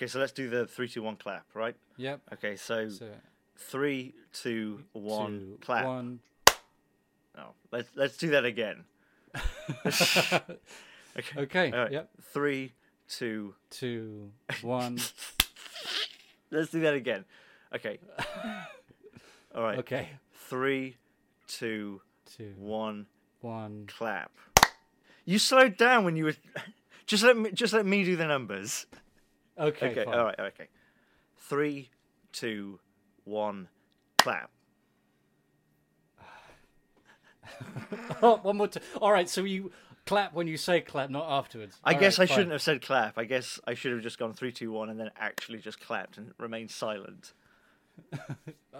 Okay, so let's do the three, two, one clap, right? Yep. Okay, so, So three, two, one, two, clap. One. Oh, let's let's do that again. Okay. Okay. Right. Yep. Three, two. Two. One. Let's do that again. Okay. All right. Okay. Three, two, Two. one. One. Clap. You slowed down when you were. Just let me. Just let me do the numbers. Okay. Okay. fine. All right. Okay. Three, two, one. Clap. Oh, one more time. All right. So you clap when you say clap, not afterwards. I All guess right, I fine. shouldn't have said clap. I guess I should have just gone three, two, one, and then actually just clapped and remained silent.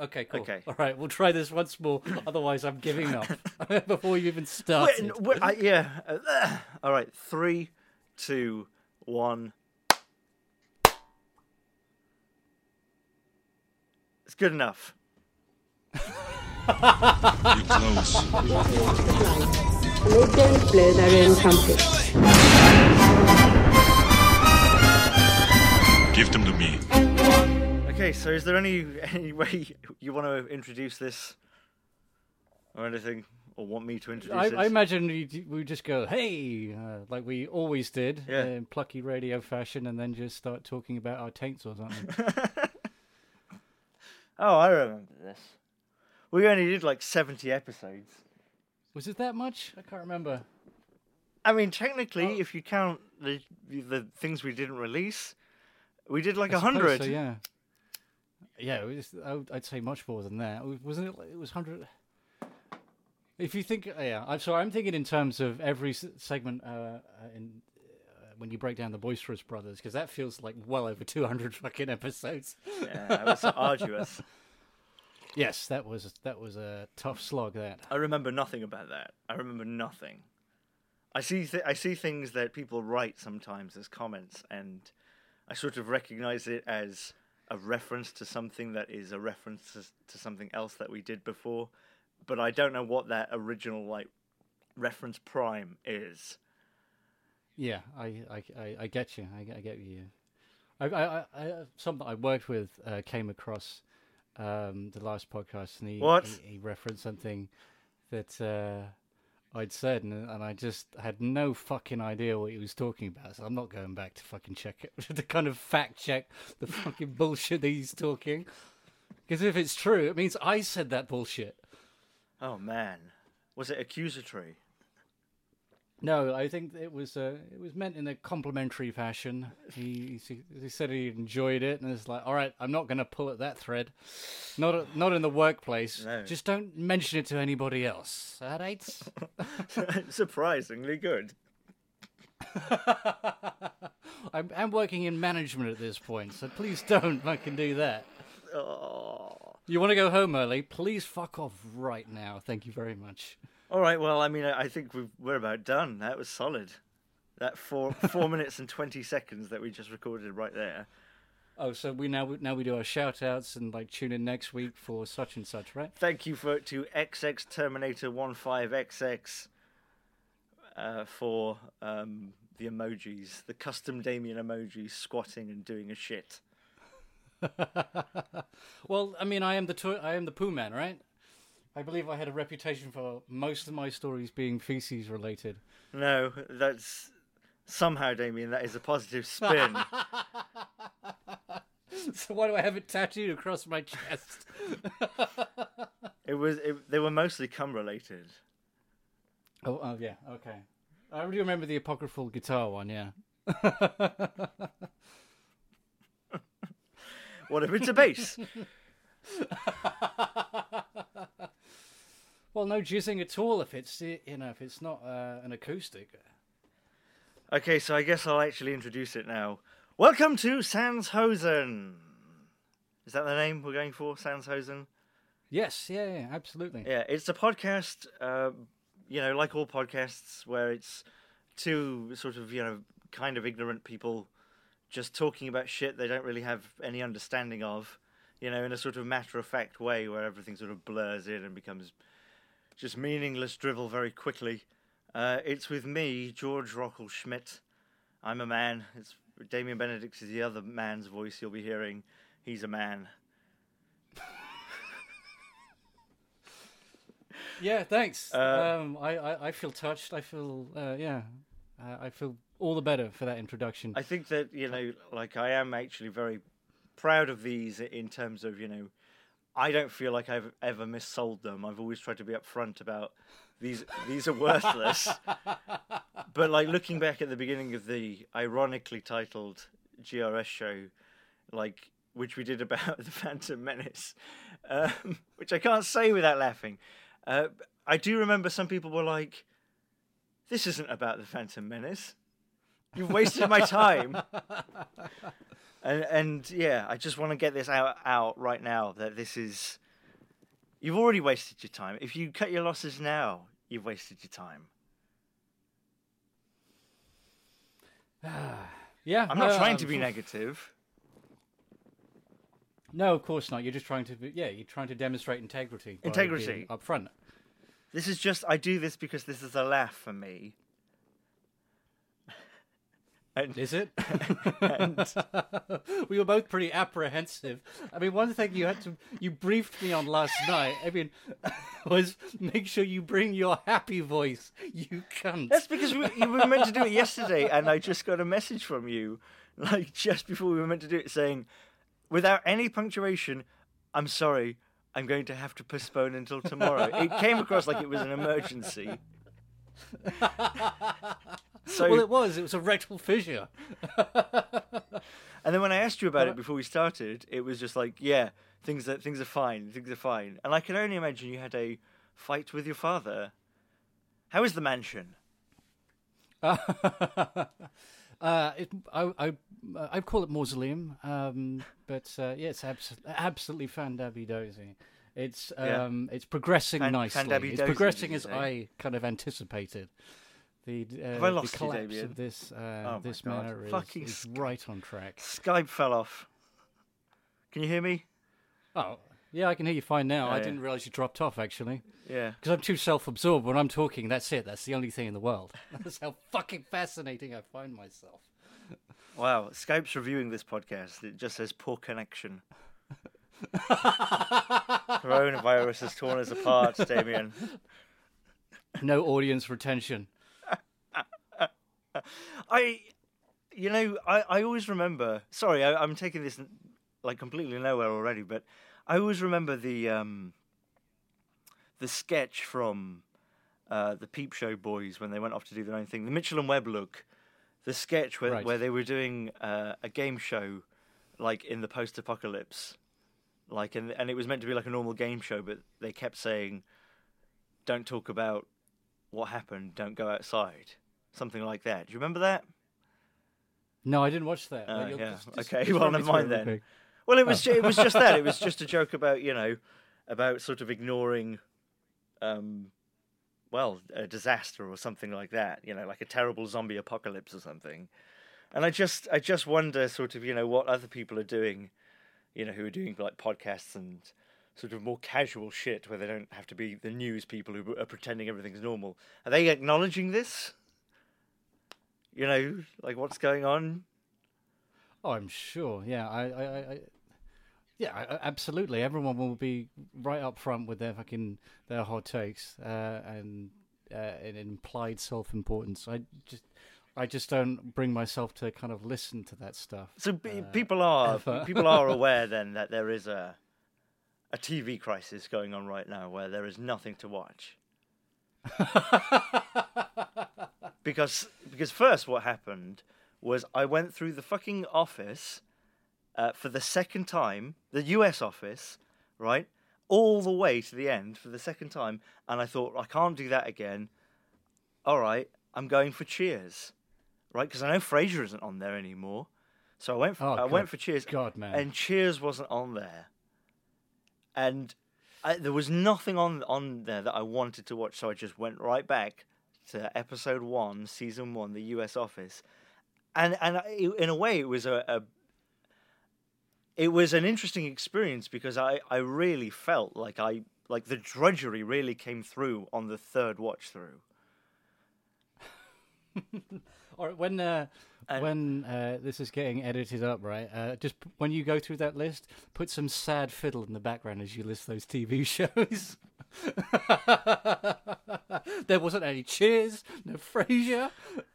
Okay. Cool. Okay. All right. We'll try this once more. Otherwise, I'm giving up before you even started. Wait, wait, I, yeah. uh, all right. Three, two, one. It's good enough. You're close. and they don't their own trumpets. Give them to me. Okay, so is there any any way you want to introduce this or anything, or want me to introduce I, it? I imagine we we just go, hey, uh, like we always did Yeah. in plucky radio fashion, and then just start talking about our taints or something. Oh, I remember this. We only did like seventy episodes. Was it that much? I can't remember. I mean, technically, Oh. if you count the the things we didn't release, we did like a hundred. So, yeah. Yeah, was, I would- say much more than that. Wasn't it? It was hundred. If you think, yeah, I'm sorry. I'm thinking in terms of every segment uh, uh, in when you break down the Boisterous Brothers, because that feels like well over 200 fucking episodes. Yeah, it was arduous. Yes, that was that was a tough slog. That. I remember nothing about that. I remember nothing. I see th- I see things that people write sometimes as comments, and I sort of recognize it as a reference to something that is a reference to, to something else that we did before, but I don't know what that original like reference prime is. Yeah, I, I, I, I get you. I, I get you. I, I, I, I something I worked with uh, came across um, the last podcast, and he, What? he, he referenced something that uh, I'd said, and, and I just had no fucking idea what he was talking about. So I'm not going back to fucking check it to kind of fact check the fucking bullshit that he's talking. Because if it's true, it means I said that bullshit. Oh man, was it accusatory? No, I think it was uh, it was meant in a complimentary fashion. He, he he said he enjoyed it, and it's like, all right, I'm not going to pull at that thread, not not in the workplace. No. Just don't mention it to anybody else. All right? Surprisingly good. I'm I'm working in management at this point, so please don't fucking do that. Oh. You want to go home early? Please fuck off right now. Thank you very much. All right. Well, I mean, I think we've, we're about done. That was solid. That four four minutes and twenty seconds that we just recorded right there. Oh, so we now now we do our shout outs and like tune in next week for such and such, right? Thank you for to XX Terminator One Five XX uh, for um, the emojis, the custom Damien emojis, squatting and doing a shit. Well, I mean, I am the to- I am the poo man, right? I believe I had a reputation for most of my stories being feces related. No, that's somehow Damien. That is a positive spin. so why do I have it tattooed across my chest? it was. It, they were mostly cum related. oh, oh yeah, okay. I already remember the apocryphal guitar one. Yeah. What if it's a bass? Well, no jizzing at all if it's you know if it's not uh, an acoustic. Okay, so I guess I'll actually introduce it now. Welcome to Sans Hosen. Is that the name we're going for? Sans Hosen? Yes, yeah, yeah, absolutely. Yeah, it's a podcast, uh, you know, like all podcasts, where it's two sort of, you know, kind of ignorant people just talking about shit they don't really have any understanding of, you know, in a sort of matter of fact way where everything sort of blurs in and becomes just meaningless drivel very quickly. Uh, it's with me, George Rockle Schmidt. I'm a man. It's Damien Benedict is the other man's voice you'll be hearing. He's a man. Yeah, thanks. Uh, um, I, I, I feel touched. I feel, uh, yeah, uh, I feel all the better for that introduction. I think that you know, like I am actually very proud of these in terms of you know, I don't feel like I've ever missold them. I've always tried to be upfront about these. These are worthless. but like looking back at the beginning of the ironically titled GRS show, like which we did about the Phantom Menace, um, which I can't say without laughing. Uh, I do remember some people were like, "This isn't about the Phantom Menace. You've wasted my time." and and yeah, I just want to get this out out right now that this is. You've already wasted your time. If you cut your losses now, you've wasted your time. yeah, I'm not uh, trying to be negative. No, of course not. You're just trying to, be, yeah, you're trying to demonstrate integrity. Integrity. up front. This is just I do this because this is a laugh for me. And Is it? we were both pretty apprehensive. I mean, one thing you had to, you briefed me on last night. I mean, was make sure you bring your happy voice. You cunt. that's because we, you were meant to do it yesterday, and I just got a message from you, like just before we were meant to do it, saying, without any punctuation, "I'm sorry, I'm going to have to postpone until tomorrow." It came across like it was an emergency. So well, it was. It was a rectal fissure. And then when I asked you about it before we started, it was just like, yeah, things are things are fine, things are fine. And I can only imagine you had a fight with your father. How is the mansion? Uh, it, I, I, I call it mausoleum, um, but uh, yeah, it's abs- absolutely fandabby dozy. It's Yeah. um, it's progressing Fan- nicely. It's progressing as? I kind of anticipated. The, uh, Have I lost the you, collapse Damien? of this uh, Oh this God. manor is, Fucking is right on track. Skype fell off. Can you hear me? Oh, yeah, I can hear you fine now. Oh, I yeah. didn't realize you dropped off actually. Yeah. Because I'm too self-absorbed. When I'm talking, that's it. That's the only thing in the world. That's how fucking fascinating I find myself. Wow. Skype's reviewing this podcast. It just says poor connection. Coronavirus has torn us apart, Damien. No audience retention. I, you know, I, I always remember. Sorry, I, I'm taking this like completely nowhere already, but I always remember the um, the sketch from uh, the Peep Show boys when they went off to do their own thing. The Mitchell and Webb look, the sketch where Right. where they were doing uh, a game show, like in the post-apocalypse, like and and it was meant to be like a normal game show, but they kept saying, "Don't talk about what happened. Don't go outside." Something like that. Do you remember that? No, I didn't watch that. Uh, yeah. just- just- Okay, just well, never mind then. quick. Well, it was Oh. it was just that. It was just a joke about you know about sort of ignoring, um, well, a disaster or something like that. You know, like a terrible zombie apocalypse or something. And I just I just wonder sort of you know what other people are doing, you know, who are doing like podcasts and sort of more casual shit where they don't have to be the news people who are pretending everything's normal. Are they acknowledging this? You know, like what's going on? Oh, I'm sure. Yeah, I, I, I, yeah, absolutely. Everyone will be right up front with their fucking their hot takes uh, and uh, an implied self-importance. I just, I just don't bring myself to kind of listen to that stuff. So pe- people are people are aware then that there is a a TV crisis going on right now where there is nothing to watch. because because first what happened was I went through the fucking office uh, for the second time, the US office, right, all the way to the end for the second time, and I thought I can't do that again. All right, I'm going for Cheers, right? Because I know Frasier isn't on there anymore, so I went for Oh, I God. went for Cheers, God, man. and Cheers wasn't on there, and I, there was nothing on on there that I wanted to watch, so I just went right back to episode one, season one, the U.S. Office, and and in a way, it was a, a it was an interesting experience because I I really felt like I like the drudgery really came through on the third watch through. Or when uh, And- when uh, this is getting edited up, right? Uh, just p- when you go through that list, put some sad fiddle in the background as you list those TV shows. there wasn't any Cheers, no Frasier.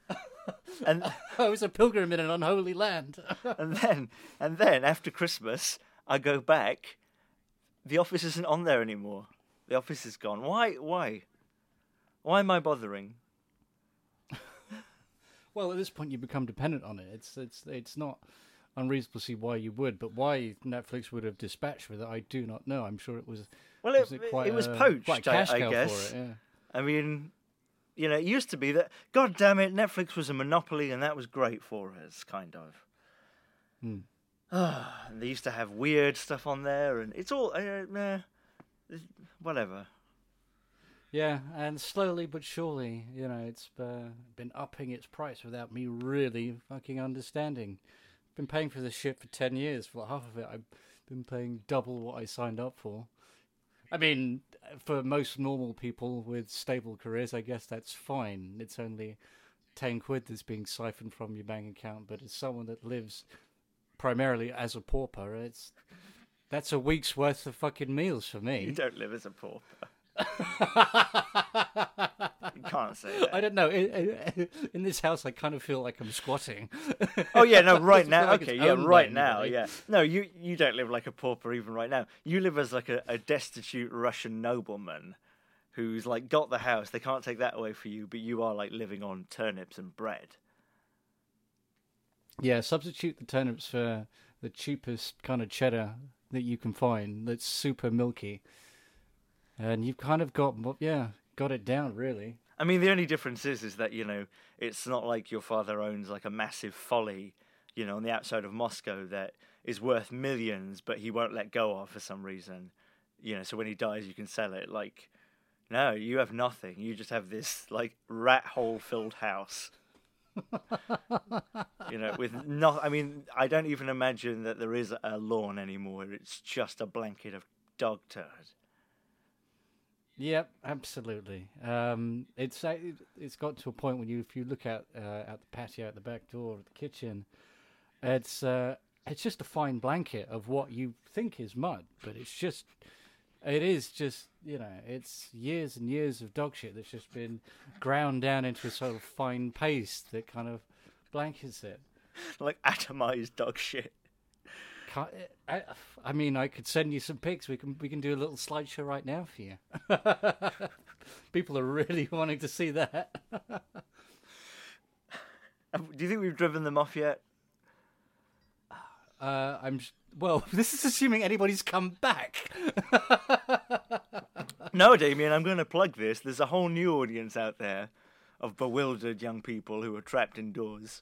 and I was a pilgrim in an unholy land. and then and then after Christmas, I go back. The office isn't on there anymore. The office is gone. Why? Why? Why am I bothering? well, at this point, you become dependent on it. It's it's it's not unreasonable to see why you would, but why Netflix would have dispatched with it, I do not know. I'm sure it was. Well, it, was it, quite was a- poached, quite I, cash I guess. For it, yeah. I mean, you know, it used to be that, God damn it, Netflix was a monopoly and that was great for us, kind of. Hmm. and they used to have weird stuff on there, and it's all, uh, eh, whatever. Yeah, and slowly but surely, you know, it's uh, been upping its price without me really fucking understanding. Been paying for this shit for ten years. For half of it, I've been paying double what I signed up for. I mean, for most normal people with stable careers, I guess that's fine. It's only ten quid that's being siphoned from your bank account. But as someone that lives primarily as a pauper, it's that's a week's worth of fucking meals for me. You don't live as a pauper. you can't say that. I don't know. In, in, this house, I kind of feel like I'm squatting. Oh yeah, no, right now. like okay, yeah, right now, yeah. No, you you don't live like a pauper even right now. You live as like a, a destitute Russian nobleman who's like got the house. They can't take that away for you, but you are like living on turnips and bread. yeah, substitute the turnips for the cheapest kind of cheddar that you can find. That's super milky, and you've kind of got yeah got it down really. I mean, the only difference is is that you know it's not like your father owns like a massive folly, you know, on the outside of Moscow that is worth millions, but he won't let go of for some reason. You know, so when he dies, you can sell it. Like, no, you have nothing. You just have this like rat hole filled house. you know, with no. I mean, I don't even imagine that there is a lawn anymore. It's just a blanket of dog turd. Yep, absolutely. Um, it's uh, it- it's got to a point when you if you look out uh, out the patio, at the back door at the kitchen, it's uh, it's just a fine blanket of what you think is mud, but it's just it is just you know it's years and years of dog shit that's just been ground down into a sort of fine paste that kind of blankets it. Like atomized dog shit. I, I mean, I could send you some pics. We can we can do a little slideshow right now for you. People are really wanting to see that. Do you think we've driven them off yet? Uh, I'm well. This is assuming anybody's come back. No, Damien, I'm going to plug this. There's a whole new audience out there of bewildered young people who are trapped indoors.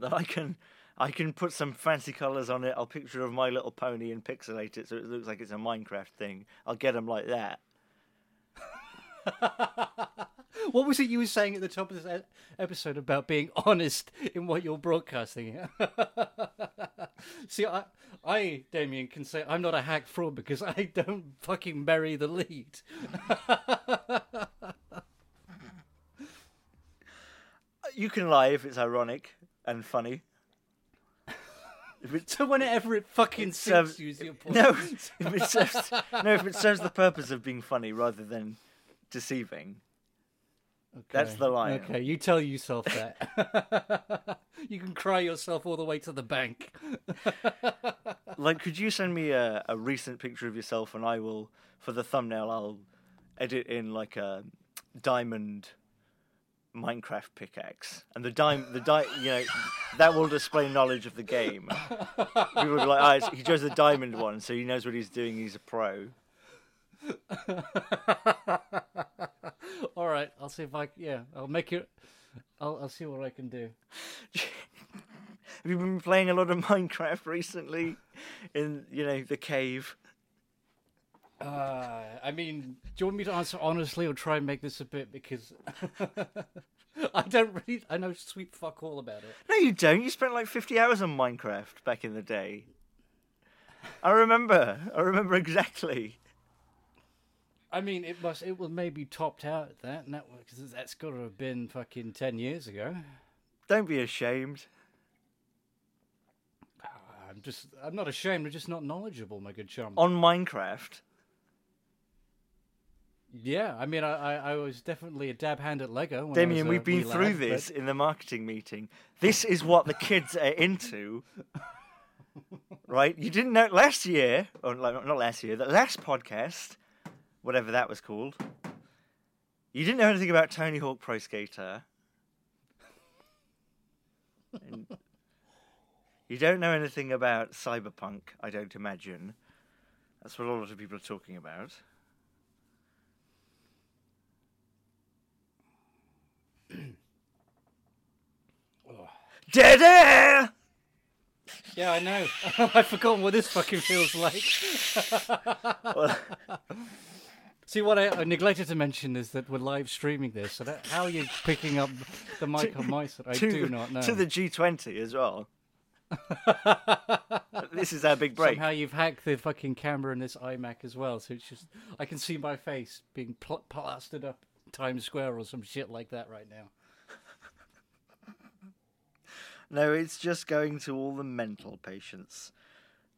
That I can, I can put some fancy colours on it. I'll picture of My Little Pony and pixelate it so it looks like it's a Minecraft thing. I'll get them like that. what was it you were saying at the top of this episode about being honest in what you're broadcasting? See, I, I, Damien, can say I'm not a hack fraud because I don't fucking bury the lead. You can lie if it's ironic and funny. If it, So whenever it fucking serves- you, your point. no, if it serves, no, if it serves the purpose of being funny rather than deceiving. That's the line. Okay, you tell yourself that. you can cry yourself all the way to the bank. Like, could you send me a, a recent picture of yourself, and I will, for the thumbnail, I'll edit in like a diamond Minecraft pickaxe, and the dime, the di, you know, that will display knowledge of the game. People will be like, "Ah, it's he chose the diamond one, so he knows what he's doing. He's a pro." All right, I'll see if I yeah, I'll make it. I'll I'll see what I can do. Have you been playing a lot of Minecraft recently? In you know the cave. Uh, I mean, do you want me to answer honestly or try and make this a bit because I don't really I know sweet fuck all about it. No, you don't. You spent like 50 hours on Minecraft back in the day. I remember. I remember exactly. I mean, it must it was maybe topped out at that, because that's got to have been fucking ten years ago. Don't be ashamed. I'm just, I'm not ashamed. I'm just not knowledgeable, my good chum. On Minecraft. Yeah, I mean, I, I, I was definitely a dab hand at Lego. When I Damien, we've uh, been wee through lad, but- this in the marketing meeting. This is what the kids are into. Right? You didn't know last year, or not last year, the last podcast, whatever that was called. You didn't know anything about Tony Hawk Pro Skater. And you don't know anything about Cyberpunk, I don't imagine. That's what a lot of people are talking about. Dead air! Yeah, I know. I've forgotten what this fucking feels like. See, what I, I neglected to mention is that we're live streaming this. So that, how are you picking up the mic on my side? I do the, not know. to the G20 as well. this is our big break. Somehow you've hacked the fucking camera in this iMac as well, so it's just I can see my face being pl- plastered up Times Square or some shit like that right now. No, it's just going to all the mental patients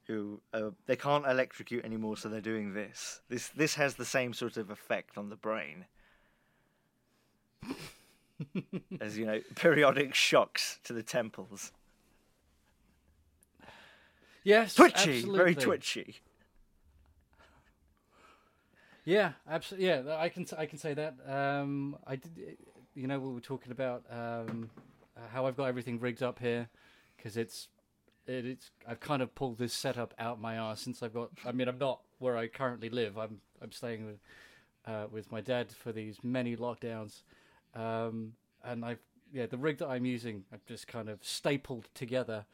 who uh, they can't electrocute anymore, so they're doing this. This this has the same sort of effect on the brain as you know periodic shocks to the temples. Yes, Twitchy, absolutely. very twitchy. Yeah, absolutely. Yeah, I can I can say that. Um, I did. You know, we were talking about um, how I've got everything rigged up here because it's it, it's I've kind of pulled this setup out my ass since I've got. I mean, I'm not where I currently live. I'm I'm staying with uh, with my dad for these many lockdowns, um, and I've yeah the rig that I'm using I've just kind of stapled together,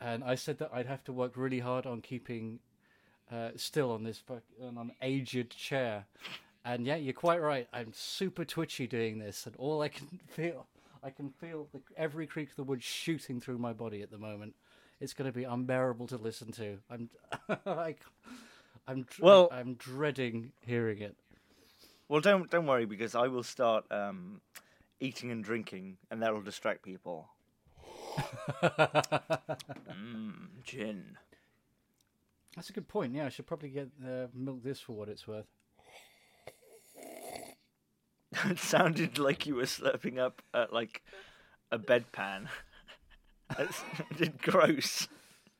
and I said that I'd have to work really hard on keeping uh, still on this on an aged chair. And yeah, you're quite right. I'm super twitchy doing this, and all I can feel, I can feel the, every creak of the wood shooting through my body at the moment. It's going to be unbearable to listen to. I'm, I, I'm, Well- I'm dreading hearing it. Well, don't don't worry because I will start um, eating and drinking, and that will distract people. mm, gin. That's a good point. Yeah, I should probably get uh, milk this for what it's worth. It sounded like you were slurping up uh, like a bedpan. That sounded gross.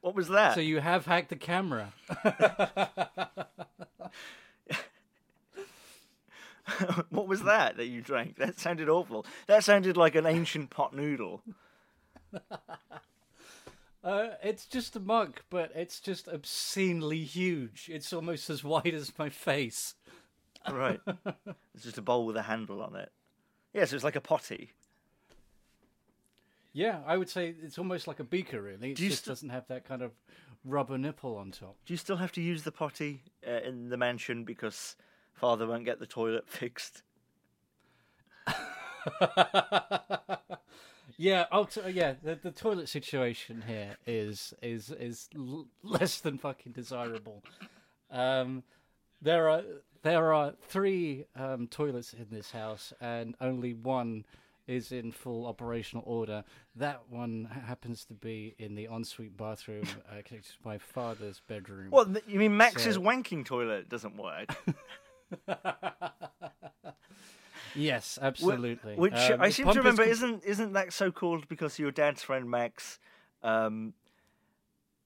What was that? So you have hacked the camera. what was that that you drank? That sounded awful. That sounded like an ancient pot noodle. Uh, it's just a mug, but it's just obscenely huge. It's almost as wide as my face. Right. it's just a bowl with a handle on it. Yes, it's like a potty. Yeah, I would say it's almost like a beaker, really. It Do you just st- doesn't have that kind of rubber nipple on top. Do you still have to use the potty uh, in the mansion because father won't get the toilet fixed? Yeah, t- yeah. The, the toilet situation here is is is l- less than fucking desirable. Um, there are there are three um, toilets in this house, and only one is in full operational order. That one happens to be in the ensuite bathroom, uh, connected to my father's bedroom. What you mean? Max's So- wanking toilet doesn't work? Yes, absolutely. Which Um, I seem to remember isn't isn't that so called because your dad's friend Max um,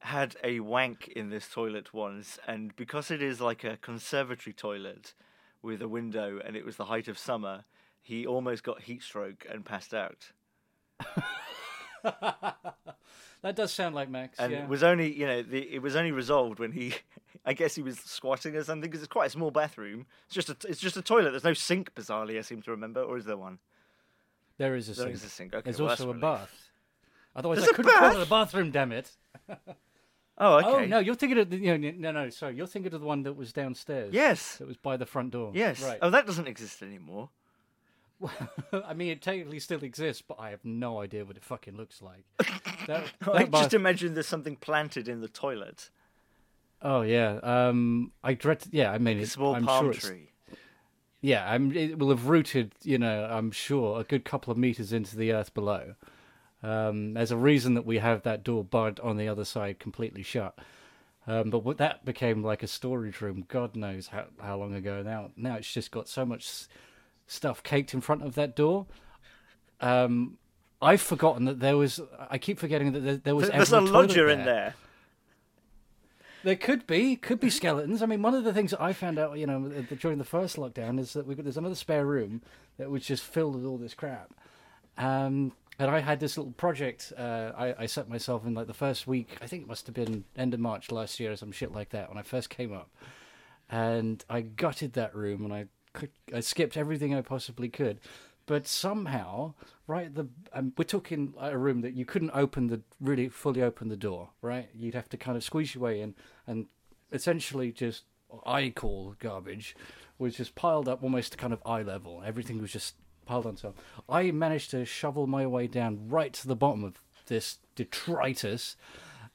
had a wank in this toilet once, and because it is like a conservatory toilet with a window, and it was the height of summer, he almost got heat stroke and passed out. that does sound like Max. And yeah. it was only you know the, it was only resolved when he. I guess he was squatting or something because it's quite a small bathroom. It's just a it's just a toilet. There's no sink, bizarrely, I seem to remember, or is there one? There is a There sink. is a sink. Okay, There's well, also a relief. bath. Otherwise, There's I couldn't call bath? it a bathroom. Damn it! Oh, okay. Oh no, you're thinking of the, you know, no, no, sorry, you're thinking of the one that was downstairs. Yes. that was by the front door. Yes. right. Oh, that doesn't exist anymore. I mean, it technically still exists, but I have no idea what it fucking looks like. That, I that bath- just imagine there's something planted in the toilet. oh yeah, um, I dread. Yeah, I mean, it's small I'm palm sure it's, tree. Yeah, I'm, it will have rooted. You know, I'm sure a good couple of meters into the earth below. Um, there's a reason that we have that door barred on the other side completely shut. Um, but what that became like a storage room, God knows how, how long ago now. Now it's just got so much stuff caked in front of that door. Um, I've forgotten that there was. I keep forgetting that there, there was. There's a lodger in there. There could be, could be skeletons. I mean, one of the things that I found out, you know, during the first lockdown is that we got there's another spare room that was just filled with all this crap. Um, and I had this little project. Uh, I, I set myself in like the first week. I think it must have been end of March last year or some shit like that when I first came up. And I gutted that room and I I skipped everything I possibly could. But somehow, right, the um, we're talking a room that you couldn't open the really fully open the door, right? You'd have to kind of squeeze your way in, and essentially just I call garbage was just piled up almost to kind of eye level. Everything was just piled on top. I managed to shovel my way down right to the bottom of this detritus,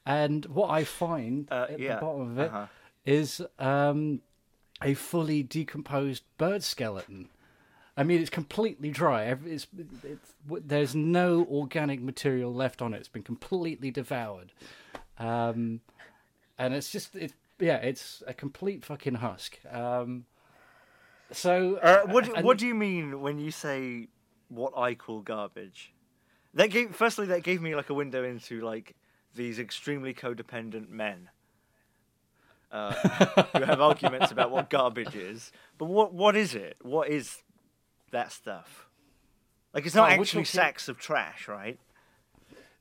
and what I find Uh, at yeah, the bottom of it uh-huh. is um, a fully decomposed bird skeleton. I mean, it's completely dry. It's, it's, there's no organic material left on it. It's been completely devoured, um, and it's just it. Yeah, it's a complete fucking husk. Um, so, Uh, what do, and- what do you mean when you say what I call garbage? That gave firstly that gave me like a window into like these extremely codependent men uh, who have arguments about what garbage is. But what what is it? What is that stuff? Like it's not Oh, actually sacks of trash, right?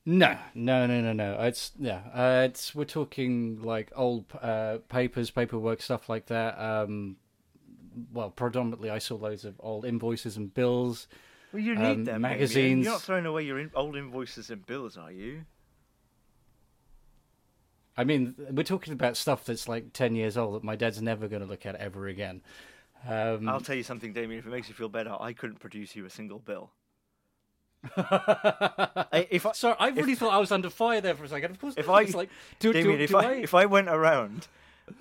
No, no, no, no, no. It's yeah. Uh, it's we're talking like old uh, papers, paperwork, stuff like that. Um, well, predominantly, I saw loads of old invoices and bills. Well, you need Um, them. magazines. You're not throwing away your in- old invoices and bills, are you? I mean, we're talking about stuff that's like ten years old that my dad's never going to look at ever again. Um, I'll tell you something, Damien. If it makes you feel better, I couldn't produce you a single bill. I- if I, Sorry, I really thought I was under fire there for a second. Of course, if I like, do, Damien, do, if do I, if I went around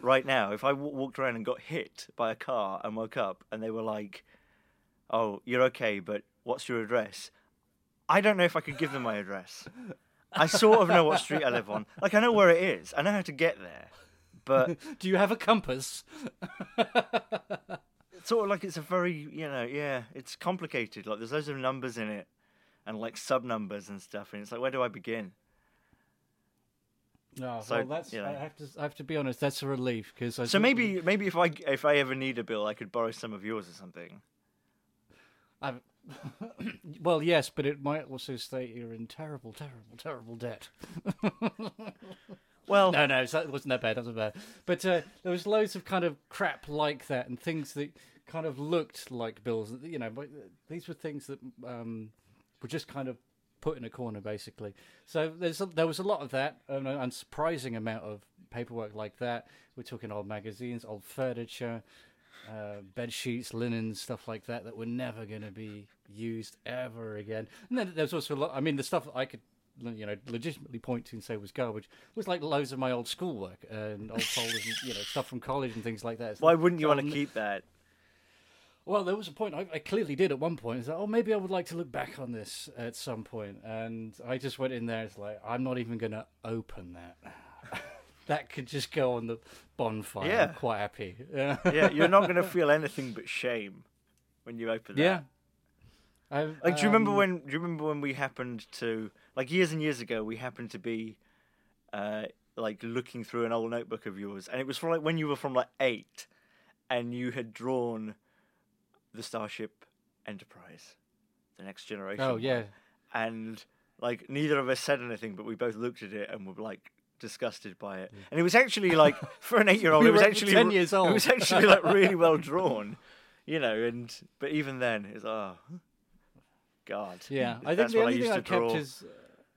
right now, if I w- walked around and got hit by a car and woke up and they were like, "Oh, you're okay, but what's your address?" I don't know if I could give them my address. I sort of know what street I live on. Like I know where it is. I know how to get there, but do you have a compass? it's sort of like it's a very you know yeah it's complicated. Like there's loads of numbers in it and like sub numbers and stuff, and it's like where do I begin? No, So, well, that's. you know. I have to. I have to be honest. That's a relief because. So maybe maybe if I if I ever need a bill, I could borrow some of yours or something. I've, well, yes, but it might also state you're in terrible, terrible, terrible debt. Well, No, no, it wasn't that bad. That wasn't bad. But uh, there was loads of kind of crap like that and things that kind of looked like bills. You know, but these were things that um, were just kind of put in a corner, basically. So there's a, there was a lot of that, an unsurprising amount of paperwork like that. We're talking old magazines, old furniture, uh, bed sheets, linens, stuff like that that were never going to be used ever again. And then there's also a lot. I mean, the stuff that I could you know, legitimately point to and say was garbage was like loads of my old schoolwork and old folders and you know stuff from college and things like that. Why wouldn't you want to keep that? Well, there was a point I, I clearly did at one point. It's like, oh, maybe I would like to look back on this at some point, and I just went in there. It's like I'm not even going to open that. that could just go on the bonfire. Yeah. I'm quite happy. Yeah, Yeah, you're not going to feel anything but shame when you open that. yeah. I've, Like, do you remember um, when? Do you remember when we happened to like years and years ago? We happened to be, uh, like looking through an old notebook of yours, and it was from like when you were from like eight, and you had drawn the Starship Enterprise, the next generation. Oh yeah, and like neither of us said anything, but we both looked at it and were like disgusted by it. And it was actually like for an eight-year-old, We it was actually 10 years old. It was actually like really well drawn, you know. And but even then, it's oh god. yeah. I think That's the what I only thing used to I've kept draw. is.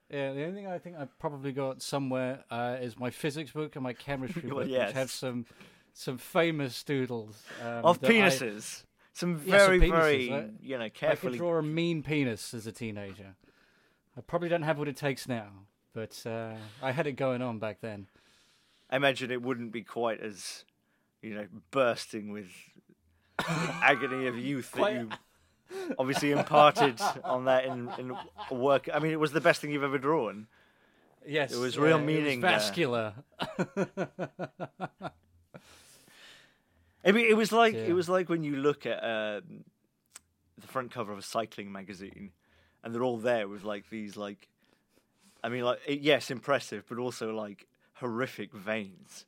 Yeah, the only thing I think I've probably got somewhere uh, is my physics book and my chemistry Well, book, yes. which have some some famous doodles um, of penises. I- Some Yeah, some very, penises, very, right? you know, carefully. I could draw a mean penis as a teenager. I probably don't have what it takes now, but uh, I had it going on back then. I imagine it wouldn't be quite as, you know, bursting with agony of youth that you obviously imparted on that in, in work. I mean, it was the best thing you've ever drawn. Yes, it was real yeah, meaning there. vascular. I mean, it was like Yeah. it was like when you look at um, the front cover of a cycling magazine, and they're all there with like these like, I mean, like yes, impressive, but also like horrific veins.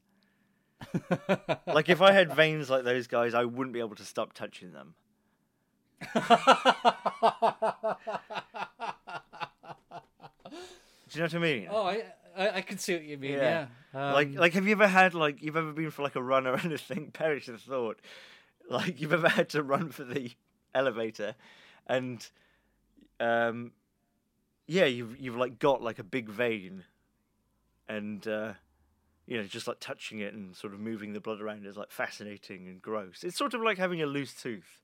like if I had veins like those guys, I wouldn't be able to stop touching them. Do you know what I mean? Oh, I, I I can see what you mean. Yeah, Yeah. like Um, like have you ever had like you've ever been for like a run or anything perish the thought like you've ever had to run for the elevator and um yeah you've you've like got like a big vein and uh you know just like touching it and sort of moving the blood around is like fascinating and gross it's sort of like having a loose tooth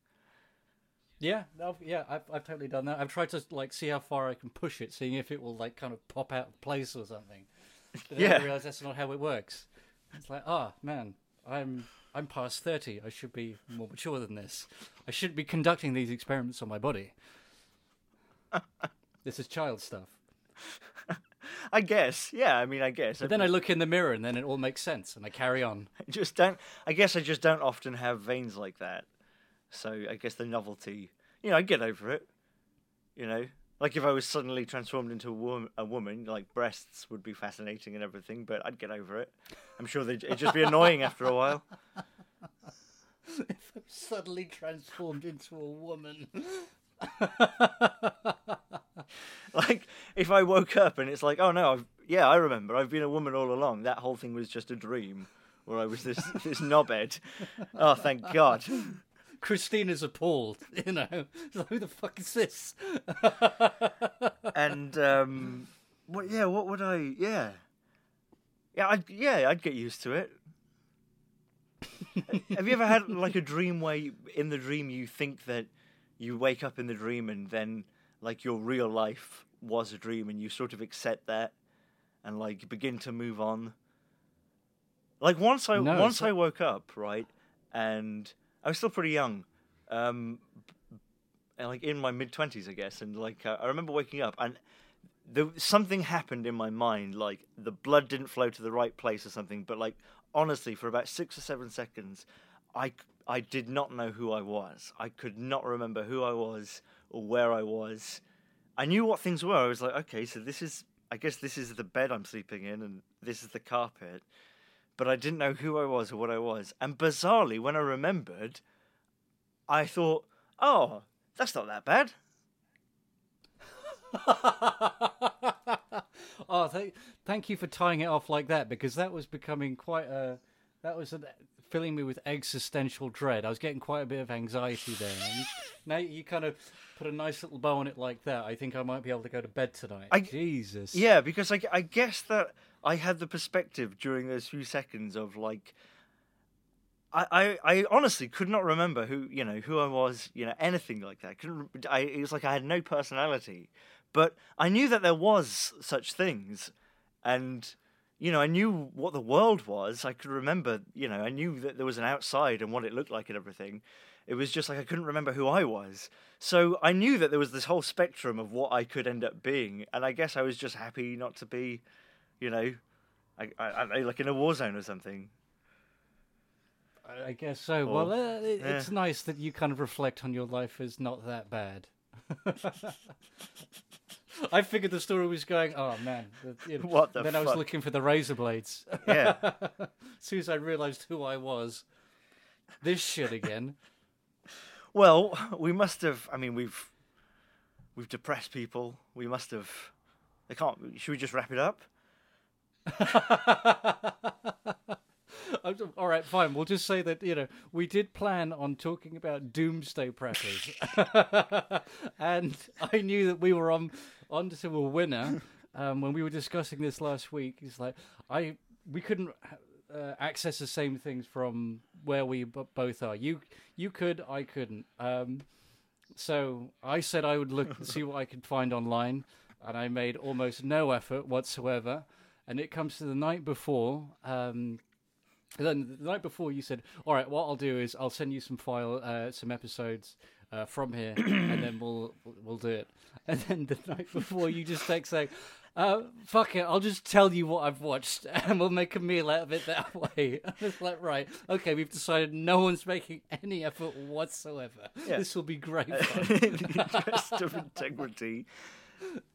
Yeah, I've, yeah, I've, I've totally done that. I've tried to like see how far I can push it, seeing if it will like kind of pop out of place or something. But then Yeah. I realize that's not how it works. It's like, ah, man, I'm I'm past thirty. I should be more mature than this. I shouldn't be conducting these experiments on my body. this is child stuff. i guess yeah i mean i guess But then I look in the mirror, and then it all makes sense, and I carry on. I just don't. I guess I just don't often have veins like that. So I guess the novelty, you know, I get over it. You know, like if I was suddenly transformed into a woman, a woman, like breasts would be fascinating and everything, but I'd get over it. I'm sure it'd just be annoying after a while. if I'm suddenly transformed into a woman. Like if I woke up and it's like, oh no, I've, yeah, I remember, I've been a woman all along. That whole thing was just a dream, where I was this this knobhead. Oh, thank God. Christina's appalled, you know. Who the fuck is this? and um, what? Yeah, what would I? Yeah, yeah, I'd, yeah, I'd get used to it. Have you ever had like a dream where you, in the dream you think that you wake up in the dream and then like your real life was a dream and you sort of accept that and like begin to move on? Like once I No, once so- I woke up right and I was still pretty young. Um, and like in my mid twenties, I guess. And like uh, I remember waking up and something happened in my mind. Like the blood didn't flow to the right place or something. But like honestly, for about six or seven seconds, I I did not know who I was. I could not remember who I was or where I was. I knew what things were. I was like, okay, so this is. I guess this is the bed I'm sleeping in, and this is the carpet. But I didn't know who I was or what I was. And bizarrely, when I remembered, I thought, oh, that's not that bad. oh, thank, thank you for tying it off like that because that was becoming quite a. That was an, filling me with existential dread. I was getting quite a bit of anxiety there. And now you kind of put a nice little bow on it like that. I think I might be able to go to bed tonight. I- Jesus. Yeah, because I, I guess that I had the perspective during those few seconds of like, I, I, I honestly could not remember who you know who I was, you know anything like that. Couldn't I? It was like I had no personality, but I knew that there was such things, and you know I knew what the world was. I could remember, you know, I knew that there was an outside and what it looked like and everything. It was just like I couldn't remember who I was. So I knew that there was this whole spectrum of what I could end up being, and I guess I was just happy not to be, you know, I, I, like in a war zone or something. I- guess so. Or- well, uh, it, yeah. it's nice that you kind of reflect on your life as not that bad. I figured the story was going. Oh man! you know, What the Then I was looking for the razor blades. Yeah. as soon as I realised who I was, this shit again. Well, we must have. I mean, we've we've depressed people. We must have. They can't. Should we just wrap it up? All right, fine. We'll just say that you know we did plan on talking about doomsday preppers, and I knew that we were on onto a winner um, when we were discussing this last week. It's like I we couldn't uh, access the same things from where we b- both are. You you could, I couldn't. Um, so I said I would look and see what I could find online, and I made almost no effort whatsoever. And it comes to the night before. Um, And then the night before, you said, "All right, what I'll do is I'll send you some file, uh, some episodes uh, from here, and then we'll we'll do it." And then the night before, you just text saying, uh, "Fuck it, I'll just tell you what I've watched, and we'll make a meal out of it that way." I was like, "Right, okay, we've decided no one's making any effort whatsoever. Yeah. This will be great in fun." the interest of integrity,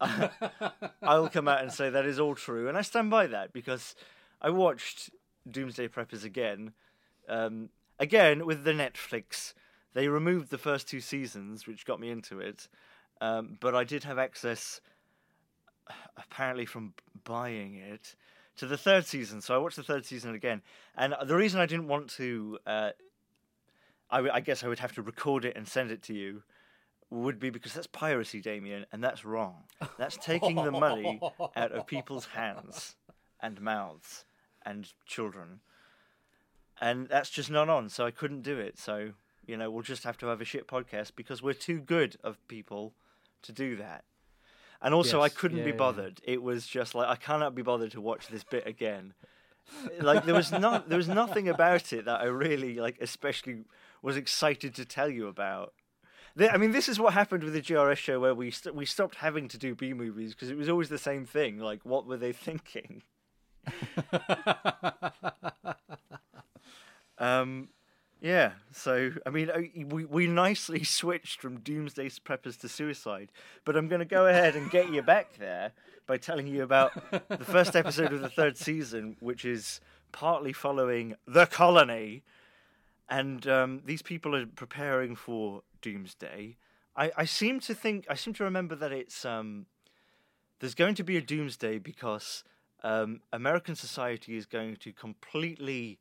I, I'll come out and say that is all true, and I stand by that because I watched Doomsday Preppers again, um, again with the Netflix. They removed the first two seasons, which got me into it, um, but I did have access, apparently from buying it, to the third season. So I watched the third season again, and the reason I didn't want to. Uh, I, w- I guess I would have to record it and send it to you would be because that's piracy, Damien, and that's wrong. That's taking the money out of people's hands and mouths and children. And that's just not on, so I couldn't do it. So, you know, we'll just have to have a shit podcast because we're too good of people to do that. And also, I couldn't yeah, be yeah. bothered. It was just like I cannot be bothered to watch this bit again. like there was not there was nothing about it that I really like, especially was excited to tell you about. I mean, this is what happened with the GRS show where we st- we stopped having to do B movies because it was always the same thing. Like, what were they thinking? Um, yeah. So I mean, we we nicely switched from Doomsday Preppers to Suicide, but I'm going to go ahead and get you back there by telling you about the first episode of the third season, which is partly following the colony, and um, these people are preparing for Doomsday. I, I seem to think I seem to remember that it's um, there's going to be a Doomsday because um, American society is going to completely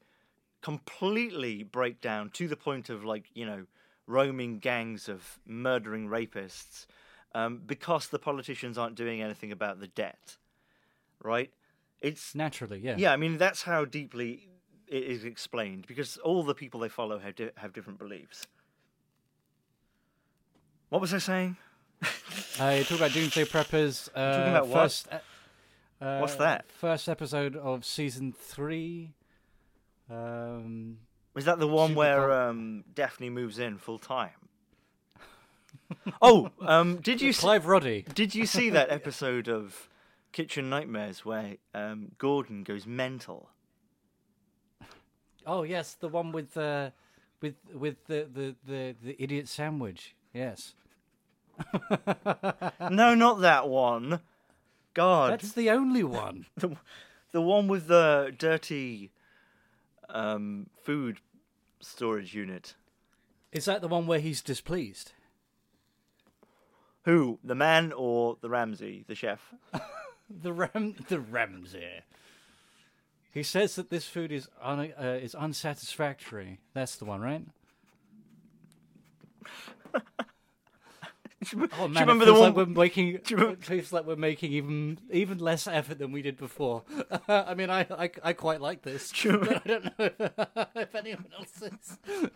completely break down to the point of like you know roaming gangs of murdering rapists um, because the politicians aren't doing anything about the debt right it's Naturally, yeah. yeah i mean that's how deeply it is explained because all the people they follow have, di- have different beliefs what was i saying Uh, you talk about Doomsday Preppers. Uh, talking about what? first, e- uh, What's that? First episode of season three. Um, was that the one Super where um, daphne moves in full time oh um, did you see, Clive Roddy. Did you see that episode of Kitchen Nightmares where um, Gordon goes mental? Oh yes, the one with the with with the the the, the idiot sandwich. Yes, no, not that one. God, that's the only one. the, the one with the dirty um, food storage unit. Is that the one where he's displeased? Who, the man or the Ramsay, the chef? The Ram the Ramsay. He says that this food is un, uh, is unsatisfactory. That's the one, right? Oh, do you Oh do you remember the one? like we're making. you remember- It feels like we're making even even less effort than we did before. I mean, I, I I quite like this. Do you but I don't know if anyone else is. Do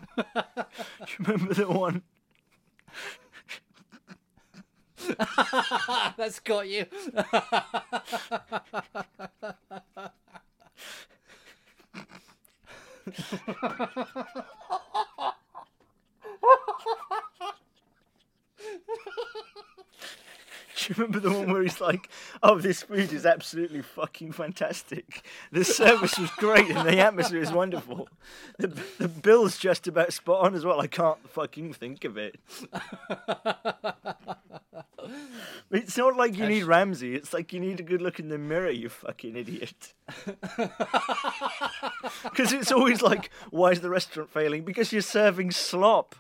you remember the one? That's got you. You remember the one where he's like, "Oh, this food is absolutely fucking fantastic. The service was great and the atmosphere is wonderful. The the bill's just about spot on as well. I can't fucking think of it." It's not like you need Ramsay. It's like you need a good look in the mirror, you fucking idiot. Because it's always like, why is the restaurant failing? Because you're serving slop.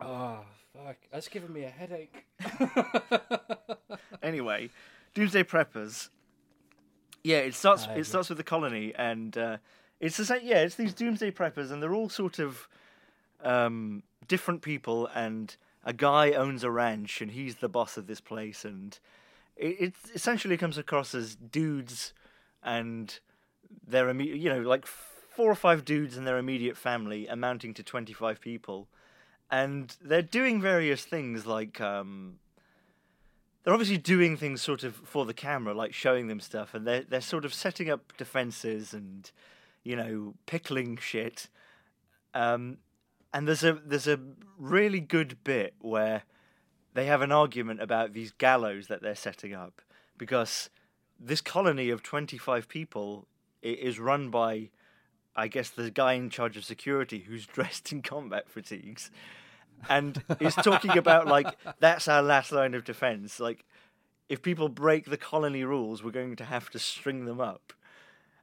Oh fuck! That's giving me a headache. anyway, Doomsday Preppers. Yeah, it starts. It starts with the colony, and uh, it's the same. Yeah, it's these Doomsday Preppers, and they're all sort of um, different people. And a guy owns a ranch, and he's the boss of this place. And it, it essentially comes across as dudes and their immediate, you know, like four or five dudes and their immediate family, amounting to twenty-five people, and they're doing various things like. Um, they're obviously doing things sort of for the camera, like showing them stuff, and they're they're sort of setting up defenses and you know pickling shit. Um, and there's a there's a really good bit where they have an argument about these gallows that they're setting up because this colony of 25 people is run by I guess the guy in charge of security who's dressed in combat fatigues and is talking about like that's our last line of defense. Like if people break the colony rules we're going to have to string them up.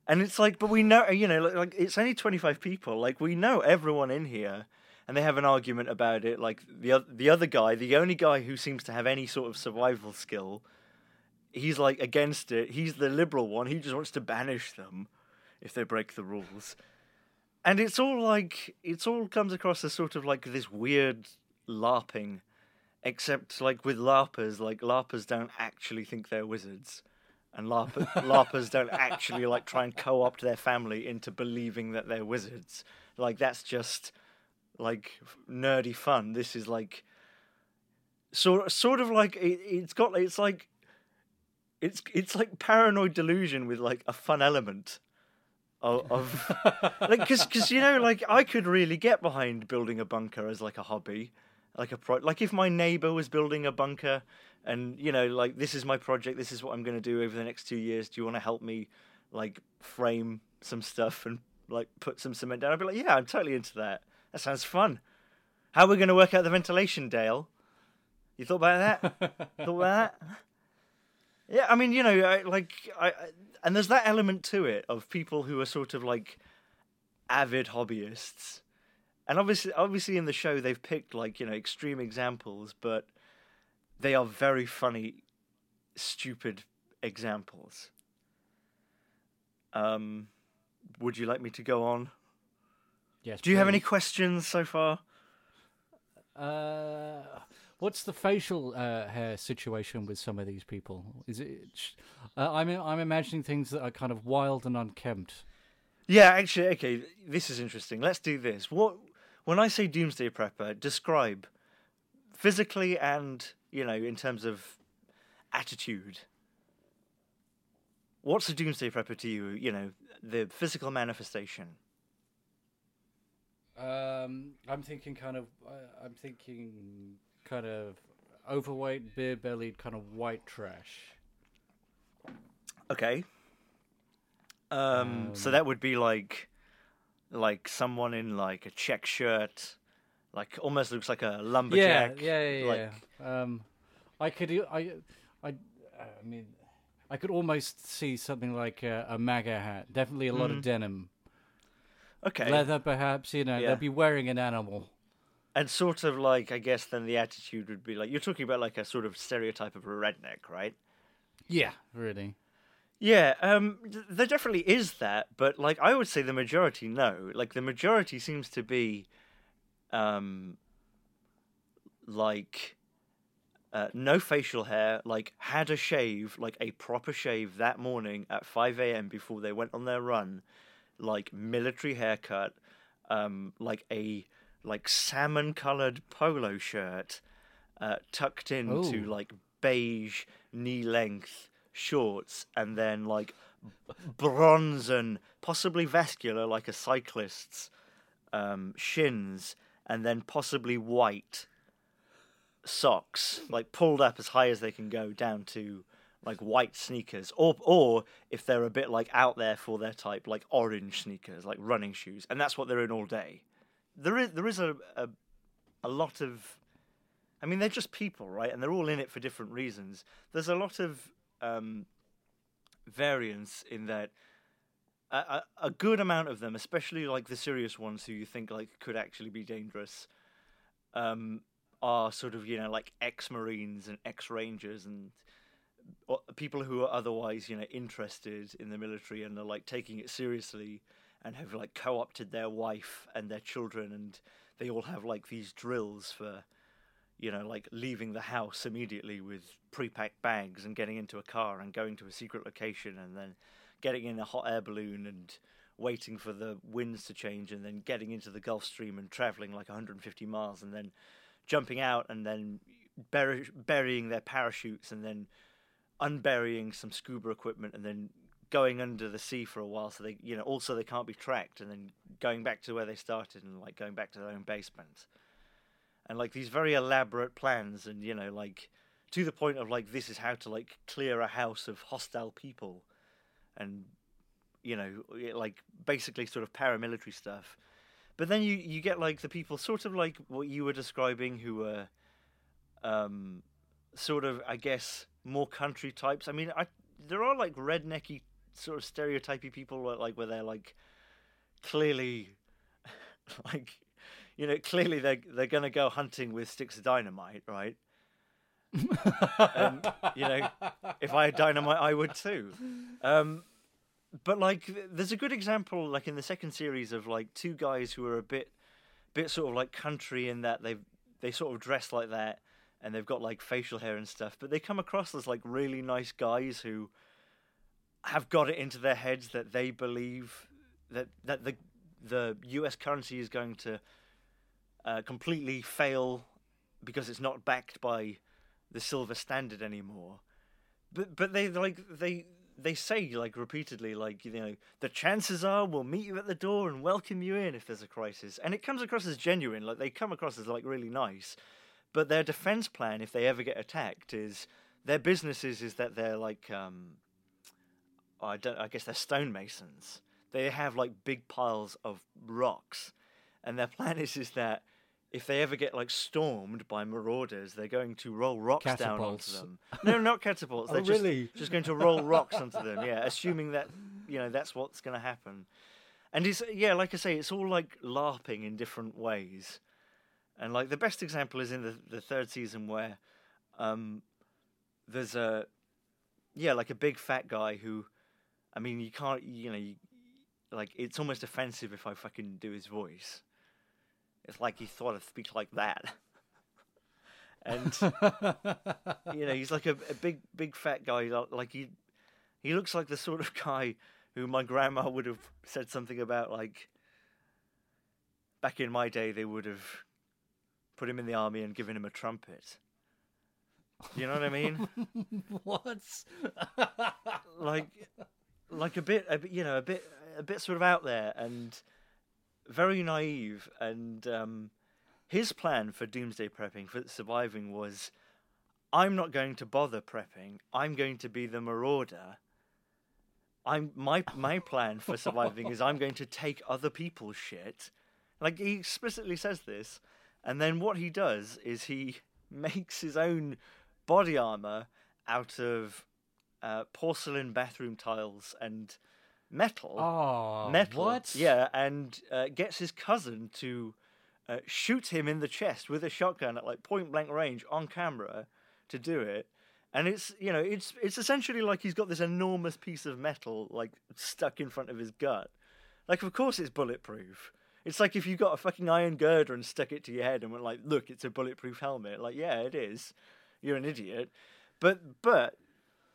And it's like but we know you know like, like it's only 25 people. Like we know everyone in here. And they have an argument about it. Like the the other guy the only guy who seems to have any sort of survival skill he's like against it. He's the liberal one. He just wants to banish them if they break the rules. And it's all like it's all comes across as sort of like this weird larping except like with larpers like larpers don't actually think they're wizards. And larp- larpers don't actually like try and co-opt their family into believing that they're wizards. Like that's just like nerdy fun. This is like sort sort of like it, it's got it's like it's it's like paranoid delusion with like a fun element of, of like because because you know like I could really get behind building a bunker as like a hobby, like a pro like if my neighbor was building a bunker, and you know like this is my project, this is what I'm going to do over the next two years. Do you want to help me like frame some stuff and like put some cement down? I'd be like, yeah, I'm totally into that. That sounds fun. How are we going to work out the ventilation, Dale? You thought about that? thought about that? Yeah, I mean, you know, I, like, I, I and there's that element to it of people who are sort of like avid hobbyists, and obviously, obviously, in the show they've picked like you know extreme examples, but they are very funny, stupid examples. Um, would you like me to go on? Yes. Do you have any questions so far? Uh, what's the facial uh, hair situation with some of these people? Is it? Uh, I'm I'm imagining things that are kind of wild and unkempt. Yeah, actually, okay, this is interesting. Let's do this. What when I say doomsday prepper, describe physically and you know in terms of attitude. What's a doomsday prepper to you? You know the physical manifestation. Um, I'm thinking kind of. Uh, I'm thinking kind of overweight, beer-bellied, kind of white trash. Okay. Um, so Um, that would be like, like someone in like a check shirt, like almost looks like a lumberjack. Yeah, yeah, yeah. like, yeah. Um, I could, I, I, I mean, I could almost see something like a, a MAGA hat. Definitely a lot of denim, Okay. leather, perhaps. You know, Yeah. they'll be wearing an animal. And sort of like, I guess then the attitude would be like, you're talking about like a sort of stereotype of a redneck, right? Yeah, really. Yeah, um, th- there definitely is that, but like I would say the majority no. Like the majority seems to be, um, like, uh, no facial hair. Like had a shave, like a proper shave that morning at five a.m. before they went on their run, like military haircut, um, like a like salmon colored polo shirt, uh, tucked into Ooh. like beige knee length shorts and then like bronzen, possibly vascular like a cyclist's um, shins and then possibly white socks like pulled up as high as they can go down to like white sneakers or or if they're a bit like out there for their type like orange sneakers like running shoes and that's what they're in all day there is there is a a, a lot of I mean, they're just people, right? And they're all in it for different reasons. There's a lot of um, variance in that. A, a, a good amount of them, especially like the serious ones who you think like could actually be dangerous, um, are sort of you know like ex-marines and ex-rangers and people who are otherwise you know interested in the military and are like taking it seriously and have like co-opted their wife and their children and they all have like these drills for you know, like leaving the house immediately with pre-packed bags and getting into a car and going to a secret location and then getting in a hot air balloon and waiting for the winds to change and then getting into the Gulf Stream and traveling like 150 miles and then jumping out and then bury, burying their parachutes and then unburying some scuba equipment and then going under the sea for a while so they you know also they can't be tracked and then going back to where they started and like going back to their own basement and like these very elaborate plans and you know like to the point of like this is how to like clear a house of hostile people and you know like basically sort of paramilitary stuff. But then you you get like the people sort of like what you were describing who were um sort of i guess more country types. I mean i there are like rednecky sort of stereotypy people like where they're like clearly like you know clearly they they're going to go hunting with sticks of dynamite right? And you know if i had dynamite i would too. Um but like there's a good example like in the second series of like two guys who are a bit bit sort of like country in that they they sort of dress like that and they've got like facial hair and stuff but they come across as like really nice guys who have got it into their heads that they believe that that the the US currency is going to uh, completely fail because it's not backed by the silver standard anymore. But but they like they they say like repeatedly like you know the chances are we'll meet you at the door and welcome you in if there's a crisis. And it comes across as genuine like they come across as like really nice. But their defense plan if they ever get attacked is their business is, is that they're like um I don't I guess they're stonemasons they have like big piles of rocks and their plan is is that if they ever get like stormed by marauders, they're going to roll rocks down onto them. No, not catapults. Oh, They're just, really? just going to roll rocks onto them. Yeah, assuming that you know that's what's going to happen. And it's yeah, like I say, it's all like larping in different ways. And like the best example is in the the third season where um there's a yeah, like a big fat guy who I mean, you can't you know, you, like it's almost offensive if I fucking do his voice. It's like he thought I'd speak like that. and you know, he's like a, a big, big fat guy. Like he, he looks like the sort of guy who my grandma would have said something about. Like back in my day, they would have put him in the army and given him a trumpet. You know what I mean? what? like, like a bit, a bit, you know, a bit, a bit sort of out there and very naive. And um, his plan for doomsday prepping, for surviving, was I'm not going to bother prepping. I'm going to be the marauder. I'm my my plan for surviving is I'm going to take other people's shit. Like he explicitly says this, and then what he does is he makes his own body armor out of uh, porcelain bathroom tiles and metal Oh, metal. What? Yeah, and uh, gets his cousin to uh, shoot him in the chest with a shotgun at like point blank range on camera to do it. And it's you know it's it's essentially like he's got this enormous piece of metal like stuck in front of his gut. Like of course it's bulletproof. It's like if you got a fucking iron girder and stuck it to your head and went like, look, it's a bulletproof helmet. Like yeah, it is. You're an idiot. But but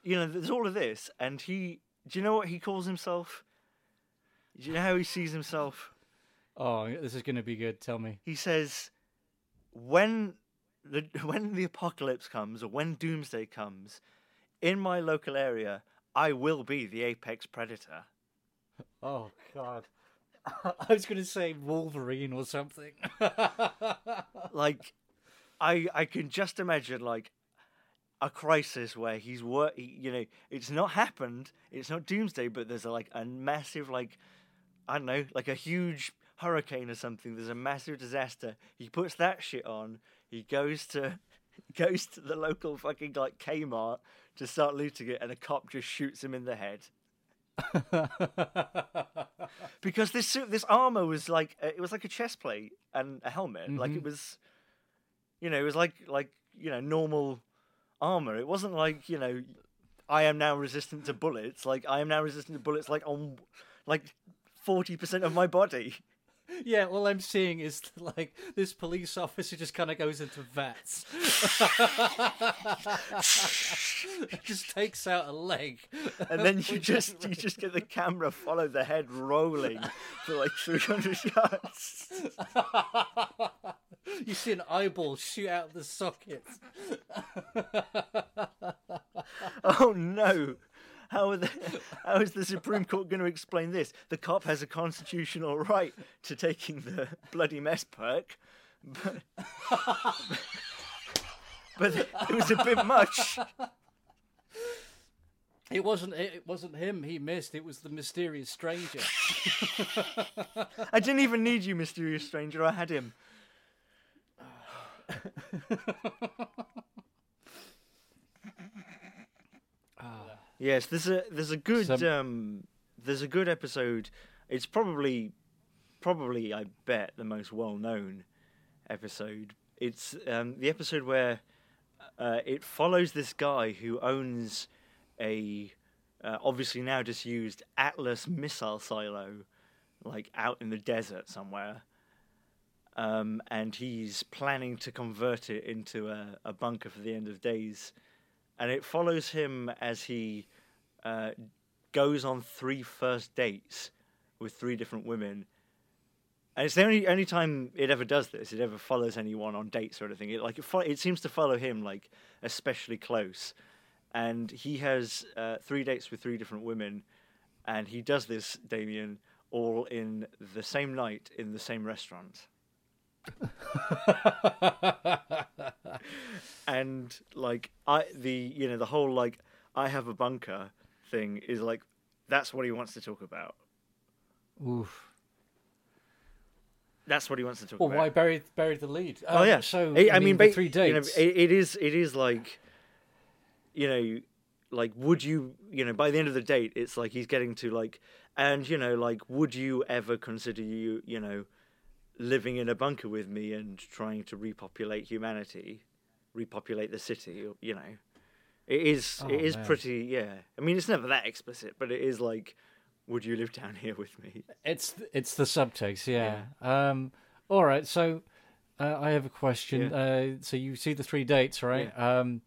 you know there's all of this, and he. Do you know what he calls himself? Do you know how he sees himself? Oh, this is going to be good. Tell me. He says, "When the when the apocalypse comes, or when doomsday comes, in my local area, I will be the apex predator." Oh God. I was going to say Wolverine or something. Like, I I can just imagine like a crisis where he's wor- he, you know, it's not happened, it's not doomsday, but there's a, like a massive like I don't know, like a huge hurricane or something. There's a massive disaster. He puts that shit on. He goes to goes to the local fucking like Kmart to start looting it, and a cop just shoots him in the head. because this suit, this armor was like uh, it was like a chest plate and a helmet. Like it was, you know, it was like like you know normal armor. It wasn't like you know, I am now resistant to bullets. Like I am now resistant to bullets. Like on like forty percent of my body. Yeah, all I'm seeing is like this police officer just kind of goes into VATS, just takes out a leg, and then you just you just get the camera follow the head rolling for like 300 shots you see an eyeball shoot out of the socket. Oh no! How, are the, how is the Supreme Court going to explain this? The cop has a constitutional right to taking the bloody mess perk, but, but it was a bit much. It wasn't. It wasn't him. He missed. It was the mysterious stranger. I didn't even need you, mysterious stranger. I had him. Yes, there's a there's a good Some- um there's a good episode. It's probably probably I bet the most well known episode. It's um the episode where uh, it follows this guy who owns a uh, obviously now disused Atlas missile silo, like out in the desert somewhere. Um, and he's planning to convert it into a, a bunker for the end of days. And it follows him as he uh, goes on three first dates with three different women. And it's the only only time it ever does this. It ever follows anyone on dates or anything. It like it, fo- it seems to follow him like especially close. And he has uh, three dates with three different women, and he does this, Damien, all in the same night in the same restaurant. and like I the you know the whole like I have a bunker thing is like that's what he wants to talk about. Oof. That's what he wants to talk Well, about. Well, why buried buried the lead? Oh Um, yeah. So I, I mean, ba- three you know, dates. it, it is it is like, you know, like would you you know by the end of the date it's like he's getting to like and you know like would you ever consider you you know living in a bunker with me and trying to repopulate humanity, repopulate the city you know. It is Oh, it is man. pretty yeah. I mean it's never that explicit, but it is like would you live down here with me? It's it's the subtext, yeah. Um, all right, so uh, I have a question. Uh, so you see the three dates, right? Um,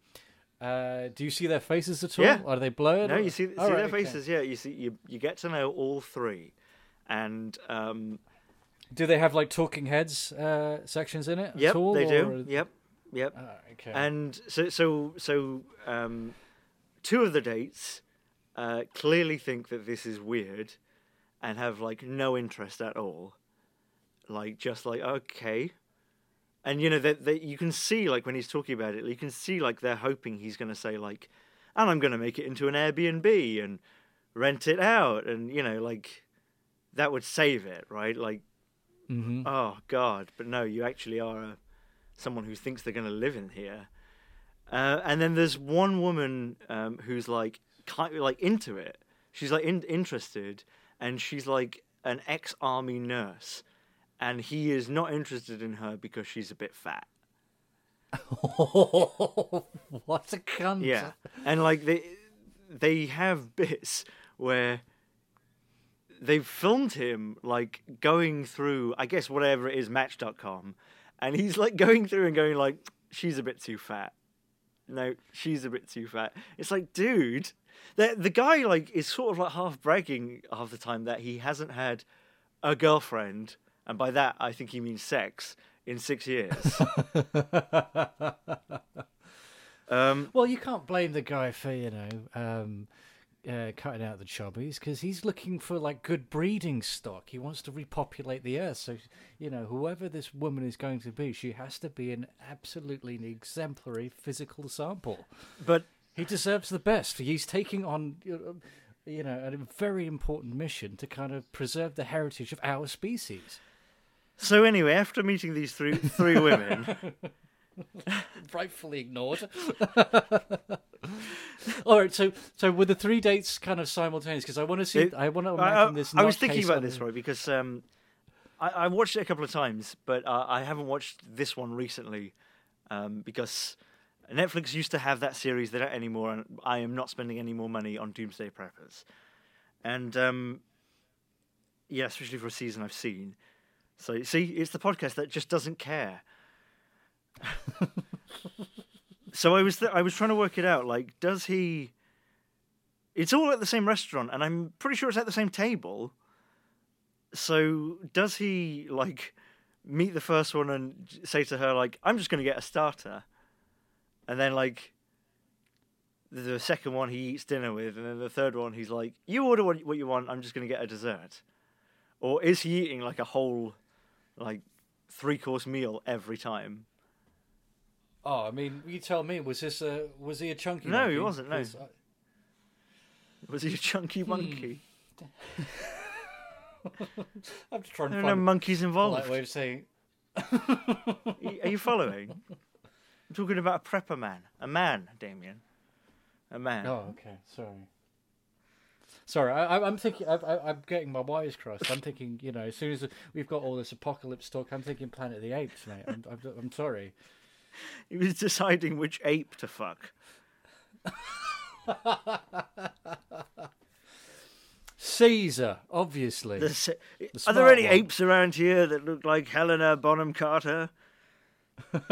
uh, do you see their faces at all? Yeah. Are they blurred? No, or- you see, see All their right, okay. faces. Yeah, you see, you you get to know all three, and um, Do they have like talking heads uh, sections in it? yep, at all, they do. or- Yep, yep. Ah, okay. And so, so, so, um, two of the dates uh, clearly think that this is weird, and have like no interest at all. Like, just like okay, and you know that that you can see like when he's talking about it, you can see like they're hoping he's going to say like, and I'm going to make it into an Airbnb and rent it out, and you know like that would save it, right? Like, Mhm. oh god, but no, you actually are a, someone who thinks they're going to live in here. Uh, and then there's one woman um, who's like kind like into it. She's like in, interested, and she's like an ex-army nurse, and he is not interested in her because she's a bit fat. what a cunt! Yeah, and like they they have bits where they've filmed him like going through, I guess whatever it is, Match.com, and he's like going through and going like, she's a bit too fat. No, she's a bit too fat. It's like, dude, the the guy like is sort of like half bragging half the time that he hasn't had a girlfriend, and by that I think he means sex in six years. um, Well, you can't blame the guy for you know um, uh, cutting out the chubbies because he's looking for like good breeding stock. He wants to repopulate the earth. So you know, whoever this woman is going to be, she has to be an absolutely exemplary physical sample. but He deserves the best. He's taking on. you know, You know, a very important mission to kind of preserve the heritage of our species. So anyway, after meeting these three three women, rightfully ignored. All right, so so were the three dates kind of simultaneous? Because I want to see, It- I want to imagine I- this. I was thinking about on- this right because um, I, I watched it a couple of times, but uh, I haven't watched this one recently um, because Netflix used to have that series. They don't anymore, and I am not spending any more money on Doomsday Preppers. And um, yeah, especially for a season I've seen. So see, it's the podcast that just doesn't care. so I was th- I was trying to work it out. Like, does he? It's all at the same restaurant, and I'm pretty sure it's at the same table. So does he like meet the first one and say to her like, "I'm just going to get a starter," and then like the second one he eats dinner with, and then the third one he's like, "You order what what you want. I'm just going to get a dessert," or is he eating like a whole like three course meal every time? Oh, I mean, you tell me. Was this a was he a chunky? No, he wasn't, no. I- Was he a chunky hmm. monkey? I'm just trying to There are find no a monkeys involved. way of saying. Are you following? I'm talking about a prepper man. A man, Damien. A man. Oh, okay. Sorry. Sorry, I, I- I'm thinking. I, I, I'm getting my wires crossed. I'm thinking, you know, as soon as we've got all this apocalypse talk, I'm thinking Planet of the Apes, mate. I'm, I'm, I'm sorry. He was deciding which ape to fuck. Caesar, obviously. The se- The Are there any one. apes around here that look like Helena Bonham Carter?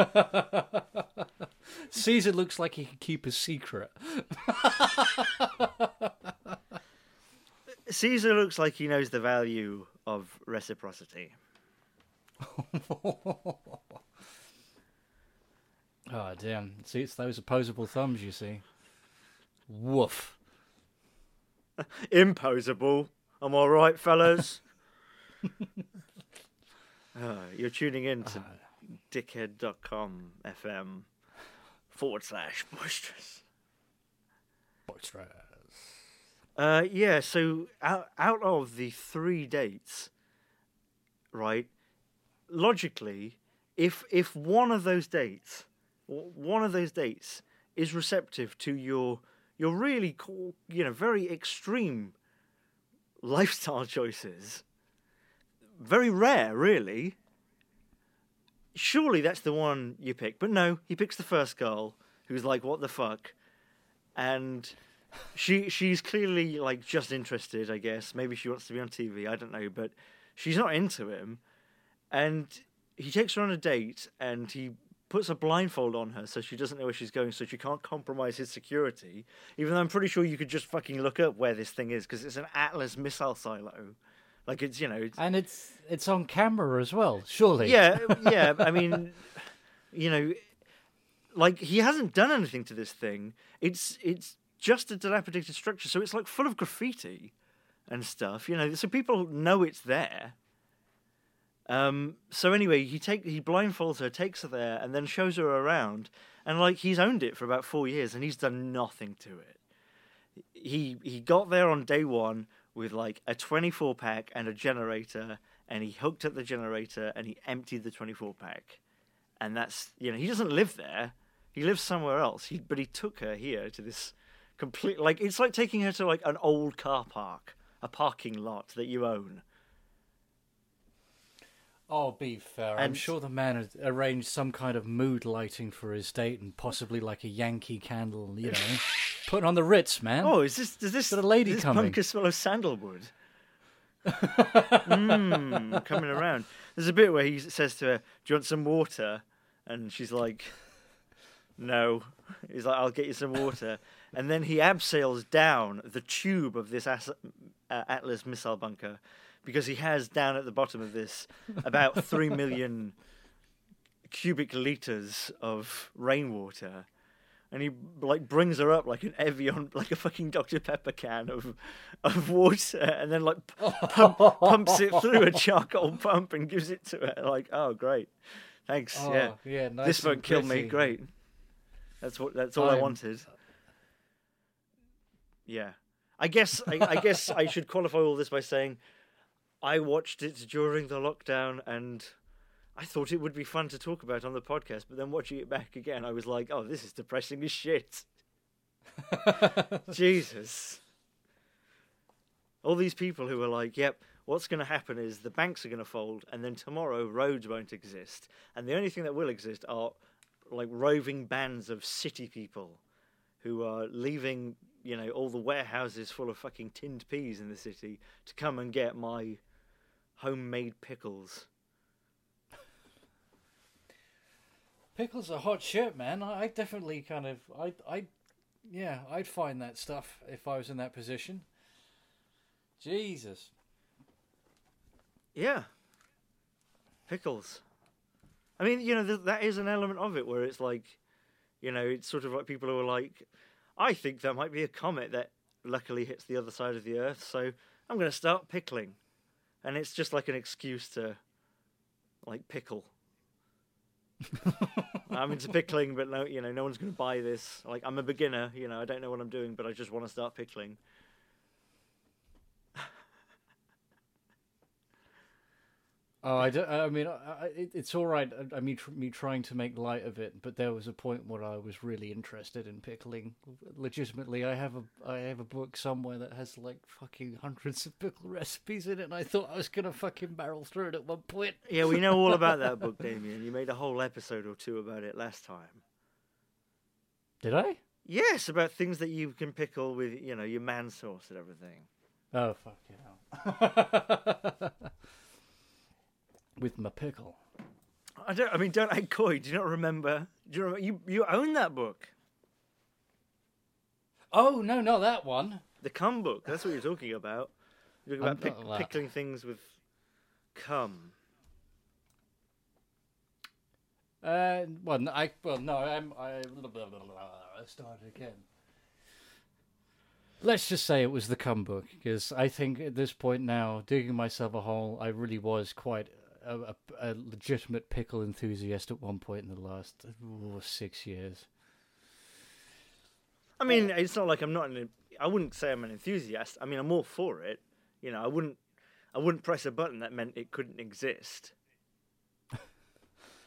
Caesar looks like he can keep a secret. Caesar looks like he knows the value of reciprocity. Oh damn! See, it's those opposable thumbs. You see. Woof. Imposable. I'm all right, fellas. Ah, you're tuning in to dickhead.com FM forward slash boisterous. Boisterous. Uh, yeah, so out, out of the three dates, right, logically, if if one of those dates, one of those dates is receptive to your your really cool, you know, very extreme lifestyle choices, very rare, really. Surely that's the one you pick, but no, he picks the first girl who's like, "What the fuck," and she she's clearly like just interested, I guess. Maybe she wants to be on TV, I don't know, but she's not into him. And he takes her on a date and he puts a blindfold on her so she doesn't know where she's going so she can't compromise his security. Even though I'm pretty sure you could just fucking look up where this thing is because it's an Atlas missile silo. Like it's, you know, it's, And it's it's on camera as well. Surely. yeah, yeah. I mean, you know, like he hasn't done anything to this thing. It's it's just a dilapidated structure, so it's like full of graffiti and stuff. You know, so people know it's there. Um. So anyway, he take he blindfolds her, takes her there, and then shows her around. And like he's owned it for about four years, and he's done nothing to it. He he got there on day one with like a 24 pack and a generator and he hooked up the generator and he emptied the 24 pack and that's you know he doesn't live there he lives somewhere else he but he took her here to this complete like it's like taking her to like an old car park a parking lot that you own Oh, be fair. I'm sure the man had arranged some kind of mood lighting for his date and possibly like a Yankee candle, you know, putting on the Ritz, man. oh is this does this Got a lady this coming. pumpkin smell of sandalwood? Mm, coming around. There's a bit where he says to her do you want some water? And she's like no. He's like i'll get you some water. And then he abseils down the tube of this As- uh, atlas missile bunker because he has down at the bottom of this about 3 million cubic liters of rainwater. And he like brings her up like an Evian, like a fucking Dr Pepper can of of water, and then like pump, pumps it through a charcoal pump and gives it to her. Like, oh great, thanks, Oh, yeah, yeah, nice this won't kill me. Great, that's what that's all I I'm- wanted. Yeah, I guess I, I guess I should qualify all this by saying I watched it during the lockdown and. I thought it would be fun to talk about on the podcast, but then watching it back again, I was like, "Oh, this is depressing as shit." Jesus. All these people who are like, "Yep, what's going to happen is the banks are going to fold, and then tomorrow roads won't exist, and the only thing that will exist are like roving bands of city people who are leaving, you know, all the warehouses full of fucking tinned peas in the city to come and get my homemade pickles." Pickles are hot shit, man. I, I definitely kind of, I, I, yeah, I'd find that stuff if I was in that position. Jesus. Yeah. pickles. I mean, you know, th- that is an element of it where it's like, you know, it's sort of like people who are like, I think there might be a comet that luckily hits the other side of the Earth, so I'm going to start pickling, and it's just like an excuse to, like, pickle. I'm into pickling, but no, you know, no one's going to buy this. Like, I'm a beginner, you know, I don't know what I'm doing, but I just want to start pickling. Oh, I, don't, I mean, I, it, it's all right. I, I mean, tr- me trying to make light of it, but there was a point where I was really interested in pickling. Legitimately, I have a I have a book somewhere that has like fucking hundreds of pickle recipes in it, and I thought I was gonna fucking barrel through it at one point. Yeah, we know all about that book, Damien. You made a whole episode or two about it last time. Did I? Yes, about things that you can pickle with, you know, your man sauce and everything. Oh fuck hell! With my pickle. I don't. I mean, don't act coy. Do you not remember? Do you remember? You you own that book, Oh no, not that one. the cum book. That's what you're talking about. You're talking about pick, pickling things with cum. Uh, well, no, I well no, I'm I blah, blah, blah, started again. Let's just say it was the cum book because I think at this point now, digging myself a hole, I really was quite a, a, a legitimate pickle enthusiast at one point in the last oh, six years. I mean, it's not like I'm not an. I wouldn't say I'm an enthusiast. I mean, I'm all for it. You know, I wouldn't. I wouldn't press a button that meant it couldn't exist.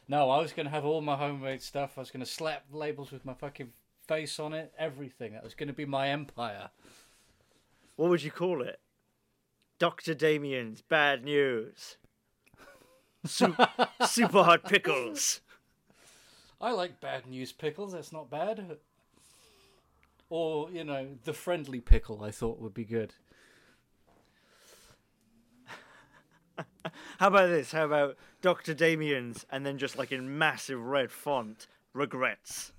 No, I was going to have all my homemade stuff. I was going to slap labels with my fucking face on it, everything. That was going to be my empire. What would you call it? Doctor Damien's bad news. Su- super hot pickles. I like bad news pickles. That's not bad. Or you know, the friendly pickle. I thought would be good. How about this? How about Dr. Damien's and then just like in massive red font, regrets.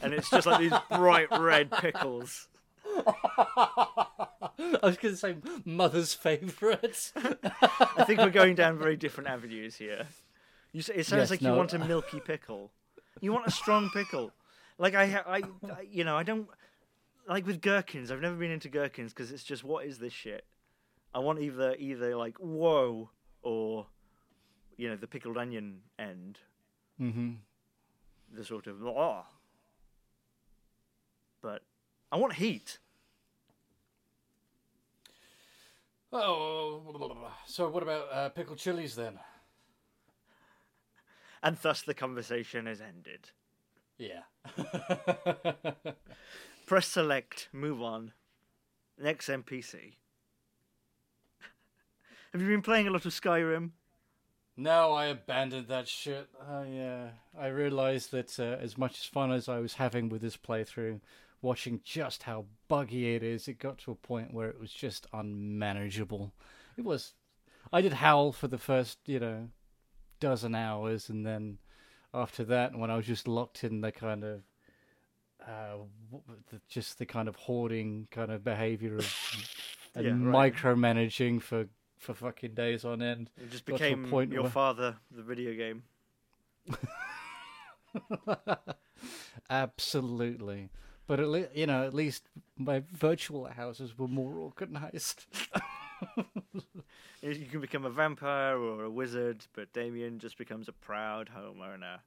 And it's just like these bright red pickles. I was going to say mother's favourites. I think we're going down very different avenues here. You say, it sounds Yes, like you want a milky pickle. You want a strong pickle. Like I, I, I, you know, I don't like with gherkins. I've never been into gherkins because it's just what is this shit? I want either either like whoa or you know the pickled onion end, mm-hmm. the sort of oh. I want heat. Oh, so what about uh, pickled chilies then? And thus the conversation is ended. Yeah. Press select, move on. Next NPC. Have you been playing a lot of Skyrim? no, I abandoned that shit. I uh, I realised that uh, as much as fun as I was having with this playthrough, watching just how buggy it is, it got to a point where it was just unmanageable. It was. I did howl for the first, you know, dozen hours, and then after that, when I was just locked in the kind of, uh, just the kind of hoarding kind of behavior of and Yeah, right. micromanaging for for fucking days on end. It just Got to a became point your where- father, the video game. Absolutely. But at le- you know, at least my virtual houses were more organized. You can become a vampire or a wizard, but Damien just becomes a proud homeowner.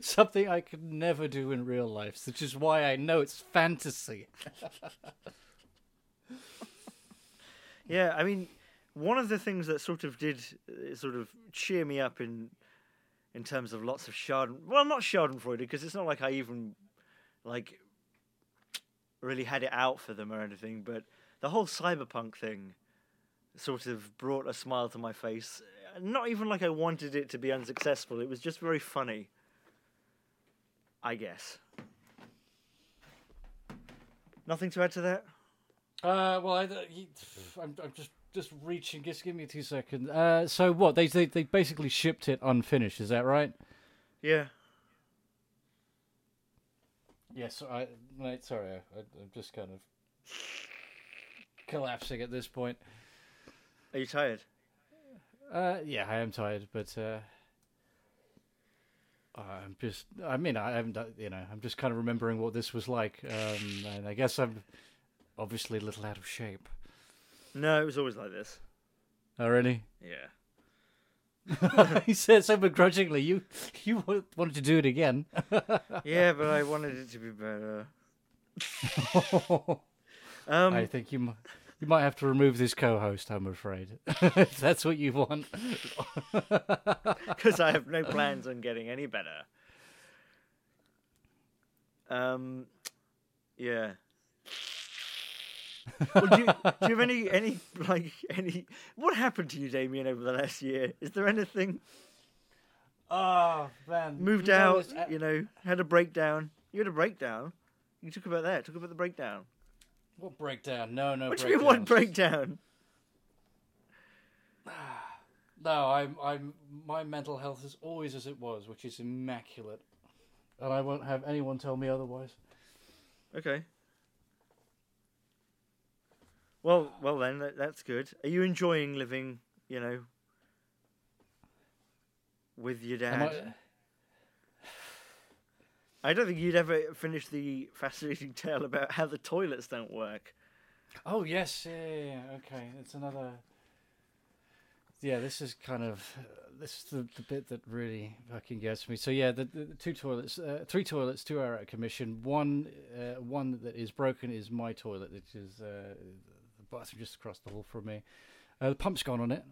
Something I could never do in real life, which is why I know it's fantasy. Yeah, I mean, one of the things that sort of did uh, sort of cheer me up in in terms of lots of Schaden, well, not Schadenfreude, because it's not like I even like really had it out for them or anything, but the whole cyberpunk thing sort of brought a smile to my face. Not even like I wanted it to be unsuccessful. It was just very funny. I guess. Nothing to add to that. Uh, well, I, I'm, I'm just just reaching. Just give me two seconds. Uh, so what? They, they they basically shipped it unfinished. Is that right? Yeah. Yes. I mate, sorry. I, I'm just kind of collapsing at this point. Are you tired? Uh, yeah, I am tired, but uh, I'm just. I mean, I haven't. done- You know, I'm just kind of remembering what this was like, um, and I guess I'm obviously a little out of shape. No, it was always like this. Oh, really? Yeah. he said so begrudgingly. You you wa- wanted to do it again. Yeah, but I wanted it to be better. Um, I think you might. You might have to remove this co-host. I'm afraid, if that's what you want. because I have no plans on getting any better. Um, yeah. Well, do, you, do you have any any like any? What happened to you, Damien, over the last year? Is there anything? Ah, oh man, Moved You know, out, it's- uh, you know, had a breakdown. You had a breakdown. You talk about that. Talk about the breakdown. What breakdown? No, no. What do you mean, what breakdown? No, I'm. I'm. My mental health is always as it was, which is immaculate, and I won't have anyone tell me otherwise. Okay. Well, well then, that, that's good. Are you enjoying living, you know, with your dad? I- don't think you'd ever finish the fascinating tale about how the toilets don't work. Oh yes, yeah, yeah, yeah. Okay, it's another. Yeah, this is kind of this is the, the bit that really fucking gets me. So yeah, the, the, the two toilets, uh, three toilets, two are out of commission. One, uh, one that is broken is my toilet, which is bathroom just across the hall from me. Uh, the pump's gone on it.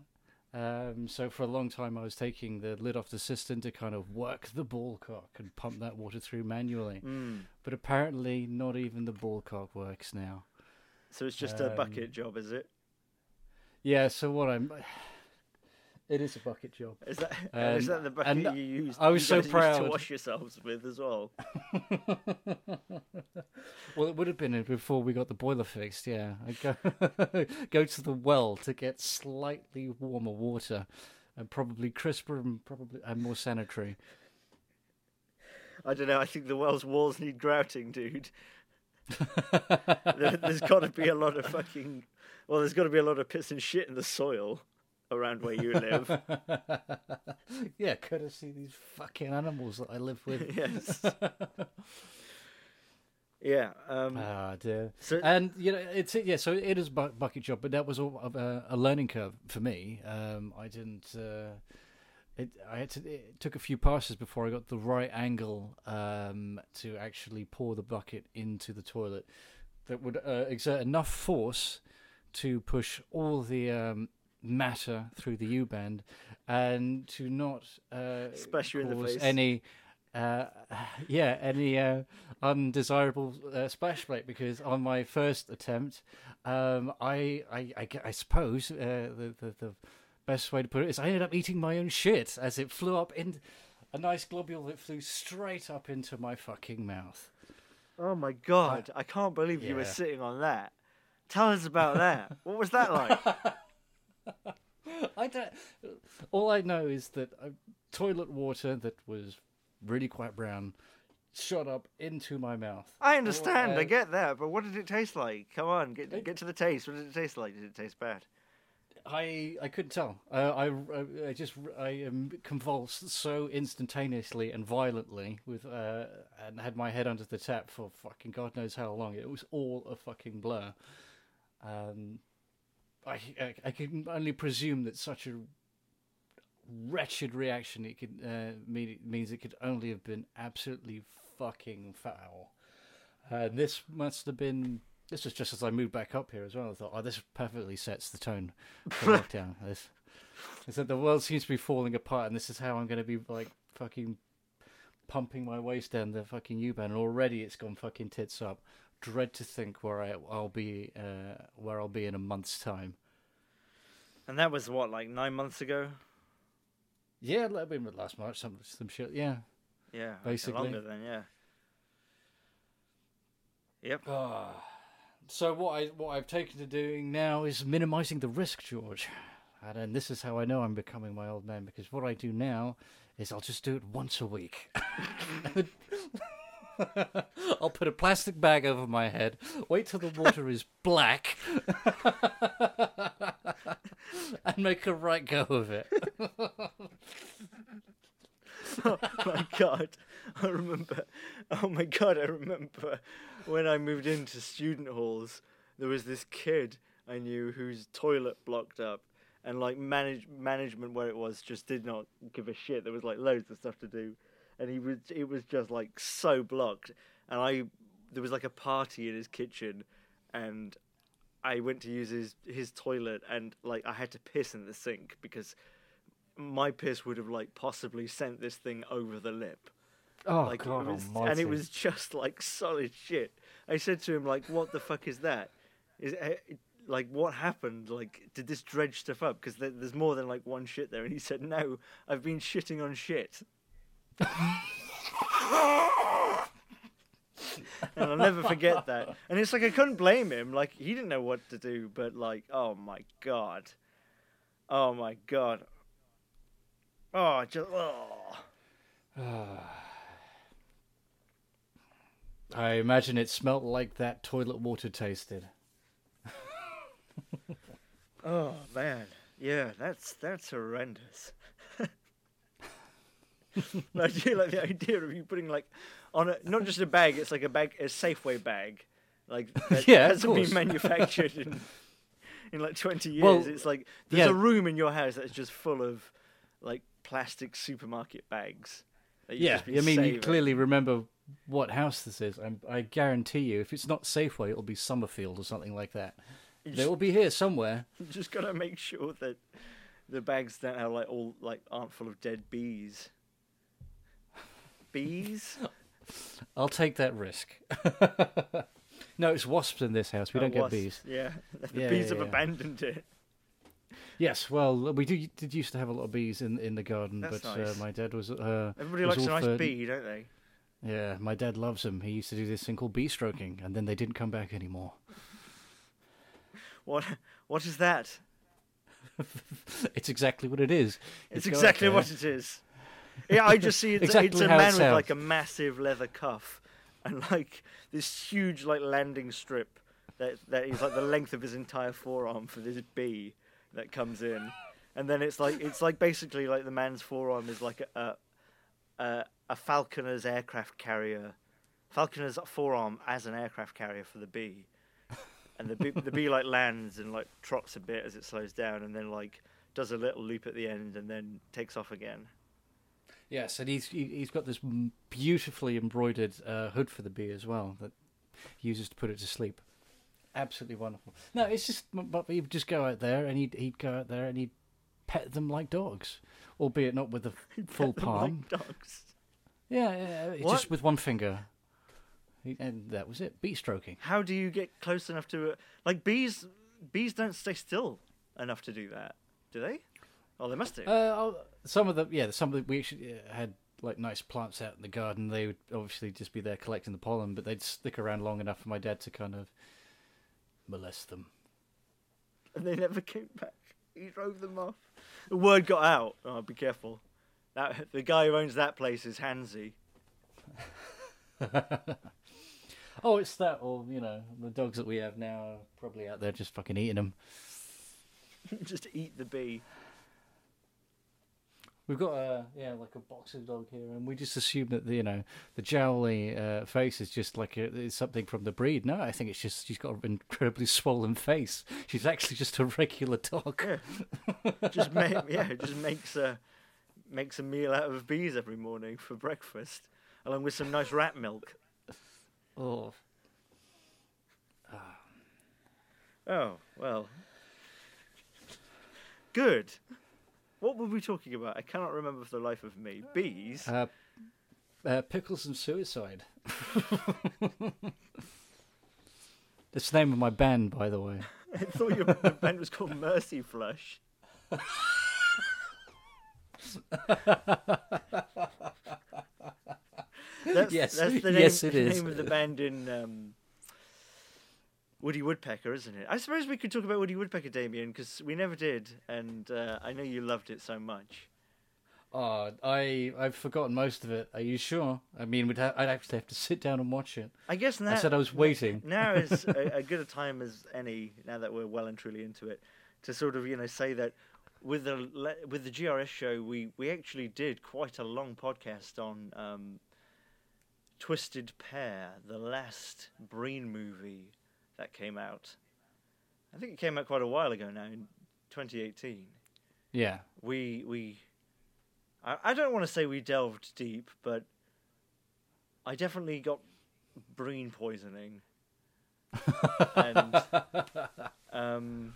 Um, so for a long time, I was taking the lid off the cistern to kind of work the ball cock and pump that water through manually. Mm. But apparently, not even the ball cock works now. So it's just a Um, bucket job, is it? Yeah, so what I'm. It is a bucket job. Is that is um, that the bucket you use? I was so proud. to wash yourselves with as well. well, it would have been before we got the boiler fixed. Yeah, I go go to the well to get slightly warmer water, and probably crisper and probably and more sanitary. I don't know. I think the well's walls need grouting, dude. there, there's got to be a lot of fucking. Well, there's got to be a lot of piss and shit in the soil around where you live. yeah, courtesy these fucking animals that I live with. yes. Yeah. Um, Ah, dear. so And you know, it's yeah. So it is bu- bucket job, but that was all of a, a learning curve for me. Um, I didn't. Uh, it, I had to. It took a few passes before I got the right angle um, to actually pour the bucket into the toilet that would uh, exert enough force to push all the um, matter through the U bend and to not uh, Splash you in the face. any. Uh, yeah, any uh, undesirable uh, splash plate because on my first attempt, um, I, I, I, I suppose uh, the, the the best way to put it is I ended up eating my own shit as it flew up in a nice globule that flew straight up into my fucking mouth. oh my god, I can't believe you were sitting on that. Tell us about that. What was that like? I don't. All I know is that uh, toilet water that was really quite brown shot up into my mouth. I understand. I get that, but what did it taste like? Come on, get get to the taste. What did it taste like? Did it taste bad? I I couldn't tell. Uh, I, I I just I um, convulsed so instantaneously and violently with uh, and had my head under the tap for fucking god knows how long. It was all a fucking blur. Um, I I, I can only presume that such a wretched reaction it could uh, mean means it could only have been absolutely fucking foul. Uh, this must have been. This was just as I moved back up here as well. I thought, oh, this perfectly sets the tone for lockdown. This, I said the world seems to be falling apart, and this is how I'm going to be like fucking pumping my waste down the fucking U-bend. And already it's gone fucking tits up. Dread to think where I, I'll be, uh, where I'll be in a month's time. And that was what, like nine months ago? Yeah, I mean, last March, some some shit. Yeah. Yeah, Basically. longer then. Yeah. Yep. Ah. So what I what I've taken to doing now is minimizing the risk, George. And then this is how I know I'm becoming my old man because what I do now is I'll just do it once a week. I'll put a plastic bag over my head, wait till the water is black, and make a right go of it. oh my god. I remember oh my god i remember when i moved into student halls there was this kid i knew whose toilet blocked up and like manage management where it was just did not give a shit. There was like loads of stuff to do and he was it was just like so blocked and i there was like a party in his kitchen and i went to use his his toilet and like i had to piss in the sink because my piss would have like possibly sent this thing over the lip. Oh like god it was, and it was just like solid shit. I said to him like, "What the fuck is that? Is it, eh, like what happened? Like did this dredge stuff up? Because there, there's more than like one shit there." And he said, "No, I've been shitting on shit." And I'll never forget that. And it's like I couldn't blame him. Like he didn't know what to do, but like, oh my god, oh my god, oh just oh. I imagine it smelt like that toilet water tasted. Oh man, yeah, that's that's horrendous. I do like the idea of you putting like on a not just a bag, it's like a bag, a Safeway bag, like that Yeah, hasn't been manufactured in in like twenty years. Well, it's like there's yeah. a room in your house that's just full of like plastic supermarket bags. Yeah, just I mean, you clearly remember what house this is. I, I guarantee you, if it's not Safeway, it'll be Somerfield or something like that. They will be here somewhere. You just gotta make sure that the bags don't have like all like aren't full of dead bees. Bees? I'll take that risk. no, it's wasps in this house. We Oh, don't get bees. Yeah, the Yeah, bees yeah, have yeah. abandoned it. Yes, well, we do, did used to have a lot of bees in in the garden, That's but nice. uh, my dad was. Uh, Everybody was likes a nice for- bee, don't they? Yeah, my dad loves them. He used to do this thing called bee stroking, and then they didn't come back anymore. What? What is that? It's exactly what it is. It's exactly what it is. Yeah, I just see it's, it's a how it man with like a massive leather cuff and like this huge like landing strip that that is like the length of his entire forearm for this bee that comes in, and then it's like it's like basically like the man's forearm is like a a, a, a falconer's aircraft carrier, falconer's forearm as an aircraft carrier for the bee. And the bee, the bee like lands and like trots a bit as it slows down, and then like does a little loop at the end, and then takes off again. Yes, and he's he, he's got this beautifully embroidered uh, hood for the bee as well that he uses to put it to sleep. Absolutely wonderful. No, it's just but he'd just go out there and he'd he'd go out there and he'd pet them like dogs, albeit not with the full palm. like dogs. Yeah, yeah, just with one finger. And that was it. Bee stroking. How do you get close enough to it? Like bees, bees don't stay still enough to do that, do they? Oh, they must do. Uh, some of the yeah, some of the, we actually uh, had like nice plants out in the garden. They would obviously just be there collecting the pollen, but they'd stick around long enough for my dad to kind of molest them. and they never came back. He drove them off. The word got out. Oh, be careful. That the guy who owns that place is Hansy. Oh, it's that, or you know, the dogs that we have now are probably out there just fucking eating them. Just eat the bee. We've got a yeah, like a boxing dog here, and we just assume that the, you know the jowly uh, face is just like a, is something from the breed. No, I think it's just she's got an incredibly swollen face. She's actually just a regular dog. Yeah. just ma- yeah, just makes a makes a meal out of bees every morning for breakfast, along with some nice rat milk. Oh, Oh well. Good. What were we talking about? I cannot remember for the life of me. Bees. uh, uh, pickles and suicide. That's the name of my band, by the way. I thought your band was called Mercy Flush. that's, Yes, that's the name, yes, it is. name of the band in um, Woody Woodpecker, isn't it? I suppose we could talk about Woody Woodpecker, Damien, because we never did, and uh, I know you loved it so much. Oh, I I've forgotten most of it. Are you sure? I mean, we'd ha- I'd actually have to sit down and watch it. I guess now I said I was waiting. now is a, a good a time as any. Now that we're well and truly into it, to sort of you know say that with the with the GRS show, we we actually did quite a long podcast on um, Twisted Pair, the last Breen movie that came out. I think it came out quite a while ago now, in 2018. Yeah. We we. I, I don't want to say we delved deep, but I definitely got brain poisoning. and um,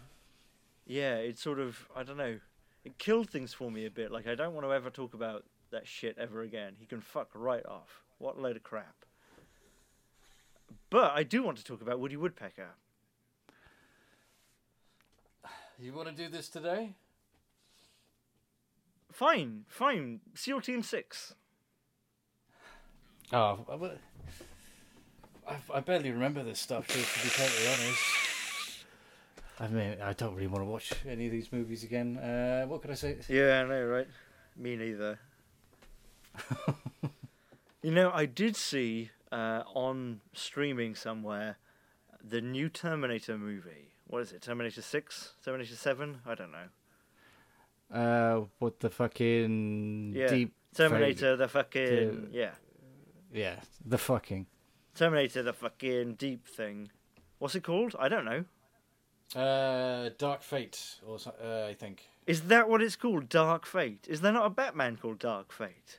yeah, it sort of I don't know, it killed things for me a bit. Like I don't want to ever talk about that shit ever again. He can fuck right off. What a load of crap. But I do want to talk about Woody Woodpecker. You want to do this today? Fine, fine. SEAL Team Six. Oh, I- I, I barely remember this stuff, to, to be totally honest. I mean, I don't really want to watch any of these movies again. Uh, what could I say? Yeah, I know, right? Me neither. you know, I did see uh, on streaming somewhere the new Terminator movie. What is it? Terminator Six? Terminator Seven? I don't know. Uh, what the fucking Yeah, deep Terminator, the fucking the- yeah, Yeah, the fucking. Terminator, the fucking deep thing. What's it called? I don't know. Uh, Dark Fate, or uh, I think. Is that what it's called? Dark Fate? Is there not a Batman called Dark Fate?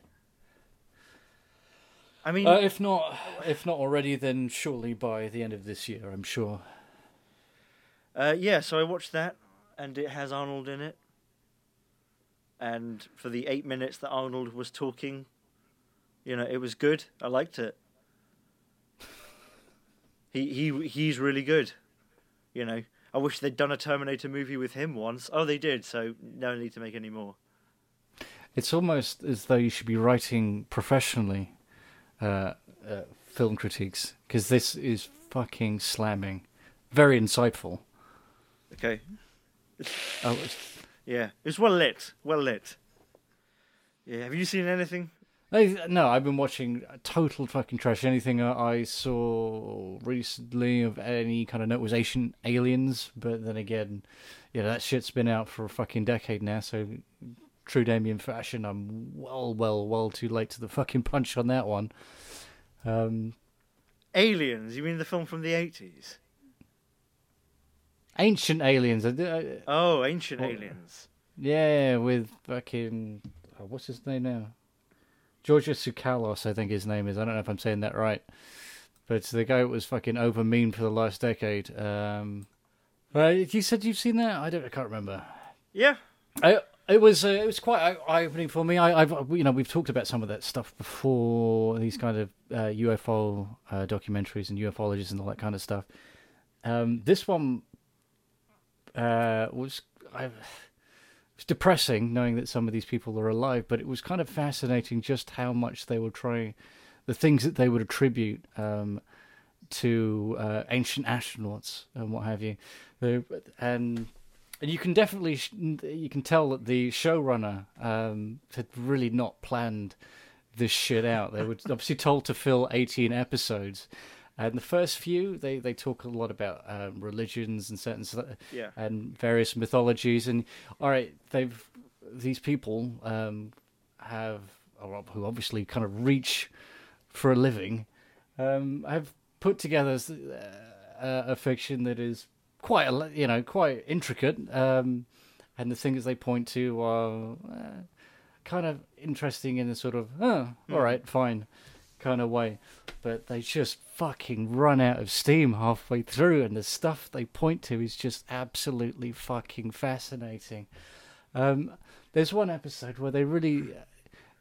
I mean, Uh, if not, if not already, then shortly by the end of this year, I'm sure. Uh, yeah, so I watched that, and it has Arnold in it. And for the eight minutes that Arnold was talking, you know, it was good. I liked it. He he he's really good. You know, I wish they'd done a Terminator movie with him once. Oh, they did. So no need to make any more. It's almost as though you should be writing professionally uh, uh, film critiques because this is fucking slamming, very insightful. Okay. Oh, it's- Yeah, it's well lit. Well lit. Yeah. Have you seen anything? I- no, I've been watching total fucking trash. Anything I I saw recently of any kind of note was Ancient Aliens, but then again, yeah, that shit's been out for a fucking decade now. So, true Damien fashion, I'm well, well, well too late to the fucking punch on that one. Um, Aliens. You mean the film from the eighties? Ancient Aliens, Oh, Ancient What- Aliens. yeah, with fucking oh, what's his name now? Giorgio Tsoukalos, I think his name is. I don't know if I'm saying that right, but the guy was fucking over mean for the last decade. Um, right, you said you've seen that? I don't. I can't remember. Yeah. I, it was uh, it was quite eye opening for me. I, I've you know we've talked about some of that stuff before. These kind of uh, UFO uh, documentaries and ufologists and all that kind of stuff. Um, this one uh, was I, depressing knowing that some of these people are alive, but it was kind of fascinating just how much they were trying, the things that they would attribute um, to uh, ancient astronauts and what have you, They- and and you can definitely you can tell that the showrunner um, had really not planned this shit out. They were obviously told to fill 18 episodes. And the first few, they, they talk a lot about um, religions and certain Yeah. and various mythologies. And all right, they've these people um, have who obviously kind of reach for a living um, have put together uh, a fiction that is quite a, you know quite intricate. Um, and the things they point to are uh, kind of interesting in a sort of oh, all right, fine kind of way. But they just fucking run out of steam halfway through, and the stuff they point to is just absolutely fucking fascinating. Um, there's one episode where they really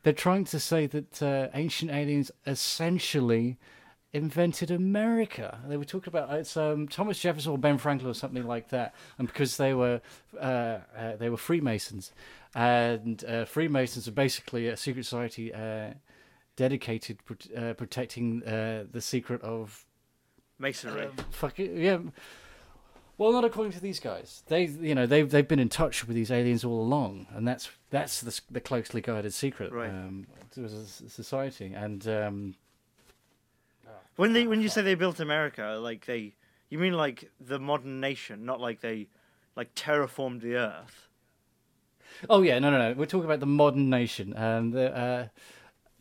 they're trying to say that uh, ancient aliens essentially invented America. They were talking about it's um, Thomas Jefferson or Ben Franklin or something like that, and because they were uh, uh, they were Freemasons, and uh, Freemasons are basically a secret society uh, dedicated prot- uh, protecting uh, the secret of Masonry. fucking yeah. Well, not according to these guys. They, you know, they've they've been in touch with these aliens all along, and that's that's the, the closely guarded secret Right. um, to a society. And um, When they when you say they built America, like they, you mean like the modern nation, not like they, like terraformed the earth. Oh yeah, no, no, no. We're talking about the modern nation, and the, uh,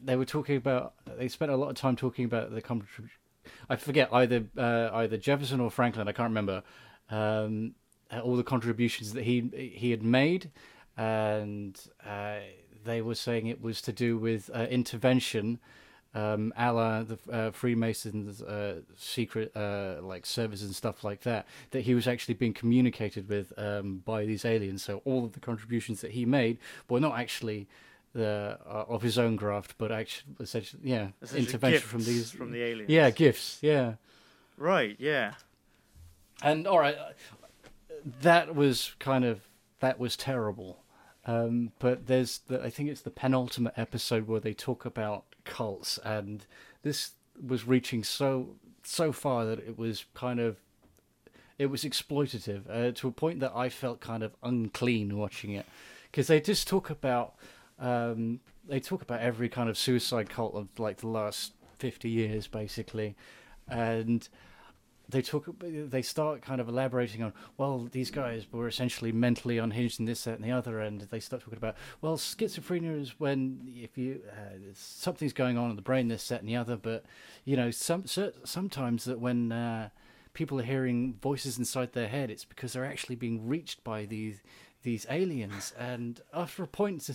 they were talking about. They spent a lot of time talking about the contribution. I forget either uh, either Jefferson or Franklin. I can't remember um, all the contributions that he he had made, and uh, they were saying it was to do with uh, intervention. Um, a la the uh, Freemasons' uh, secret uh, like services and stuff like that, that he was actually being communicated with um, by these aliens. So all of the contributions that he made were not actually the uh, of his own graft, but actually essentially, yeah, Essentially intervention from these from the aliens. Yeah, gifts. Yeah, Right. Yeah. and all right, uh, that was kind of that was terrible. Um, but there's the, I think it's the penultimate episode where they talk about cults, and this was reaching so so far that it was kind of it was exploitative uh, to a point that I felt kind of unclean watching it. Because they just talk about um, they talk about every kind of suicide cult of like the last fifty years basically, and they talk they start kind of elaborating on well these guys were essentially mentally unhinged in this that and the other and they start talking about well schizophrenia is when if you uh, something's going on in the brain this that and the other but you know some sometimes that when uh, people are hearing voices inside their head it's because they're actually being reached by these these aliens and after a point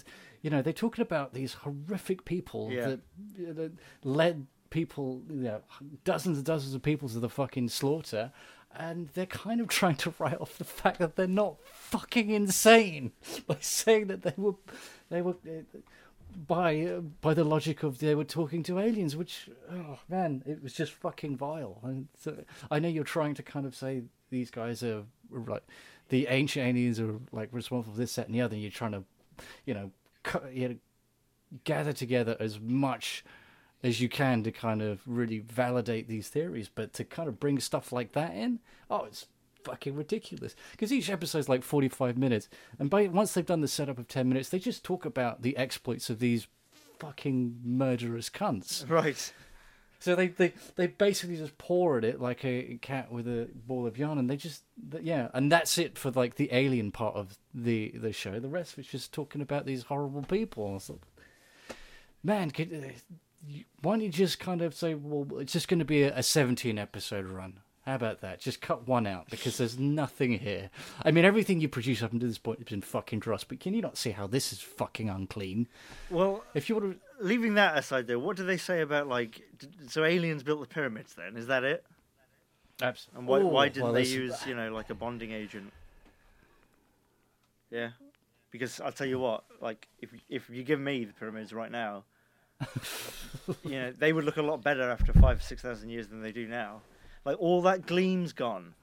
you know they're talking about these horrific people Yeah. that, you know, led people, you know, dozens and dozens of people to the fucking slaughter, and they're kind of trying to write off the fact that they're not fucking insane by saying that they were, they were. uh, By uh, by the logic of they were talking to aliens, which oh man, it was just fucking vile. And so, I know you're trying to kind of say these guys are like the ancient aliens are like responsible for this, that, and the other. And you're trying to, you know, cut, you know, gather together as much as you can to kind of really validate these theories, but to kind of bring stuff like that in, oh, it's fucking ridiculous. Because each episode's like 45 minutes, and by once they've done the setup of 10 minutes, they just talk about the exploits of these fucking murderous cunts. Right. So they, they, they basically just pour at it like a cat with a ball of yarn, and they just yeah, and that's it for like the alien part of the the show. The rest of it's just talking about these horrible people. Like, man, could, why don't you just kind of say, well, it's just going to be a, a 17 episode run? How about that? Just cut one out because there's nothing here. I mean, everything you produce up until this point has been fucking dross, but can you not see how this is fucking unclean? Well, If you want to, leaving that aside, though, what do they say about like? So aliens built the pyramids. Then is that it? absolutely. And why, why oh, didn't they use you know like a bonding agent? Yeah, because I'll tell you what, like if if you give me the pyramids right now, you know they would look a lot better after five six thousand years than they do now. Like all that gleam's gone.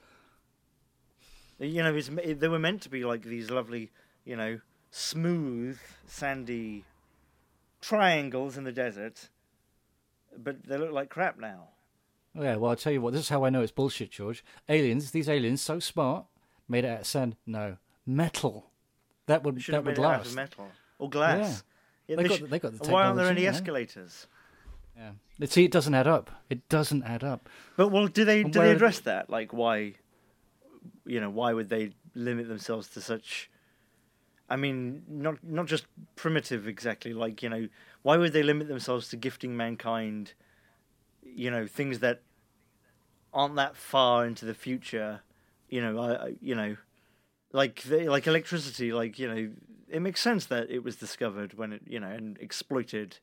You know, it's, they were meant to be like these lovely, you know, smooth, sandy triangles in the desert, but they look like crap now. Oh, yeah, well, I'll tell you what, this is how I know it's bullshit, George. Aliens, these aliens, so smart, made it out of sand. No, metal. That would that would it last. metal or glass. Yeah, They they got- they got the Why aren't there any escalators? Yeah. See, it doesn't add up. It doesn't add up. But well, do they do they address that? Like, why? You know, why would they limit themselves to such? I mean, not not just primitive exactly. Like, you know, why would they limit themselves to gifting mankind? You know, things that aren't that far into the future. You know, I you know, like they, like electricity. Like, you know, it makes sense that it was discovered when it you know and exploited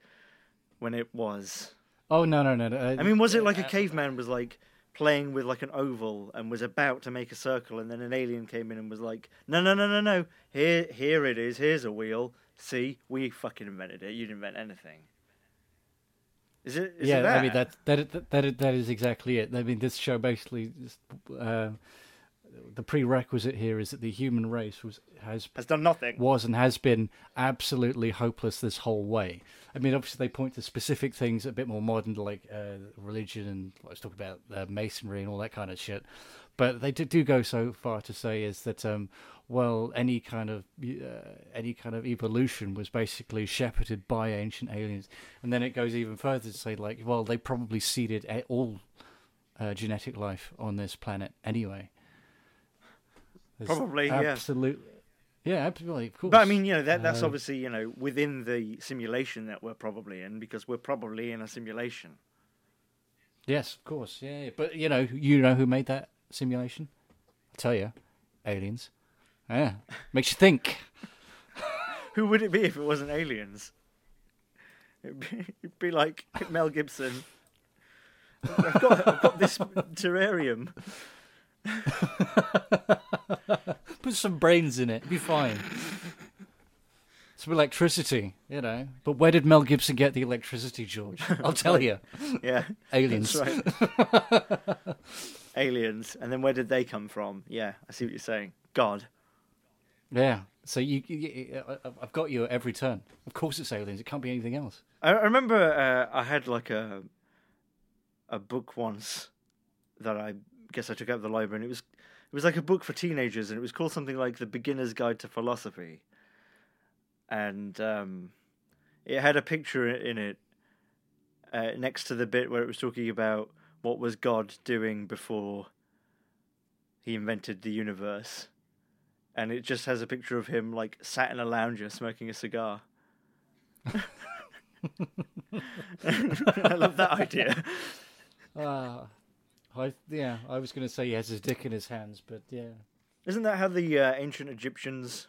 when it was. Oh no no no! no. I mean, was it like a caveman was like playing with like an oval and was about to make a circle, and then an alien came in and was like, "No, no, no, no, no! Here, here it is. Here's a wheel. See, we fucking invented it. You didn't invent anything." Is it? Is yeah, it that? I mean that that that that, that is exactly it. I mean, this show basically, just, uh, the prerequisite here is that the human race was has has done nothing. was and has been absolutely hopeless this whole way. I mean, obviously they point to specific things a bit more modern, like uh, religion and let's talk about uh, masonry and all that kind of shit. But they do, do go so far to say is that um, well, any kind of uh, any kind of evolution was basically shepherded by ancient aliens, and then it goes even further to say like, well, they probably seeded all uh, genetic life on this planet anyway. There's Probably, absolutely Yeah, absolutely, of course. But I mean, you know, that that's Uh, obviously you know within the simulation that we're probably in because we're probably in a simulation. yes, of course. Yeah, yeah. but you know, you know who made that simulation? I tell you, aliens. Yeah, makes you think. Who would it be if it wasn't aliens? It'd be, it'd be like Mel Gibson. I've got, I've got this terrarium. Put some brains in it, it'd be fine. Some electricity, you know. But where did Mel Gibson get the electricity, George? I'll tell you. Yeah, Aliens. that's right. aliens, and then where did they come from? Yeah, I see what you're saying. God. Yeah. So you, you, I've got you at every turn. Of course, it's aliens. It can't be anything else. I, I remember uh, I had like a a book once that I guess I took out the library, and it was it was like a book for teenagers, and it was called something like The Beginner's Guide to Philosophy, and um, it had a picture in it uh, next to the bit where it was talking about what was God doing before he invented the universe, and it just has a picture of him like sat in a lounger smoking a cigar. I love that idea. Ah, I yeah. I was going to say he has his dick in his hands, but yeah. Isn't that how the uh, ancient Egyptians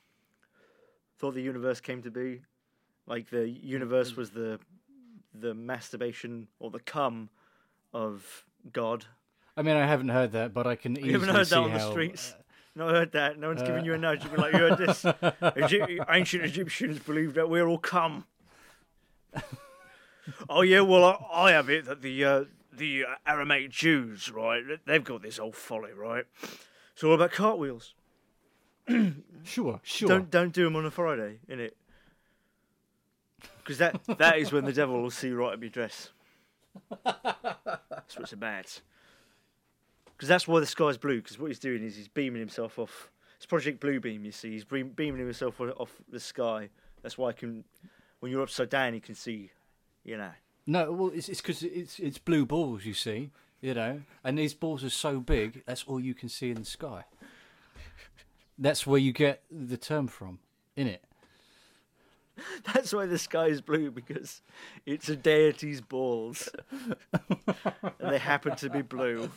thought the universe came to be? Like the universe was the the masturbation or the cum of God. I mean, I haven't heard that, but I can easily You haven't heard that on the how, streets. Not heard that. No one's giving uh, you a nudge. You'd be like, you heard this? Egy- ancient Egyptians believed that we're all cum. oh yeah, well I, I have it that the uh, the uh, Aramaic Jews, right? They've got this old folly, right? It's all about cartwheels. Sure, sure. Don't don't do them on a Friday, innit? Because that that is when the devil will see right up your dress. That's what it's about. Because that's why the sky's blue. Because what he's doing is he's beaming himself off. It's Project Blue Beam. You see, he's beaming himself off the sky. That's why I can, when you're upside down, you can see. You know. No, well, it's it's because it's it's blue balls, you see, you know, and these balls are so big. That's all you can see in the sky. That's where you get the term from, in it. That's why the sky is blue because it's a deity's balls, and they happen to be blue.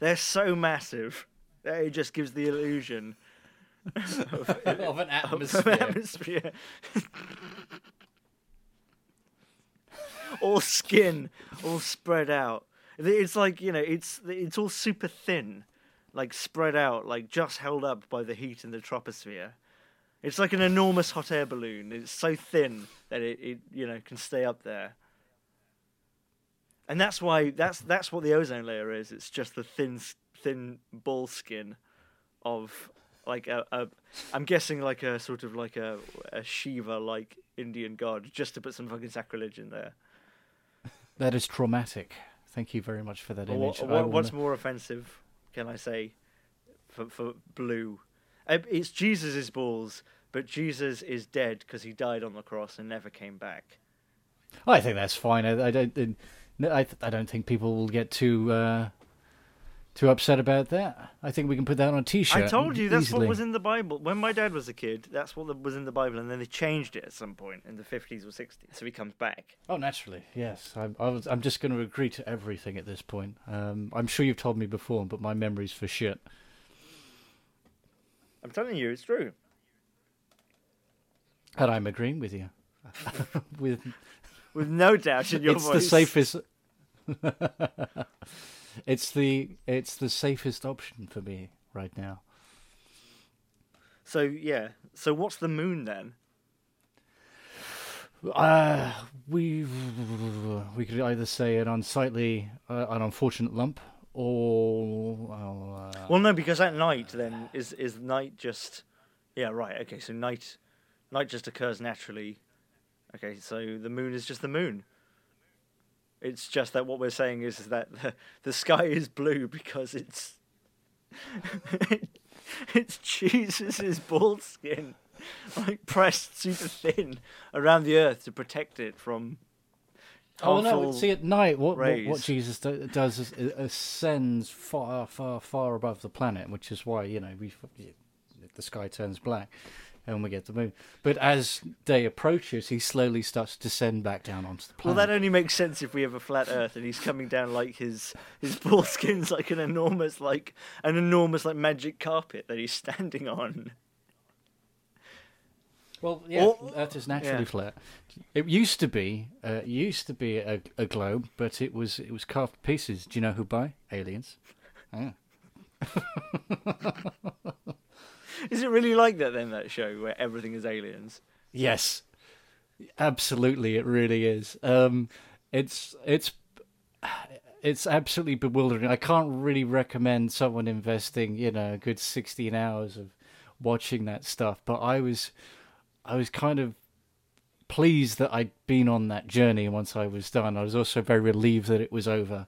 They're so massive that it just gives the illusion of an of an atmosphere. All skin, all spread out. It's like you know, it's it's all super thin, like spread out, like just held up by the heat in the troposphere. It's like an enormous hot air balloon. It's so thin that it, it you know can stay up there. And that's why that's that's what the ozone layer is. It's just the thin thin ball skin of like a, a I'm guessing like a sort of like a, a Shiva like Indian god just to put some fucking sacrilege in there. That is traumatic. Thank you very much for that image. what, what, what's more offensive, can I say, for for blue? It's Jesus's balls, but Jesus is dead because he died on the cross and never came back. I think that's fine. I, I don't. I- I, I don't think people will get too uh, too upset about that. I think we can put that on a T-shirt. I told you that's easily. what was in the Bible. When my dad was a kid, that's what was in the Bible, and then they changed it at some point in the fifties or sixties. So he comes back. Oh, naturally, yes. I, I was, I'm just going to agree to everything at this point. Um, I'm sure you've told me before, but my memory's for shit. I'm telling you, it's true. And I'm agreeing with you. with With no doubt in your it's voice. the safest. it's the it's the safest option for me right now. So yeah. So what's the moon then? Uh, we we could either say an unsightly, uh, an unfortunate lump, or well, uh, Well, no, because at night then is is night just? Yeah, right. Okay, so night, night just occurs naturally. Okay, so the moon is just the moon. It's just that what we're saying is, is that the, the sky is blue because it's it's Jesus's bald skin, like pressed super thin around the earth to protect it from. Oh no! See, at night, what what, what. Jesus do, does is it ascends far, far, far above the planet, which is why you know we the sky turns black, and we get the moon. But as day approaches, he slowly starts to descend back down onto the planet. Well, that only makes sense if we have a flat Earth and he's coming down like his his ball skin's like an enormous like an enormous like magic carpet that he's standing on. Well, yeah, Or- Earth is naturally yeah. flat. It used to be, uh, used to be a, a globe, but it was it was carved to pieces. Do you know who by? Aliens. Yeah. Is it really like that then? That show where everything is aliens. Yes, absolutely, it really is. Um, it's it's it's absolutely bewildering. I can't really recommend someone investing, you know, a good sixteen hours of watching that stuff. But I was, I was kind of pleased that I'd been on that journey. Once I was done, I was also very relieved that it was over,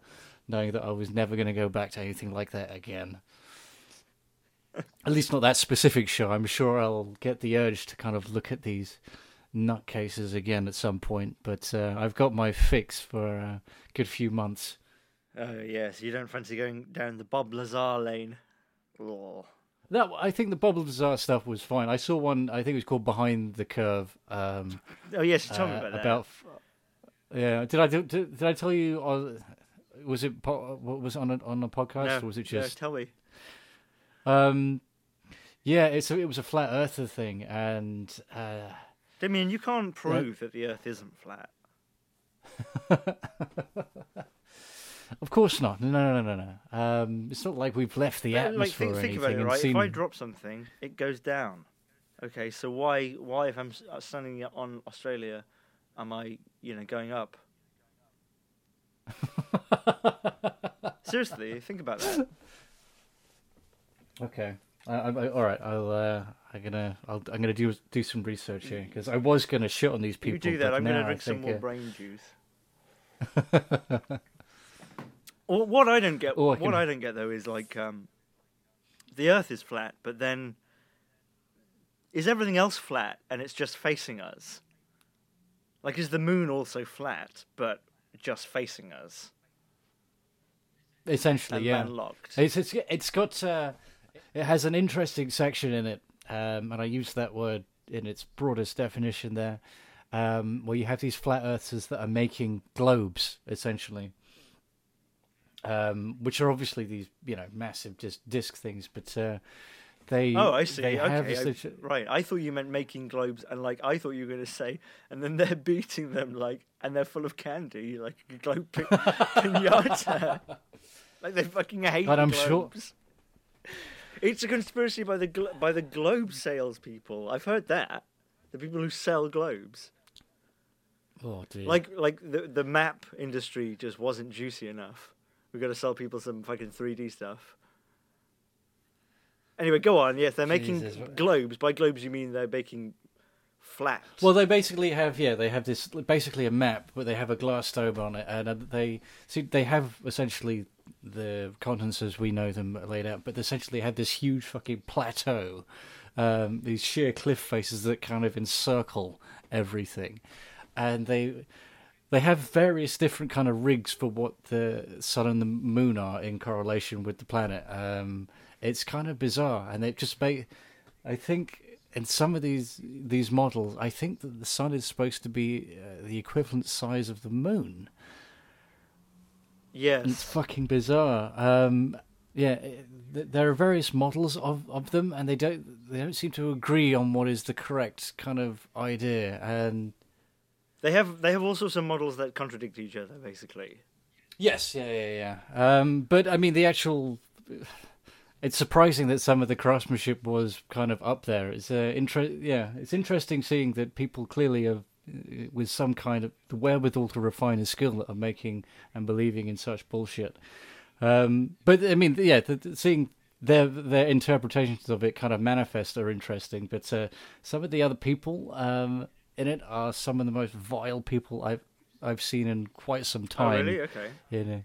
knowing that I was never going to go back to anything like that again. At least not that specific show. I'm sure I'll get the urge to kind of look at these nutcases again at some point. But uh, I've got my fix for a good few months. Oh yes, you don't fancy going down the Bob Lazar lane. Oh. That I think the Bob Lazar stuff was fine. I saw one. I think it was called Behind the Curve. Um, Oh yes, you told me uh, about that. about yeah. Did I did, did I tell you? Uh, was it what was it on a, on a podcast no, or was it no, just? tell me. Um, yeah, it's a, it was a flat earther thing, and uh, Damien, you can't prove that the Earth isn't flat. of course not. No, no, no, no, no. Um, it's not like we've left the Like, atmosphere think, or think anything. about it, right? seen... If I drop something, it goes down. Okay, so why, why if I'm uh, standing on Australia, am I, you know, going up? Seriously, think about that. Okay. I, I, I- all right. I'll. Uh, I'm gonna. I'll, I'm gonna do do some research here because I was gonna shit on these people. you do that, I'm going to now I drink some more uh, brain juice. Well, what I don't get, Oh, I what I don't get though, is like um, the Earth is flat, but then is everything else flat and it's just facing us? Like, is the moon also flat but just facing us essentially, and yeah. landlocked? It's it's it's got. Uh, it has an interesting section in it, um, and I use that word in its broadest definition there, um, where you have these flat earthers that are making globes, essentially. Um, which are obviously these, you know, massive just disc things, but uh, they Oh, I see. Okay, I- right. I thought you meant making globes, and like I thought you were going to say, and then they're beating them like, and they're full of candy, like a globe pi- pinata. like they fucking hate But I'm sure- globes. It's a conspiracy by the glo- by the globe salespeople. I've heard that the people who sell globes, Oh dear. like like the the map industry, just wasn't juicy enough. We've got to sell people some fucking 3D stuff. Anyway, go on. Yes, they're making Jesus, globes. By globes, you mean they're making flat. Well, they basically have yeah, they have this basically a map, but they have a glass dome on it, and uh, they see they have essentially the continents as we know them laid out, but they essentially have this huge fucking plateau, um, these sheer cliff faces that kind of encircle everything, and they they have various different kind of rigs for what the sun and the moon are in correlation with the planet. Um, it's kind of bizarre, and they just make. I think in some of these these models, I think that the sun is supposed to be uh, the equivalent size of the moon. Yes. It's fucking bizarre. Um, yeah, it- th- there are various models of, of them, and they don't they don't seem to agree on what is the correct kind of idea. And They have they have all sorts of models that contradict each other, basically. yes, yeah, yeah, yeah. Um, but I mean, the actual. It's surprising that some of the craftsmanship was kind of up there. It's uh, inter- yeah, it's interesting seeing that people clearly have, with some kind of the wherewithal to refine a skill, that are making and believing in such bullshit. Um, but I mean, yeah, the, the- seeing their their interpretations of it kind of manifest are interesting. But uh, some of the other people um, in it are some of the most vile people I've I've seen in quite some Oh, time. really? Okay. You know.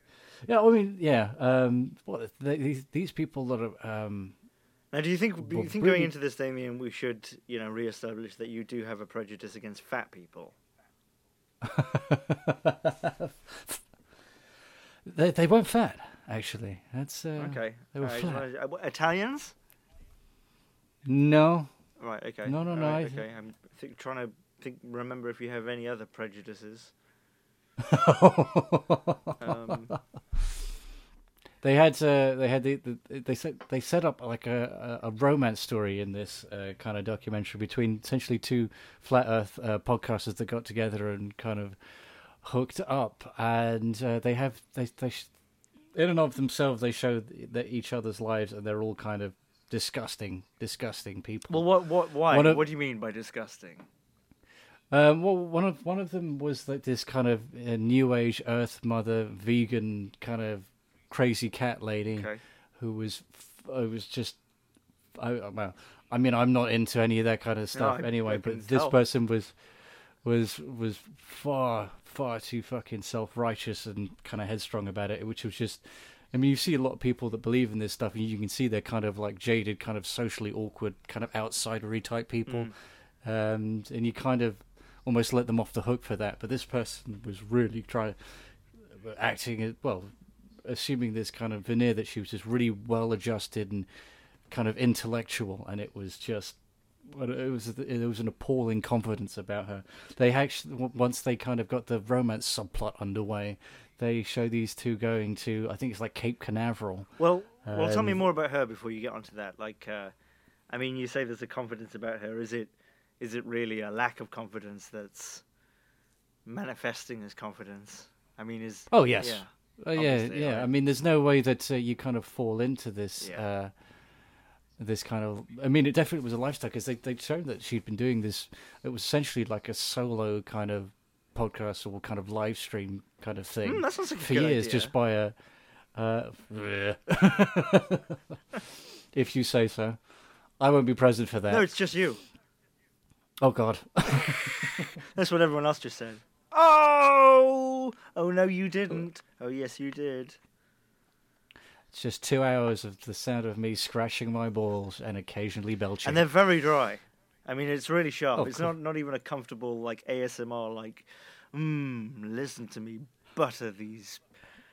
Yeah, I mean, yeah. Um, what they, these these people that are um, Now, do you think do you think going into this, Damien, we should you know reestablish that you do have a prejudice against fat people? they they weren't fat actually. That's uh, Okay. they were uh, Italians? No, Right. Okay. No, no, no, Alright, I, okay. I'm think, trying to think. Remember if you have any other prejudices. Um, they had uh, they had the, the they set they set up like a, a romance story in this uh, kind of documentary between essentially two flat Earth uh, podcasters that got together and kind of hooked up, and uh, they have they they in and of themselves they show each other's lives and they're all kind of disgusting disgusting people. well, what? What? Why? Of- what do you mean by disgusting? Um, well, one of one of them was like this kind of uh, new age Earth Mother vegan kind of crazy cat lady Okay. who was I was just I well I mean I'm not into any of that kind of stuff I- anyway but this person was was was far far too fucking self righteous and kind of headstrong about it which was just I mean you see a lot of people that believe in this stuff and you can see they're kind of like jaded kind of socially awkward kind of outsidery type people Mm. um, and you kind of almost let them off the hook for that. But this person was really trying, acting as well, assuming this kind of veneer that she was just really well adjusted and kind of intellectual, and it was just. It was it was an appalling confidence about her. They actually once they kind of got the romance subplot underway, they show these two going to I think it's like Cape Canaveral. Well, well, tell me Um, more about her before you get onto that. Like, uh, I mean, you say there's a confidence about her. Is it, is it really a lack of confidence that's manifesting as confidence? I mean, is Oh yes, yeah, Uh, yeah, yeah. right. I mean, there's no way that uh, you kind of fall into this, Yeah. uh, this kind of. I mean, it definitely was a lifestyle because they they showed that she'd been doing this. It was essentially like a solo kind of podcast or kind of live stream kind of thing Mm, that sounds like a for years, idea. just by a. Uh, if you say so, I won't be present for that. no, it's just you. Oh God. That's what everyone else just said. Oh, oh no, you didn't. Oh yes, you did. It's just two hours of the sound of me scratching my balls and occasionally belching. And they're very dry. I mean, it's really sharp. Oh, it's cool. not not even a comfortable like ASMR. Like, mmm, listen to me butter these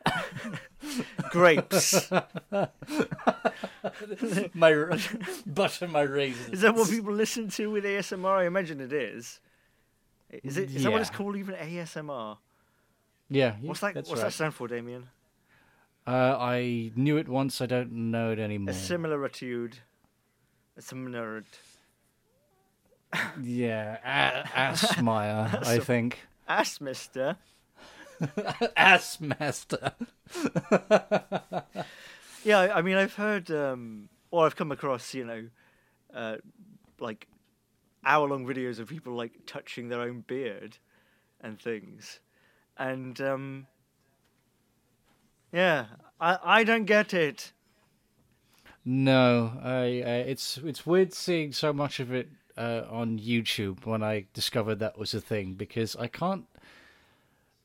grapes. my butter my raisins. Is that what people listen to with ASMR? I imagine it is. Is it? Is that what it's called? Even ASMR? Yeah. What's that? What's right. that stand for, Damien? Uh, I knew it once. I don't know it anymore. A similitude. A similar. yeah, a- Assmeyer, I think. Ass, Mister. Ass master. Yeah, I I mean, I've heard, um, or I've come across, you know, uh, like hour-long videos of people like touching their own beard and things, and um, yeah, I I don't get it. No, I. It's it's weird seeing so much of it uh, on YouTube when I discovered that was a thing because I can't.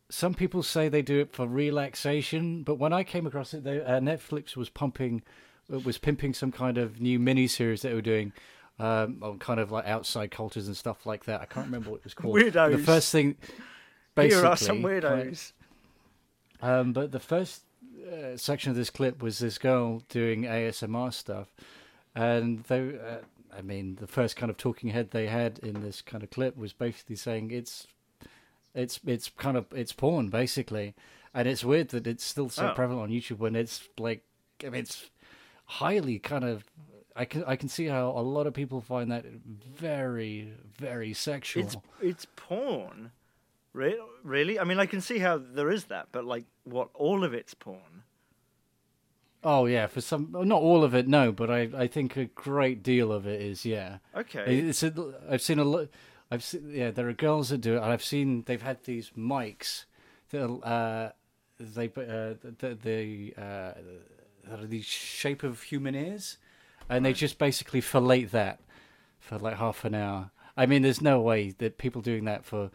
Some people say they do it for relaxation, but when I came across it, they, uh, Netflix was pumping, was pimping some kind of new mini series that they were doing, um, on kind of like outside cultures and stuff like that. I can't remember what it was called. Weirdos. The first thing, basically, Here are some like, weirdos. um, but the first uh, section of this clip was this girl doing ASMR stuff, and they, uh, I mean, the first kind of talking head they had in this kind of clip was basically saying it's, it's, it's kind of it's porn basically, and it's weird that it's still so Oh. prevalent on YouTube when it's like, I mean, it's highly kind of. I can I can see how a lot of people find that very very sexual. It's it's porn. Re- really? I mean, I can see how there is that, but like, what? All of it's porn. Oh yeah, for some, not all of it, no, but I, I think a great deal of it is, yeah. Okay. It's a, I've seen a lot. I've seen, yeah, there are girls that do it, and I've seen they've had these mics that uh, they uh, the the uh, that are the shape of human ears, and they just basically fillet that for like half an hour. I mean, there's no way that people doing that for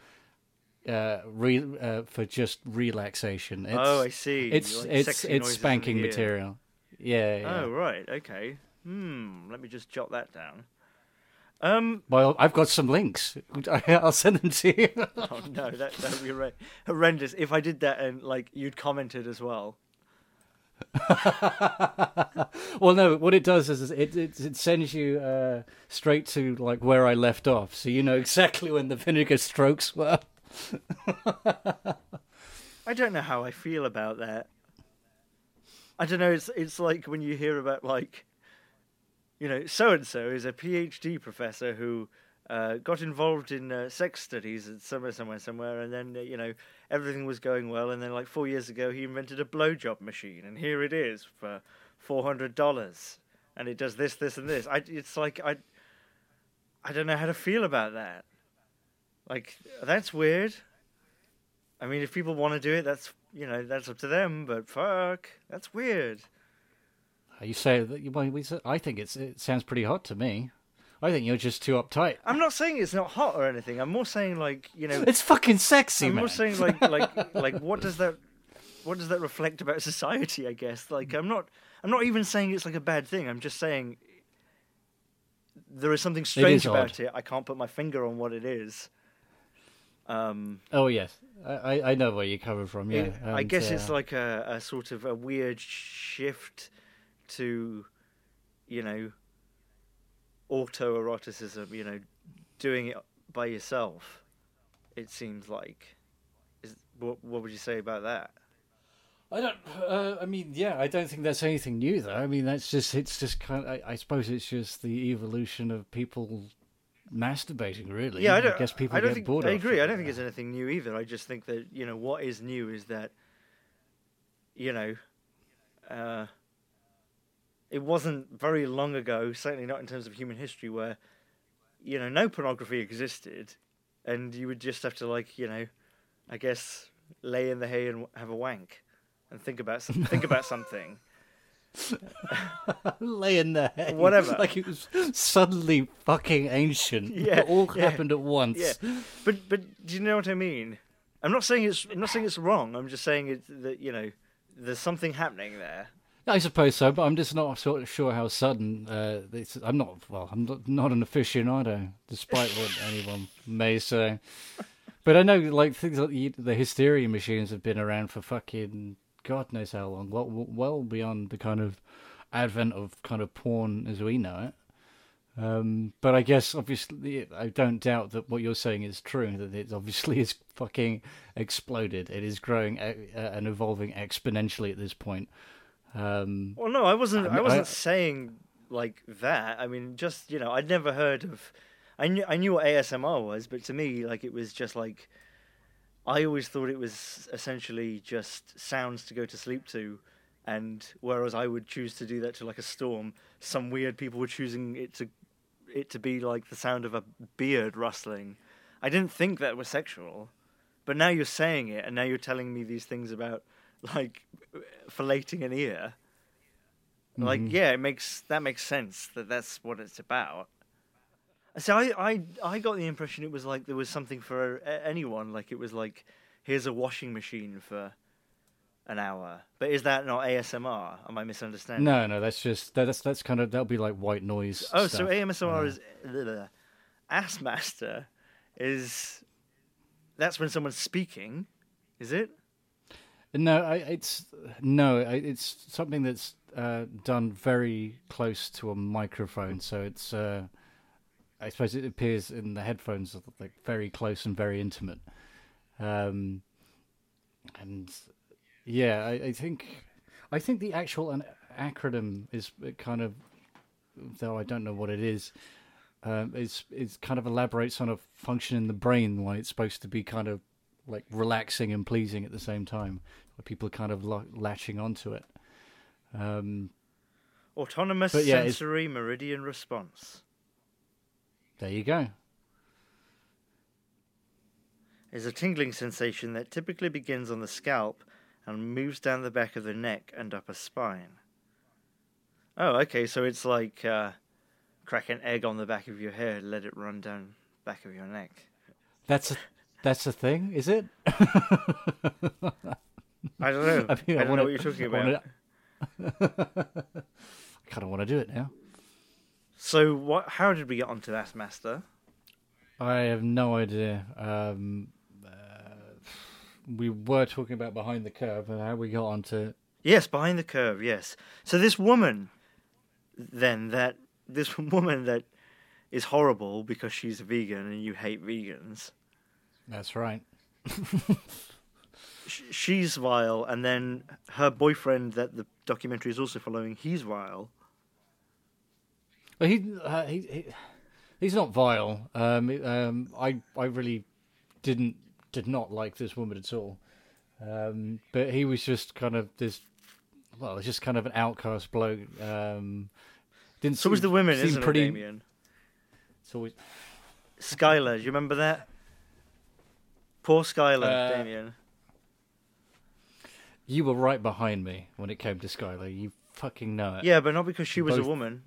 uh, re, uh for just relaxation. It's, oh, I see. it's Like it's it's spanking material. Yeah, yeah. Oh right, okay. Hmm. Let me just jot that down. Um. Well, I've got some links. I'll send them to you. Oh no, that that would be horrendous. If I did that and like you'd commented as well. well, no. What it does is it it, it sends you uh, straight to like where I left off, so you know exactly when the vinegar strokes were. I don't know how I feel about that. I don't know. It's it's like when you hear about like, you know, so and so is a PhD professor who uh, got involved in uh, sex studies at somewhere, somewhere, somewhere, and then uh, you know everything was going well, and then like four years ago he invented a blowjob machine, and here it is for four hundred dollars, and it does this, this, and this. I it's like I, I don't know how to feel about that. Like that's weird. I mean, if people want to do it, that's you know that's up to them. But fuck, that's weird. You say that you. Say- I think it's it sounds pretty hot to me. I think you're just too uptight. I'm not saying it's not hot or anything. I'm more saying like you know. It's fucking sexy, I'm man. more saying like like like what does that what does that reflect about society? I guess like I'm not I'm not even saying it's like a bad thing. I'm just saying there is something strange is about odd. it. I can't put my finger on what it is. Um, Oh yes, I I- know where you're coming from. Yeah, it- I guess it's uh, like a, a sort of a weird shift to, you know, autoeroticism. You know, doing it by yourself. It seems like. Is what? What would you say about that? I don't. Uh, I mean, yeah, I don't think that's anything new, though. I mean, that's just it's just kind. Of, I, I suppose it's just the evolution of people masturbating. Really, Yeah, I don't. guess people I get think, bored. I agree. I don't think it's anything new either. I just think that you know what is new is that, you know, uh, it wasn't very long ago. Certainly not in terms of human history, where you know no pornography existed, and you would just have to like you know, I guess lay in the hay and have a wank, and think about some, think about something. lay in the hay. Whatever. Like it was suddenly fucking ancient. Yeah, it all yeah, happened at once. Yeah, but but do you know what I mean? I'm not saying it's I'm not saying it's wrong. I'm just saying it's that you know there's something happening there. I suppose so, but I'm just not sort of sure how sudden. Uh, this, I'm not. Well, I'm not, not an aficionado, despite what anyone may say. But I know, like things like the, the hysteria machines have been around for fucking God knows how long. Well, well beyond the kind of advent of kind of porn as we know it. Um, but I guess obviously, I don't doubt that what you're saying is true. That it obviously is fucking exploded. It is growing uh, and evolving exponentially at this point. Um, Well, no, I wasn't. I- I wasn't I- saying like that. I mean, just you know, I'd never heard of. I knew I knew what ASMR was, but to me, like it was just like. I always thought it was essentially just sounds to go to sleep to, and whereas I would choose to do that to like a storm, some weird people were choosing it to, it to be like the sound of a beard rustling. I didn't think that was sexual, but now you're saying it, and now you're telling me these things about like filleting an ear. Like, yeah, it makes that makes sense that that's what it's about. So I, I, I got the impression it was like there was something for anyone. Like it was like, here's a washing machine for an hour. But is that not ASMR? Am I misunderstanding? No, no, that's just that, that's that's kind of that'll be like white noise. Oh, stuff. so ASMR Uh, is Ass Master is that's when someone's speaking, is it? No, I, it's no, I, it's something that's uh, done very close to a microphone. So it's uh, I suppose it appears in the headphones like very close and very intimate. Um, and yeah, I, I think I think the actual an acronym is kind of though I don't know what it is. Um, it's it's kind of elaborates on a function in the brain why it's supposed to be kind of like relaxing and pleasing at the same time. Where people are kind of lo- latching onto it. Um, Autonomous yeah, it's- sensory meridian response there you go. is a tingling sensation that typically begins on the scalp and moves down the back of the neck and upper spine. Oh, okay, so it's like uh, crack an egg on the back of your head, let it run down back of your neck. That's a that's a thing, is it? I don't know. I, I mean, I don't wanna- know what you're talking I about. wanna- I kind of want to do it now. So, what? How did we get onto that, Master? I have no idea. Um, uh, we were talking about behind the curve and how we got onto Yes, behind the curve. Yes. So this woman, then that this woman that is horrible because she's a vegan and you hate vegans. That's right. She's vile, and then her boyfriend that the documentary is also following. He's vile. But he, uh, he, he he's not vile. Um, um, I I really didn't did not like this woman at all. Um, but he was just kind of this. Well, it's just kind of an outcast bloke. Um, didn't So was the women, seem isn't pretty, it, Damien? It's always, Skyler, do you remember that? Poor Skyler, Uh, Damien. you were right behind me when it came to Skyler. You fucking know it. Yeah, but not because she was a woman.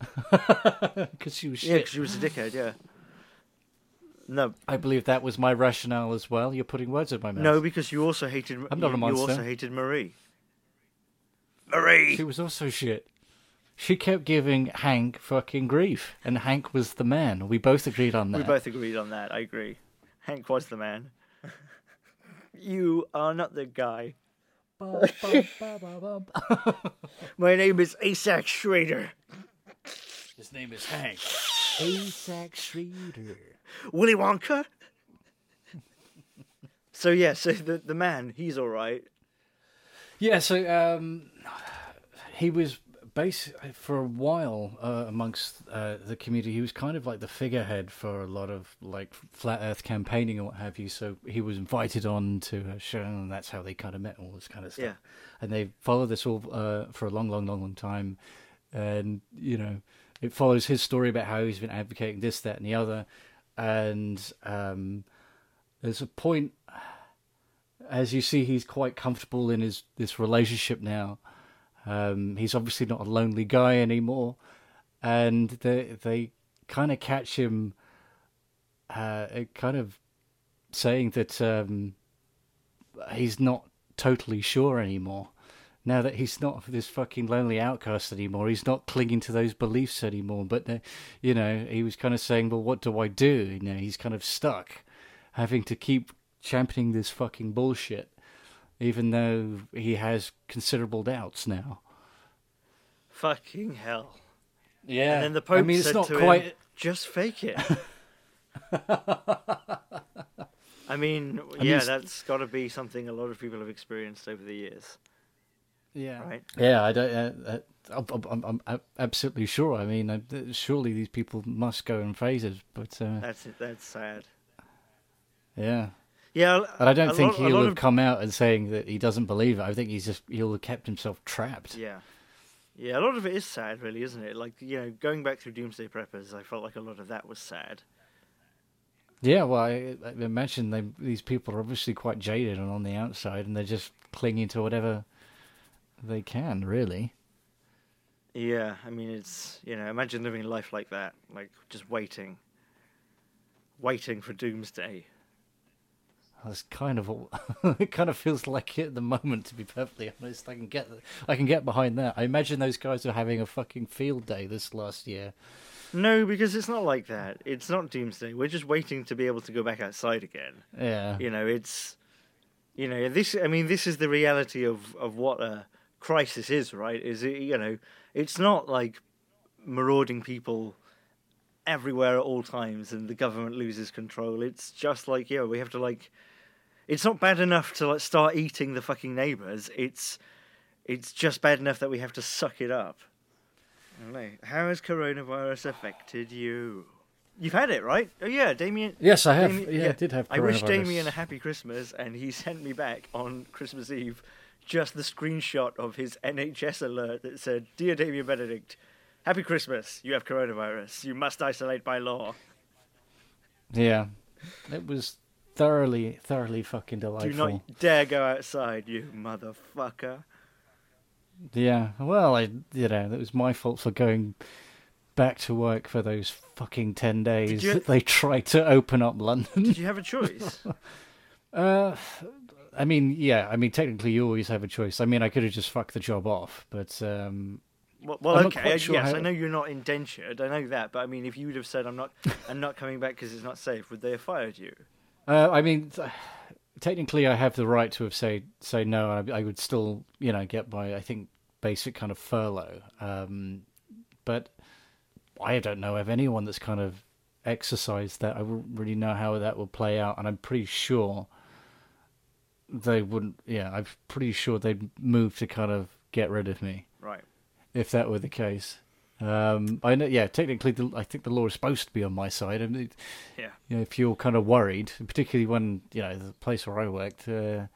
because she was Yeah, shit. because she was a dickhead. Yeah. No, I believe that was my rationale as well. You're putting words in my mouth. no, because you also hated. I'm not a monster. You also hated Marie. Marie. She was also shit. She kept giving Hank fucking grief, and Hank was the man. We both agreed on that. We both agreed on that. I agree. Hank was the man. you are not the guy. My name is Asac Schrader. His name is Hank. Isaac Schrader. Willy Wonka. so yeah, so the the man, he's all right. Yeah, so um, he was base for a while uh, amongst uh, the community. He was kind of like the figurehead for a lot of like flat Earth campaigning and what have you. So he was invited on to a show, and that's how they kind of met all this kind of stuff. Yeah. And they followed this all uh, for a long, long, long, long time, and you know it follows his story about how he's been advocating this, that, and the other, and um, there's a point as you see, he's quite comfortable in his this relationship now. Um, he's obviously not a lonely guy anymore, and they they kind of catch him, uh, kind of saying that um, he's not totally sure anymore. Now that he's not this fucking lonely outcast anymore, he's not clinging to those beliefs anymore. But uh, you know, he was kind of saying, "Well, what do I do?" You know, he's kind of stuck, having to keep championing this fucking bullshit, even though he has considerable doubts now. Fucking hell. Yeah, And then the Pope I mean, it's said not to quite. him, "Just fake it." I mean, mean, yeah, it's- that's got to be something a lot of people have experienced over the years, Yeah, right? Yeah, I don't. Uh, uh, I'm, I'm, I'm, I'm absolutely sure. I mean, uh, surely these people must go in phases, but uh, That's it, that's sad. yeah. Yeah, But I don't think lot, he'll have of, come out and saying that he doesn't believe it. I think he's just he'll have kept himself trapped. Yeah, yeah, a lot of it is sad, really, isn't it? Like you know, going back through Doomsday Preppers, I felt like a lot of that was sad. Yeah, well, I, I imagine they, these people are obviously quite jaded and on the outside, and they're just clinging to whatever they can, really. Yeah, I mean, it's you know, imagine living life like that, like just waiting, waiting for Doomsday. That's kind of all, it. Kind of feels like it at the moment. To be perfectly honest, I can get I can get behind that. I imagine those guys are having a fucking field day this last year. No, because it's not like that. It's not Doomsday. We're just waiting to be able to go back outside again. Yeah, You know, it's you know this. I mean, this is the reality of of what a crisis is, right? Is it you know, it's not like marauding people everywhere at all times and the government loses control. It's just like yeah, we have to like. It's not bad enough to like start eating the fucking neighbors. It's it's just bad enough that we have to suck it up. I. How has coronavirus affected you? You've had it, right? Oh yeah, Damien. Yes, I have. Damien- yeah, I did have. I wish. Damien a happy Christmas, and he sent me back on Christmas Eve just the screenshot of his NHS alert that said, "Dear Damien Benedict, Happy Christmas. You have coronavirus. You must isolate by law. Yeah, it was thoroughly, thoroughly fucking delightful. Do not dare go outside, you motherfucker." Yeah, well, I you know it was my fault for going back to work for those fucking ten days you- that they tried to open up London. Did you have a choice? Uh, I mean, yeah, I mean technically you always have a choice. I mean, I could have just fucked the job off, but um, well, well okay. sure yes, I know you're not indentured. I know that, but I mean, if you would have said, "I'm not, I'm not coming back because it's not safe," would they have fired you? uh, I mean, technically I have the right to have say say no. I, I would still, you know, get my I think basic kind of furlough. Um, but I don't know of anyone that's kind of exercised that. I wouldn't really know how that will play out, and I'm pretty sure they wouldn't. Yeah, I'm pretty sure they'd move to kind of get rid of me Right. If that were the case. Um, I know, yeah. Technically, the, I think the law is supposed to be on my side. I mean, Yeah. you know, if you're kind of worried, particularly when you know the place where I worked, uh,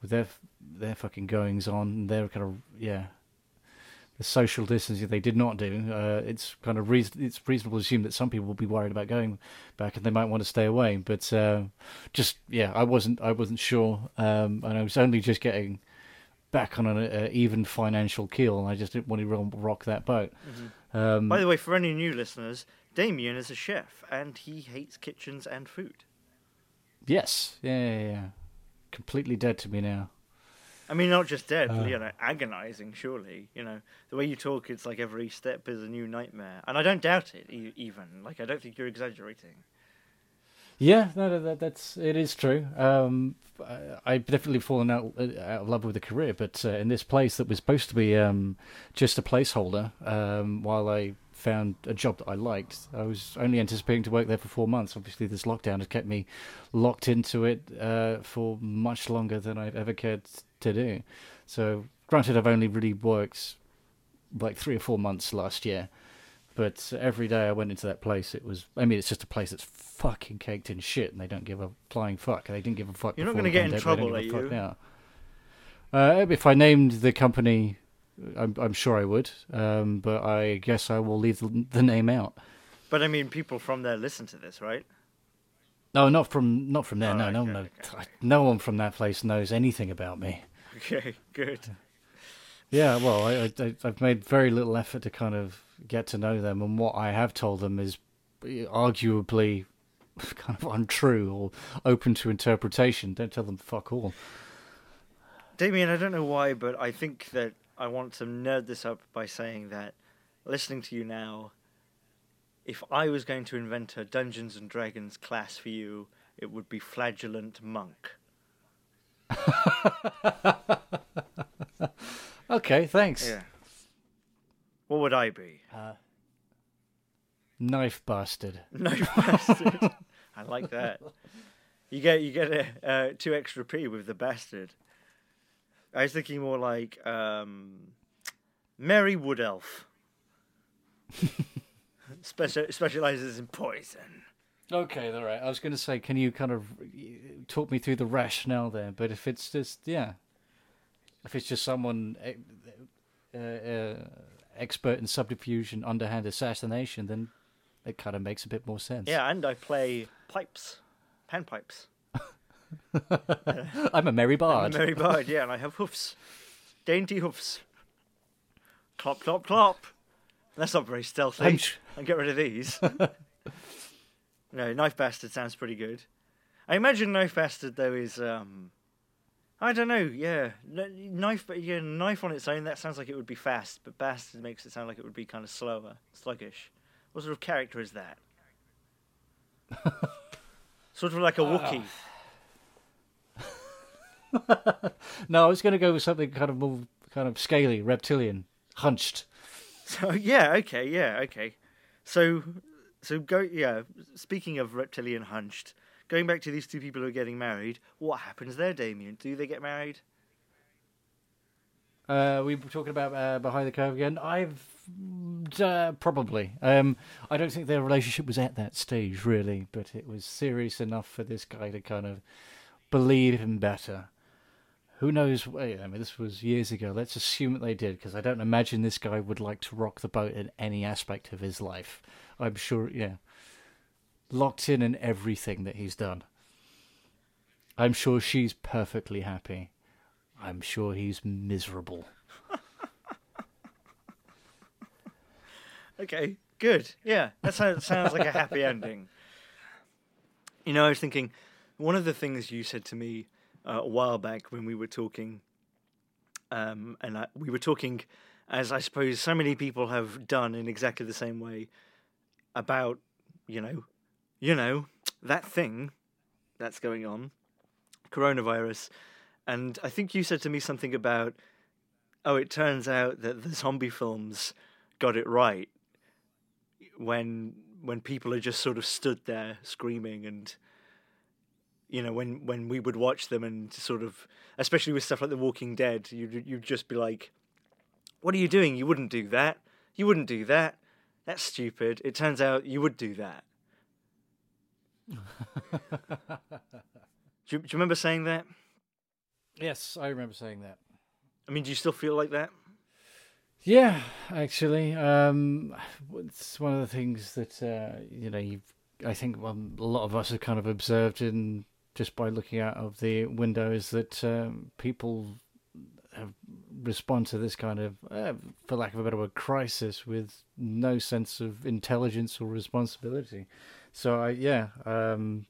with their their fucking goings on, their kind of yeah, the social distancing they did not do. Uh, it's kind of reason it's reasonable to assume that some people will be worried about going back and they might want to stay away. But uh, just yeah, I wasn't I wasn't sure, um, and I was only just getting back on an uh, even financial keel, and I just didn't want to rock that boat. Um, By the way, for any new listeners, Damien is a chef and he hates kitchens and food. yes, yeah, yeah, yeah, completely dead to me now. I mean, not just dead, but Uh. you know, agonizing. Surely, you know, the way you talk, it's like every step is a new nightmare, and I don't doubt it. E- even like, I don't think you're exaggerating. Yeah, no, that, that's it is true. Um, I, I've definitely fallen out, out of love with the career, but uh, in this place that was supposed to be um, just a placeholder, um, while I found a job that I liked, I was only anticipating to work there for four months. Obviously, this lockdown has kept me locked into it uh, for much longer than I've ever cared to do. So, granted, I've only really worked like three or four months last year. But every day I went into that place, it was. I mean, it's just a place that's fucking caked in shit, and they don't give a flying fuck. They didn't give a fuck. You're not gonna get in trouble, they don't give are fuck now. Uh, if I named the company, I'm, I'm sure I would. Um, but I guess I will leave the, the name out. But I mean, people from there listen to this, right? No, not from not from there. Oh, no, no, okay, no. okay, okay. No one from that place knows anything about me. Okay, good. Yeah, well, I, I, I've made very little effort to kind of get to know them, and what I have told them is arguably kind of untrue or open to interpretation. Don't tell them fuck all. Damien, I don't know why, but I think that I want to nerd this up by saying that listening to you now, if I was going to invent a Dungeons and Dragons class for you, it would be Flagellant Monk. Okay, thanks. Yeah. What would I be? Knife bastard. Knife bastard. I like that. You get you get a uh, two extra p with the bastard. I was thinking more like um, Mary Wood Elf. Special specializes in poison. Okay, all right. I was going to say, can you kind of talk me through the rationale there? But if it's just, yeah, if it's just someone uh, uh, expert in subterfuge and underhand assassination, then it kind of makes a bit more sense. Yeah, and I play pipes, panpipes. I'm a merry I'm bard. a merry bard, yeah, and I have hoofs, dainty hoofs. Clop, clop, clop. That's not very stealthy. I'm sh- I'll get rid of these. no, knife bastard sounds pretty good. I imagine knife bastard though is um, I don't know. Yeah, knife, but yeah, knife on its own that sounds like it would be fast, but bastard makes it sound like it would be kind of slower, sluggish. What sort of character is that? sort of like a ah. Wookiee. No, I was going to go with something kind of more kind of scaly, reptilian, hunched. So yeah, okay, yeah, okay. So, so go. Yeah. Speaking of reptilian hunched, going back to these two people who are getting married, what happens there, Damien? Do they get married? Uh, we were talking about uh, behind the curve again. I've uh, probably. Um, I don't think their relationship was at that stage really, but it was serious enough for this guy to kind of believe him better. Who knows? I mean, this was years ago. Let's assume that they did, because I don't imagine this guy would like to rock the boat in any aspect of his life. I'm sure, yeah, locked in in everything that he's done. I'm sure she's perfectly happy. I'm sure he's miserable. Okay, good. Yeah, that sounds, sounds like a happy ending. You know, I was thinking, one of the things you said to me uh, a while back when we were talking, um, and I, we were talking, as I suppose so many people have done in exactly the same way, about, you know, you know, that thing that's going on, coronavirus, and I think you said to me something about, oh, it turns out that the zombie films got it right when when people are just sort of stood there screaming and you know when when we would watch them and sort of especially with stuff like The Walking Dead, you you'd just be like, "What are you doing? You wouldn't do that. You wouldn't do that. That's stupid." It turns out you would do that. Do, you, do you remember saying that? Yes, I remember saying that. I mean, do you still feel like that? Yeah, actually, um, it's one of the things that uh, you know you've. I think um, a lot of us have kind of observed in just by looking out of the window is that um, people have respond to this kind of, uh, for lack of a better word, crisis with no sense of intelligence or responsibility. So I, yeah, um,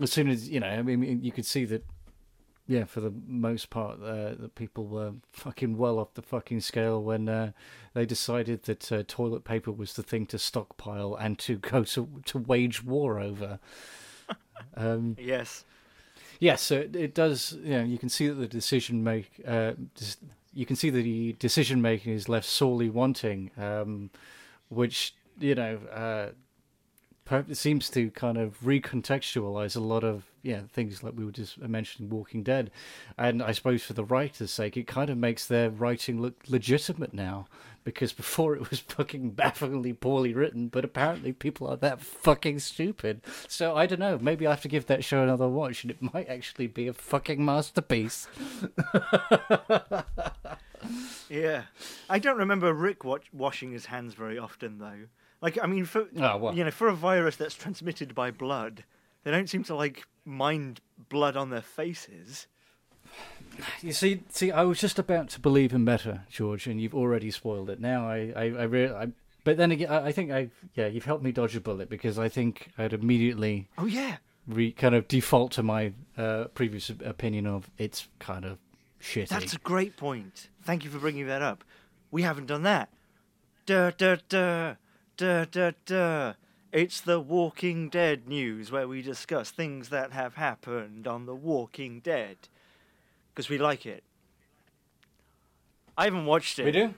as soon as you know, I mean, you could see that. Yeah, for the most part, uh, the people were fucking well off the fucking scale when uh, they decided that uh, toilet paper was the thing to stockpile and to go to to wage war over. um, Yes. Yes, so it, does. You know, you can see that the decision make, uh, you can see that the decision making is left sorely wanting, um, which you know uh, seems to kind of recontextualize a lot of yeah things like we were just mentioning Walking Dead, and I suppose for the writers' sake, it kind of makes their writing look legitimate now because before it was fucking bafflingly poorly written, but apparently people are that fucking stupid. So I don't know. Maybe I have to give that show another watch, and it might actually be a fucking masterpiece. Yeah. I don't remember Rick watch- washing his hands very often, though. Like, I mean, for Oh, well. you know, for a virus that's transmitted by blood, they don't seem to like mind blood on their faces. You see, see, I was just about to believe him better, George, and you've already spoiled it. Now I, I, I, re- I but then again, I, I think I, yeah, you've helped me dodge a bullet because I think I'd immediately Oh yeah. re- kind of default to my uh, previous opinion of it's kind of shitty. That's a great point. Thank you for bringing that up. We haven't done that. Duh, duh, duh, duh, duh, duh. It's the Walking Dead news where we discuss things that have happened on The Walking Dead. Because we like it. I haven't watched it we do.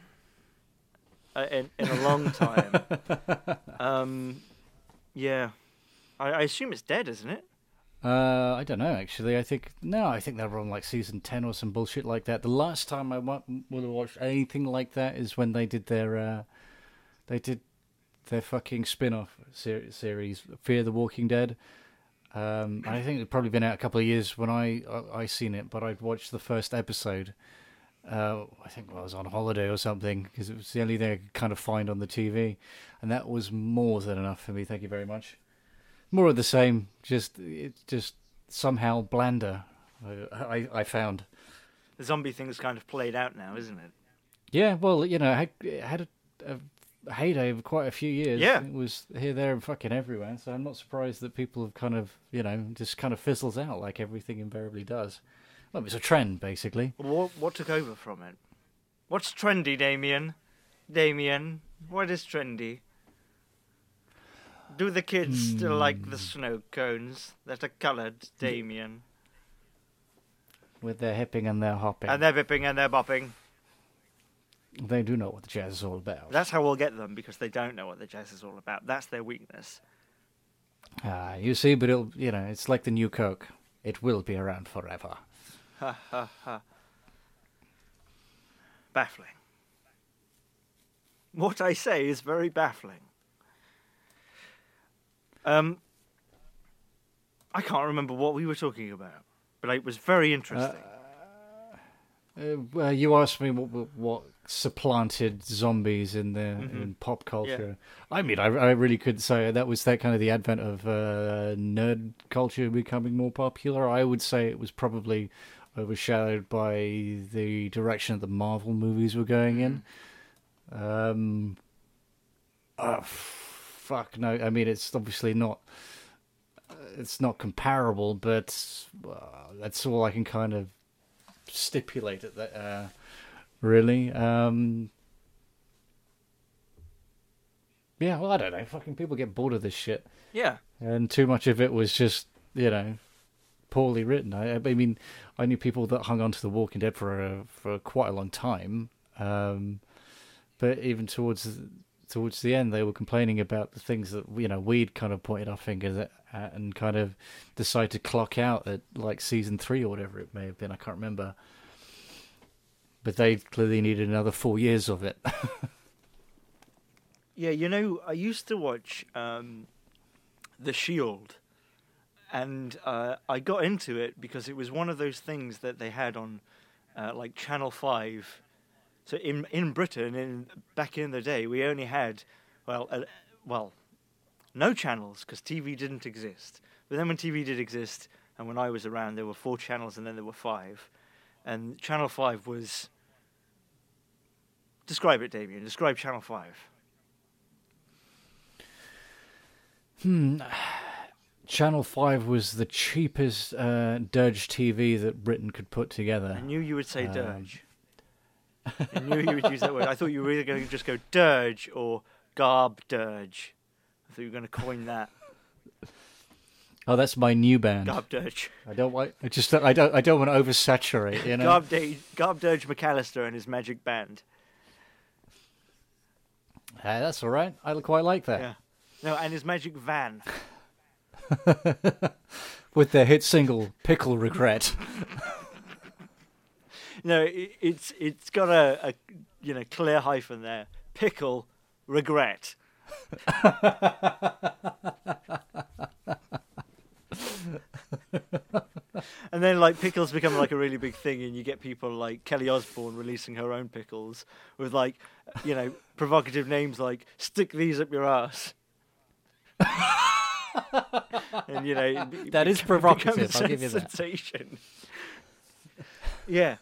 uh, in, in a long time. um, yeah. I, I assume it's dead, isn't it? Uh, I don't know actually. I think no. I think they're on like season ten or some bullshit like that. The last time I would have watched anything like that is when they did their, uh, they did their fucking spin-off ser- series, Fear the Walking Dead. Um, I think it'd probably been out a couple of years when I I, I seen it, but I'd watched the first episode. Uh, I think I was on holiday or something because it was the only thing I could kind of find on the TV, and that was more than enough for me. Thank you very much more of the same. Just it's just somehow blander. I, I, I found. The zombie thing's kind of played out now, isn't it? Yeah, well, you know, I had, it had a, a heyday of quite a few years. Yeah. it was here, there, and fucking everywhere. So I'm not surprised that people have kind of, you know, just kind of fizzles out like everything invariably does. Well, it's a trend, basically. What what took over from it? What's trendy, Damien? Damien, what is trendy? Do the kids still like the hmm. snow cones that are coloured, Damien? With their hipping and their hopping, And they're bipping and they're bopping. They do know what the jazz is all about. That's how we'll get them because they don't know what the jazz is all about. That's their weakness. Ah, you see, but it'll, you know, it's like the new Coke. It will be around forever. Ha ha ha. Baffling. What I say is very baffling. Um, I can't remember what we were talking about, but it was very interesting. Uh, well, you asked me what, what supplanted zombies in the in pop culture. I mean, I, I really could say that was that kind of the advent of uh, nerd culture becoming more popular. I would say it was probably overshadowed by the direction that the Marvel movies were going in. Um, uh, fuck no. I mean, it's obviously not. It's not comparable, but uh, that's all I can kind of stipulate at that uh really? Um yeah well i don't know. Fucking people get bored of this shit. Yeah, and too much of it was just you know poorly written. I, I mean, I knew people that hung on to The Walking Dead for a, for quite a long time, um, but even towards towards the end, they were complaining about the things that you know we'd kind of pointed our fingers at, at and kind of decided to clock out at like season three or whatever it may have been. I can't remember, but they clearly needed another four years of it. Yeah, you know, I used to watch um, The Shield, and uh, I got into it because it was one of those things that they had on uh, like Channel Five. So in in Britain, in back in the day, we only had well, uh, well, no channels because TV didn't exist. But then when TV did exist, and when I was around, there were four channels, and then there were five, and Channel Five was. Describe it, Damien. Describe Channel Five. Hmm. Channel 5 was the cheapest uh, dirge TV that Britain could put together. I knew you would say Um, dirge. I knew you would use that word. I thought you were either going to just go dirge or garb dirge. I thought you were going to coin that. Oh, that's my new band. Garb dirge. I don't want. I just. I don't. I don't want to oversaturate. You know. Garb, da- garb dirge McAllister and his magic band. Hey, that's all right. I quite like that. Yeah. No, and his magic van. With their hit single "Pickle Regret." No, it, it's it's got a, a you know clear hyphen there. Pickle regret. and then like pickles become like a really big thing, and you get people like Kelly Osbourne releasing her own pickles with like you know provocative names like "stick these up your ass." and you know it That is provocative, I'll give you that. Sensation. Yeah,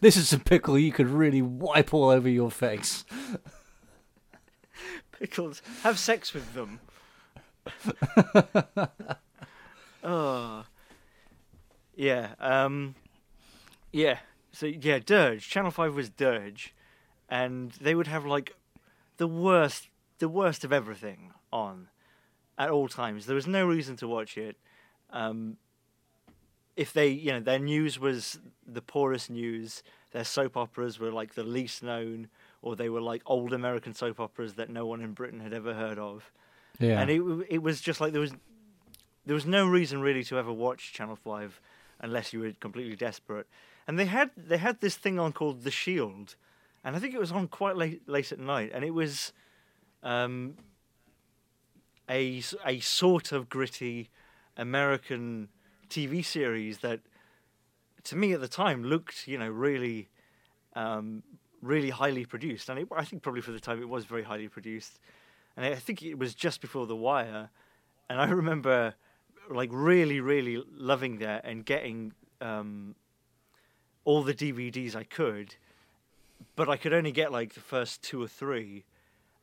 this is a pickle you could really wipe all over your face. pickles. Have sex with them. Oh, yeah. Um, yeah. So yeah, Dirge. Channel Five was Dirge, and they would have like the worst, the worst of everything on at all times. There was no reason to watch it. Um, if they, you know, their news was the poorest news, their soap operas were like the least known, or they were like old American soap operas that no one in Britain had ever heard of. Yeah. And it it was just like there was there was no reason really to ever watch Channel Five unless you were completely desperate. And they had they had this thing on called The Shield, and I think it was on quite late late at night, and it was um, a a sort of gritty American TV series that, to me at the time, looked you know really um, really highly produced, and it, I think probably for the time it was very highly produced. And I think it was just before The Wire, and I remember like really, really loving that and getting um, all the DVDs I could, but I could only get like the first two or three,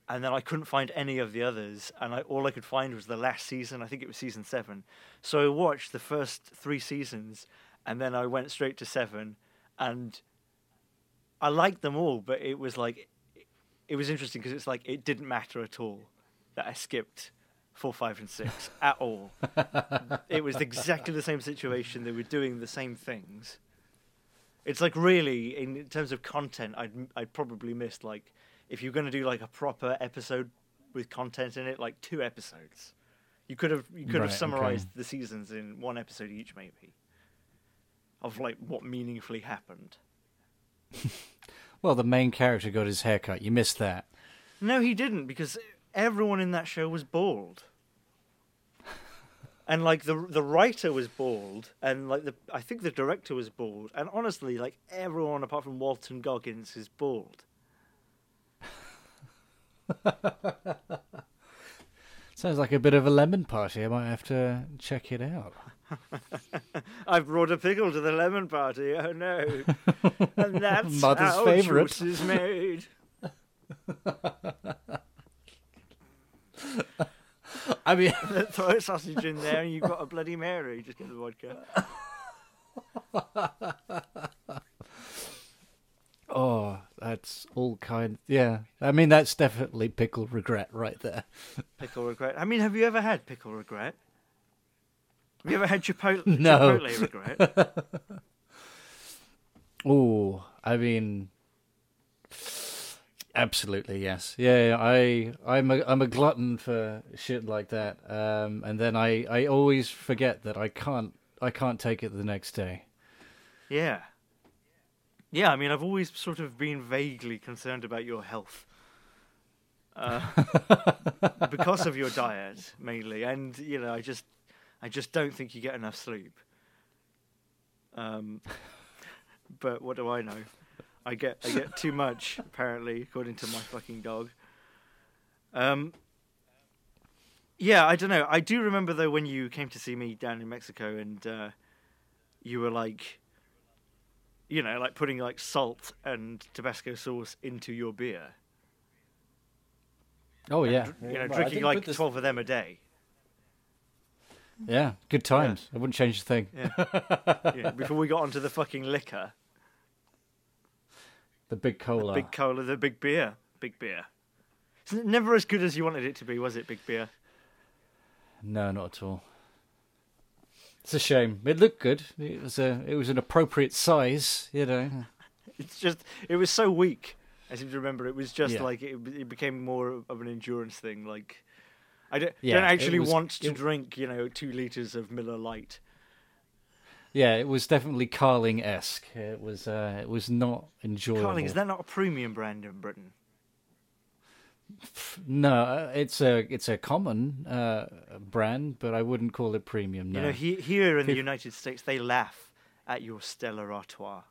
and then I couldn't find any of the others, and I, all I could find was the last season. I think it was season seven. So I watched the first three seasons, and then I went straight to seven, and I liked them all, but it was like it was interesting because it's like it didn't matter at all that I skipped four, five, and six at all. it was exactly the same situation. They were doing the same things. It's like really, in terms of content, I'd I'd probably missed like if you're going to do like a proper episode with content in it, like two episodes. You could have you could Right, have okay. summarized the seasons in one episode each, maybe. Of like what meaningfully happened. well, the main character got his haircut. You missed that. No, he didn't because everyone in that show was bald. And like the the writer was bald, and like the I think the director was bald, and honestly, like everyone apart from Walton Goggins is bald. Sounds like a bit of a lemon party. I might have to check it out. I've brought a pickle to the lemon party. Oh no! and that's Mother's how favourite. juice is made. I mean, Throw a sausage in there, and you've got a Bloody Mary. Just get the vodka. oh, that's all kind. Yeah, I mean that's definitely pickle regret right there. Pickle regret. I mean, have you ever had pickle regret? Have you ever had Chipotle, No. Chipotle regret? Oh, I mean, absolutely yes. Yeah, I I'm a I'm a glutton for shit like that. Um, and then I I always forget that I can't I can't take it the next day. Yeah. Yeah, I mean, I've always sort of been vaguely concerned about your health. Uh, because of your diet, mainly. And, you know, I just, I just don't think you get enough sleep. Um, but what do I know? I get, I get too much, apparently, according to my fucking dog. Um, yeah, I don't know. I do remember, though, when you came to see me down in Mexico and, uh, you were like, you know, like putting like salt and Tabasco sauce into your beer. Oh And yeah, dr- you know, Well, drinking like this- twelve of them a day. Yeah, good times. I wouldn't change a thing. Yeah, before we got onto the fucking liquor, The big cola. The big cola, the big beer, big beer. It's never as good as you wanted it to be, was it? Big beer. No, not at all. It's a shame. It looked good. It was a it was an appropriate size, you know. It's just, it was so weak. I seem to remember it was just Yeah. like it, it became more of an endurance thing. Like, I don't, Yeah, don't actually was- want to it- drink, you know, two liters of Miller Lite. Yeah, it was definitely Carling esque. It was uh, it was not enjoyable. Carling, is that not a premium brand in Britain? No, uh, it's a it's a common uh, brand, but I wouldn't call it premium. No. You know, he, here in the United States, they laugh at your Stella Artois.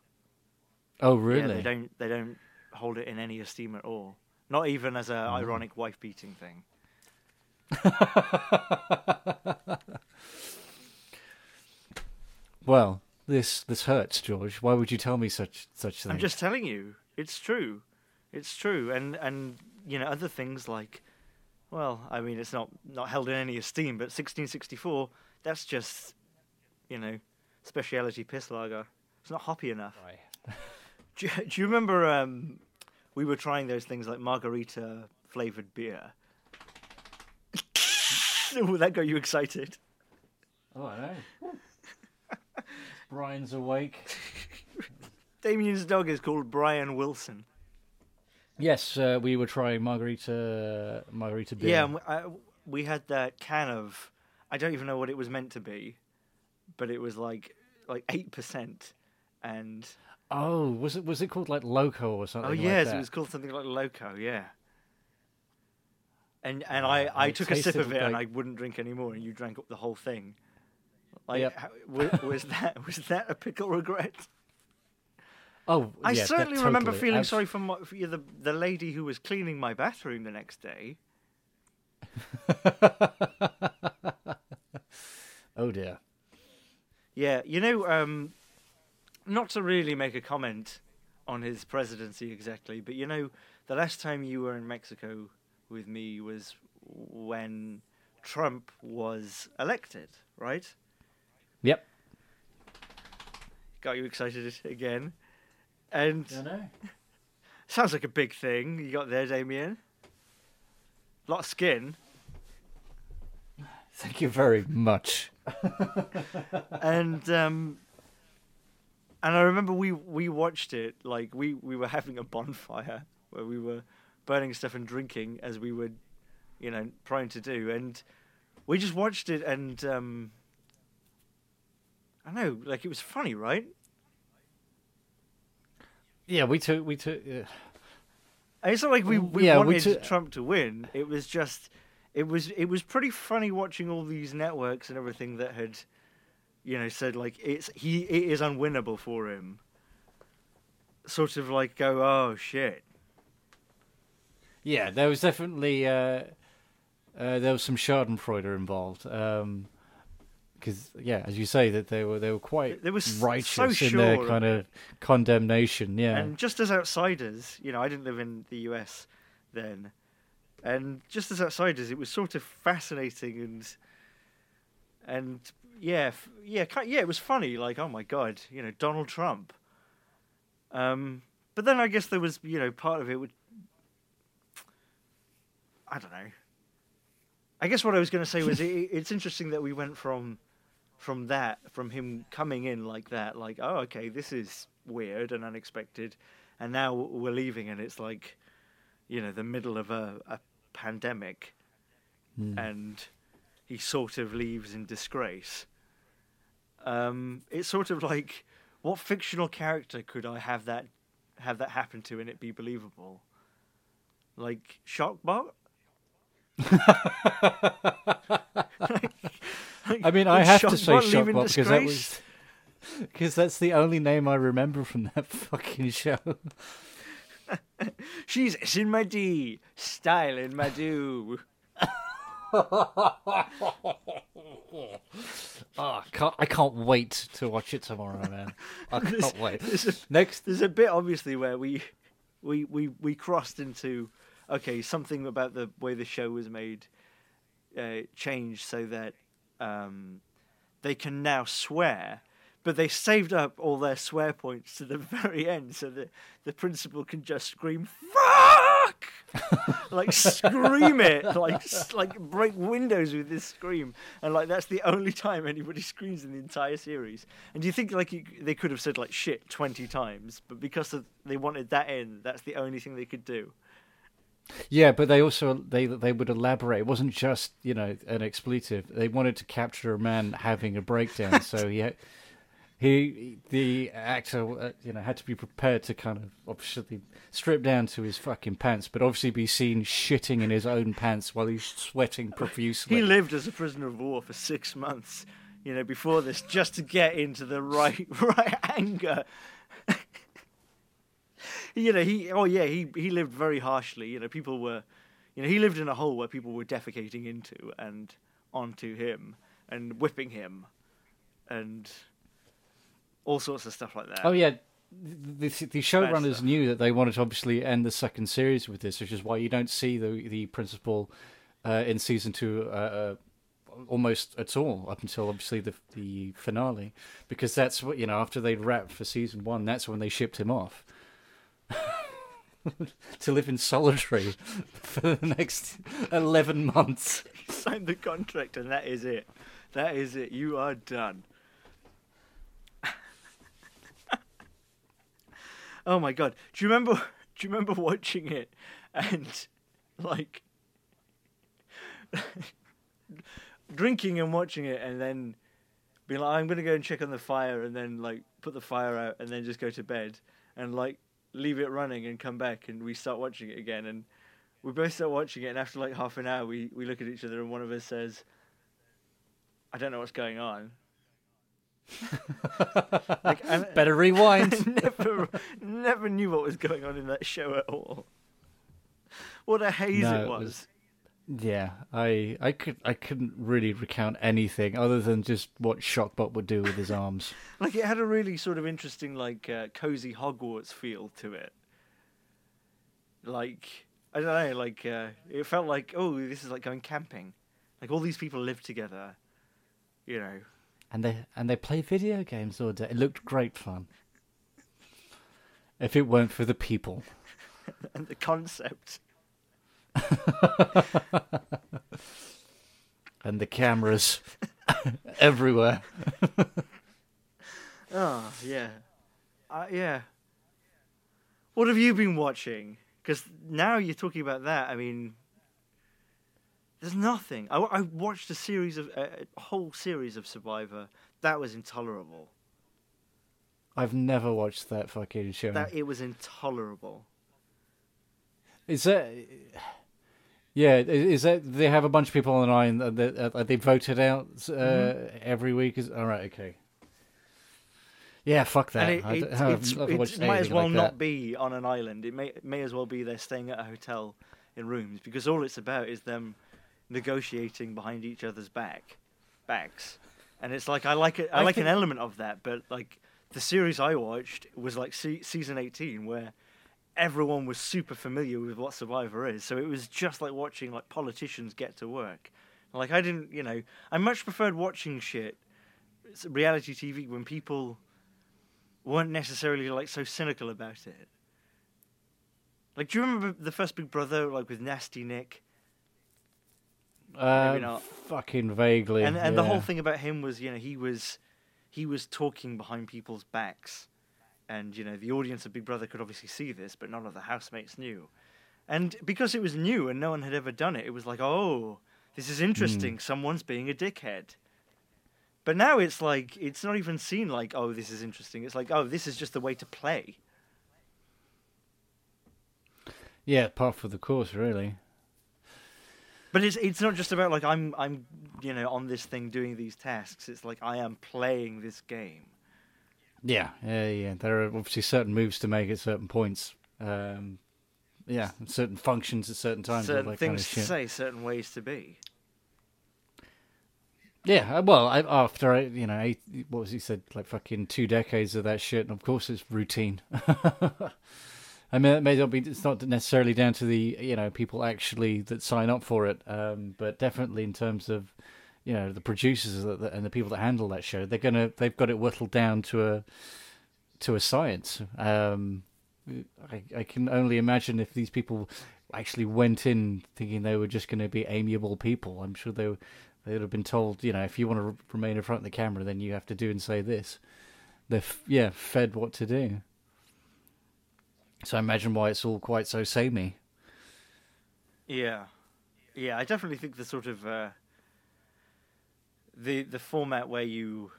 oh, Yeah, really? they don't. They don't hold it in any esteem at all. Not even as a Mm. ironic wife beating thing. Well, this this hurts, George. Why would you tell me such such things? I'm just telling you, it's true. It's true, and and you know other things like, well, I mean, it's not not held in any esteem, but 1664, that's just, you know, speciality piss lager. It's not hoppy enough. Right. Do you, do you remember um, we were trying those things like margarita flavored beer? oh, that got you excited. Oh, I know. Brian's awake. Damien's dog is called Brian Wilson. Yes, uh, we were trying margarita margarita beer. Yeah, we, I, we had that can of I don't even know what it was meant to be, but it was like like eight percent, and Oh, was it was it called like Loco or something? oh like yes, that? it was called something like Loco, yeah. And and Ah, I, I took a sip of it and I wouldn't drink anymore, and you drank up the whole thing. Like, Yep. how, was, was that was that a pickle regret? Oh, I yeah, that certainly remember totally- feeling abs- sorry for, my, for the the lady who was cleaning my bathroom the next day. Oh dear. Yeah, you know, um, not to really make a comment on his presidency exactly, but you know, the last time you were in Mexico with me was when Trump was elected, right? Yep. Got you excited again. And know. sounds like a big thing you got there, Damien. A lot of skin. Thank you very much. and um and I remember we we watched it like we we were having a bonfire where we were burning stuff and drinking as we were you know trying to do and we just watched it and um I know like it was funny right Yeah, we took we took. Uh, it's not like we we Yeah, we wanted took- Trump to win it was just it was it was pretty funny watching all these networks and everything that had you know said like it's he it is unwinnable for him sort of like go oh shit yeah, there was definitely uh, uh, there was some Schadenfreude involved. Um, because yeah, as you say, that they were they were quite They were righteous so in sure their of kind it. of condemnation. Yeah, and just as outsiders you know I didn't live in the US then and just as outsiders it was sort of fascinating and and yeah yeah yeah it was funny like oh my god you know Donald Trump um but then I guess there was you know part of it would I don't know I guess what I was going to say was it, it's interesting that we went from from that, from him coming in like that, like, oh, okay, this is weird and unexpected, and now we're leaving, and it's like, you know, the middle of a, a pandemic, and he sort of leaves in disgrace. Um, it's sort of like, what fictional character could I have that have that happen to and it be believable? Like Shockbot? I mean, I have to say in because that was because that's the only name I remember from that fucking show. She's in my D, style in my do. Oh, I can't, I can't wait to watch it tomorrow, man. I can't wait. There's a, Next, there's a bit obviously where we, we we we crossed into, okay, something about the way the show was made, uh, changed so that, um, they can now swear, but they saved up all their swear points to the very end, so that the principal can just scream "fuck," like scream it, like like break windows with this scream, and like that's the only time anybody screams in the entire series. And do you think like you, they could have said like shit twenty times, but because of, they wanted that in, that's the only thing they could do. Yeah, but they also they they would elaborate. It wasn't just you know an expletive. They wanted to capture a man having a breakdown, so he had, he the actor uh, you know had to be prepared to kind of obviously strip down to his fucking pants, but obviously be seen shitting in his own pants while he's sweating profusely. He lived as a prisoner of war for six months, you know, before this, just to get into the right right anger. You know, he oh yeah, he he lived very harshly. You know, people were, you know, he lived in a hole where people were defecating into and onto him and whipping him, and all sorts of stuff like that. Oh yeah, the, the, showrunners knew that they wanted to obviously end the second series with this, which is why you don't see the the principal uh, in season two uh, uh, almost at all up until obviously the the finale, because that's what you know after they'd wrapped for season one, that's when they shipped him off. to live in solitary for the next 11 months. Sign the contract, and that is it. That is it. You are done. oh my god! Do you remember? Do you remember watching it and like drinking and watching it, and then being like, "I'm gonna go and check on the fire," and then like put the fire out, and then just go to bed, and like leave it running and come back, and we start watching it again, and we both start watching it, and after like half an hour, we, we look at each other, and one of us says, "I don't know what's going on." like, and Better rewind. I never, never knew what was going on in that show at all. What a haze No, it it was. Yeah, I I could I couldn't really recount anything other than just what Shockbot would do with his arms. Like it had a really sort of interesting, like uh, cozy Hogwarts feel to it. Like I don't know, like uh, it felt like oh, this is like going camping. Like all these people live together, you know. And they and they play video games all day. It looked great fun. If it weren't for the people. and the concept. And the cameras everywhere. Oh yeah, uh, yeah. What have you been watching? Because now you're talking about that. I mean, there's nothing. I, I watched a series of a a whole series of Survivor. That was intolerable. I've never watched that fucking show. That it was intolerable. Is that? Yeah, is that they have a bunch of people online that that- uh, they voted out uh, Mm-hmm. every week? Is all right? Okay. Yeah, fuck that. it, it, it might as well like not be on an island. It may may as well be they're staying at a hotel in rooms because all it's about is them negotiating behind each other's back backs. And it's like I like it. I, I like an element of that, but like the series I watched was like se- season eighteen, where everyone was super familiar with what Survivor is. So it was just like watching like politicians get to work. Like I didn't, you know, I much preferred watching shit, reality TV when people weren't necessarily like so cynical about it. Like, do you remember the first Big Brother, like with Nasty Nick? Uh, not. Fucking vaguely. and and the whole thing about him was you know he was he was talking behind people's backs and you know the audience of big brother could obviously see this but none of the housemates knew and because it was new and no one had ever done it it was like oh this is interesting hmm. someone's being a dickhead but now it's like it's not even seen like oh this is interesting it's like oh this is just the way to play Yeah, part for the course, really. But it's it's not just about like I'm I'm you know on this thing doing these tasks. It's like I am playing this game. Yeah, yeah, yeah. There are obviously certain moves to make at certain points. Um, yeah, certain functions at certain times. certain that kind things of to say, certain ways to be. Yeah, uh, well, I, after I, you know, eight, what was he said, like fucking two decades of that shit, and of course it's routine. I mean, it may not be. It's not necessarily down to the you know people actually that sign up for it, um, but definitely in terms of you know the producers and the people that handle that show, they're gonna they've got it whittled down to a to a science. Um, I, I can only imagine if these people actually went in thinking they were just going to be amiable people. I'm sure they were, they would have been told, you know, if you want to remain in front of the camera, then you have to do and say this. They're f- yeah fed what to do. So I imagine why it's all quite so samey. Yeah, yeah. I definitely think the sort of uh, the the format where you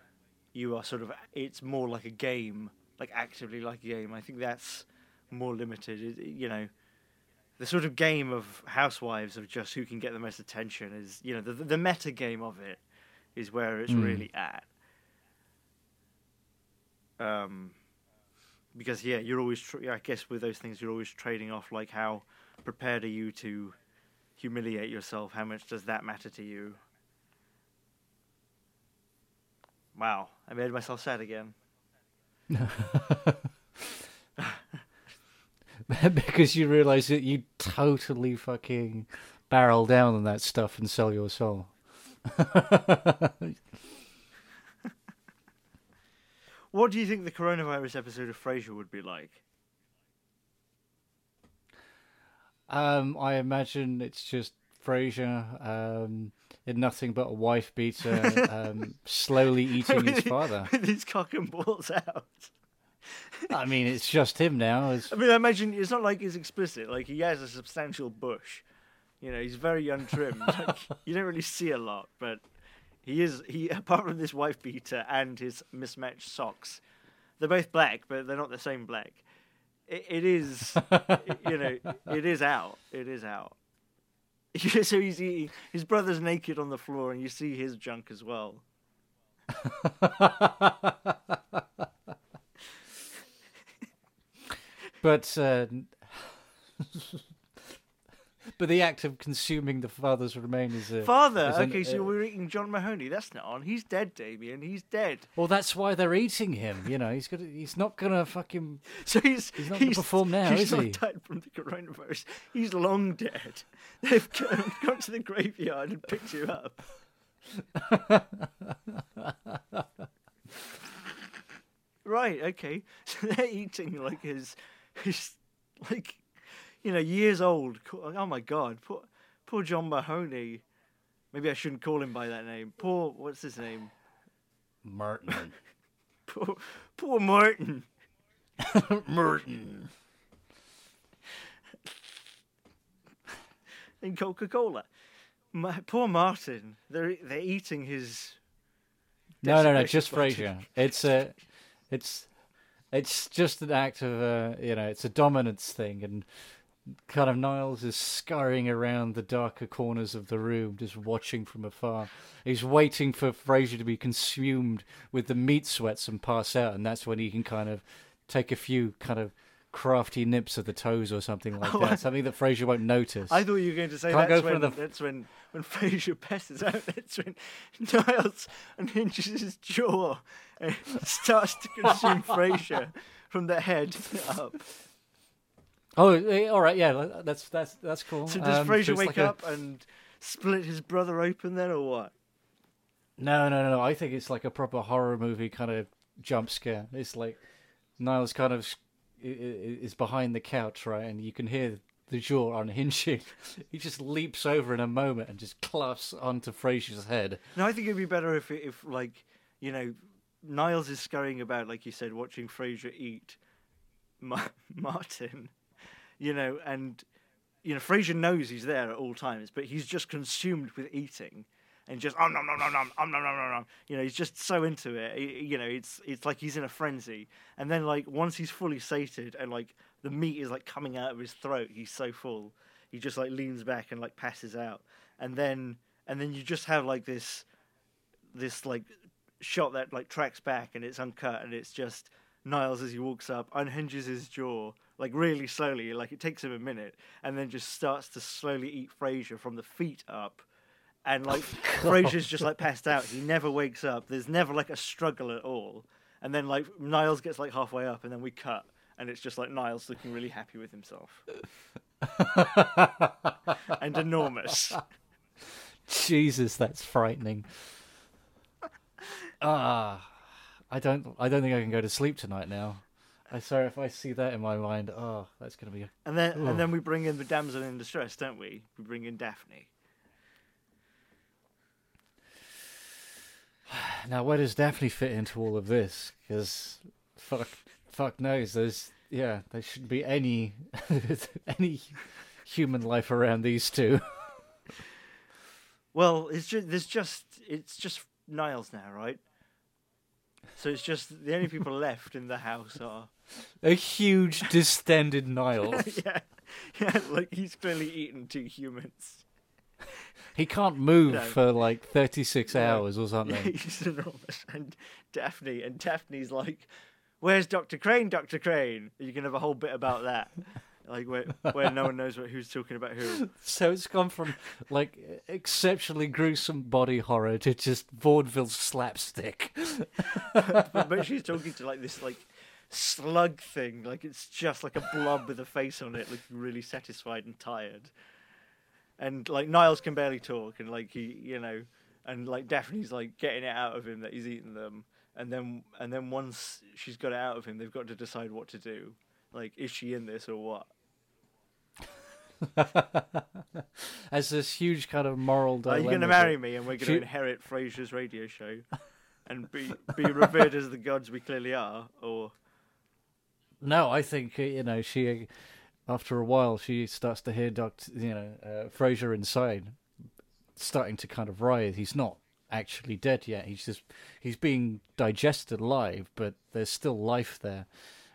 you are sort of it's more like a game, like actively like a game. I think that's more limited. It, you know, the sort of game of Housewives of just who can get the most attention is you know the the meta game of it is where it's Mm. really at. Um, because yeah, you're always tr- I guess with those things you're always trading off like how prepared are you to humiliate yourself? How much does that matter to you? Wow, I made myself sad again. because you realize that you totally fucking barrel down on that stuff and sell your soul. What do you think the coronavirus episode of Frasier would be like? Um, I imagine it's just Frasier um, in nothing but a wife beater, um, slowly eating his father. with his cock and balls out. I mean, it's just him now. It's, I mean, I imagine it's not like he's explicit. Like he has a substantial bush. You know, he's very untrimmed. like, you don't really see a lot, but he is. He apart from this wife beater and his mismatched socks, they're both black, but they're not the same black. It, it is, you know, it is out. It is out. so he's eating. His brother's naked on the floor, and you see his junk as well. but uh, but the act of consuming the father's remains is a, father. is an- okay, so uh, we're eating John Mahoney. That's not on. He's dead, Damien. He's dead. Well, that's why they're eating him. You know, he's got. He's not gonna fucking. So he's He's not gonna perform now, he's is not he? died from the coronavirus. He's long dead. They've gone, gone to the graveyard and picked you up. right. Okay. So they're eating like his his like you know years old. Oh my God. Poor poor John Mahoney. Maybe I shouldn't call him by that name. Poor what's his name? Martin. Poor poor Martin. Martin. in Coca Cola. My, poor Martin. They're they're eating his. No, no, no, just body. Frasier. It's a, it's, it's just an act of, uh, you know, it's a dominance thing, and kind of Niles is scurrying around the darker corners of the room, just watching from afar. He's waiting for Frasier to be consumed with the meat sweats and pass out, and that's when he can kind of take a few kind of crafty nips of the toes or something like Oh, that. Something that Frasier won't notice. I thought you were going to say Can't that's go when the- that's when when Frasier passes out. That's when Niles unhinges his jaw eh, and starts to consume Frasier from the head up. Oh, eh, all right, yeah, that's that's that's cool. So does Um, Frasier wake like a- up and split his brother open then, or what? No, no, no, no. I think it's like a proper horror movie kind of jump scare. It's like Niles kind of s- i- i- is behind the couch, right, and you can hear the jaw unhinging, he just leaps over in a moment and just claps onto Frasier's head. No, I think it'd be better if, if like, you know, Niles is scurrying about, like you said, watching Frasier eat Ma- Martin, you know, and, you know, Frasier knows he's there at all times, but he's just consumed with eating. And just um nom nom nom nom um nom nom nom nom. You know, he's just so into it. He- you know, it's it's like he's in a frenzy. And then like once he's fully sated and like the meat is like coming out of his throat, he's so full. He just like leans back and like passes out. And then and then you just have like this this like shot that like tracks back and it's uncut and it's just Niles as he walks up unhinges his jaw like really slowly like it takes him a minute and then just starts to slowly eat Frasier from the feet up and like Frasier's just like passed out he never wakes up there's never like a struggle at all and then like Niles gets like halfway up and then we cut and it's just like Niles looking really happy with himself and enormous Jesus, that's frightening. Ah, I don't. I don't think I can go to sleep tonight now. I sorry if I see that in my mind. Oh, that's gonna be. And then Ooh. and then we bring in the damsel in distress, don't we? We bring in Daphne. Now, where does Daphne fit into all of this? Because fuck, fuck knows. There's yeah, there shouldn't be any any human life around these two. Well, it's just there's just it's just Niles now, right? So it's just the only people left in the house are A huge distended Nile. yeah, yeah, like he's clearly eaten two humans. He can't move No. for like thirty six No. hours or something. Yeah, he's enormous. And Daphne and Daphne's like, "Where's Doctor Crane? Doctor Crane?" Are You going to have a whole bit about that, like where where no one knows what, who's talking about who. So it's gone from like exceptionally gruesome body horror to just vaudeville slapstick. but she's talking to like this like slug thing like it's just like a blob with a face on it looking really satisfied and tired. And like niles can barely talk and like he you know and like daphne's like getting it out of him that he's eaten them. And then and then once she's got it out of him they've got to decide what to do. Like is she in this or what? As this huge kind of moral are dilemma. you going to marry me and we're going to She- inherit frasier's radio show and be be revered as the gods we clearly are or No, I think uh, you know she. After a while, she starts to hear Doctor, you know, uh, Frasier inside, starting to kind of writhe. He's not actually dead yet. He's just he's being digested alive, but there's still life there,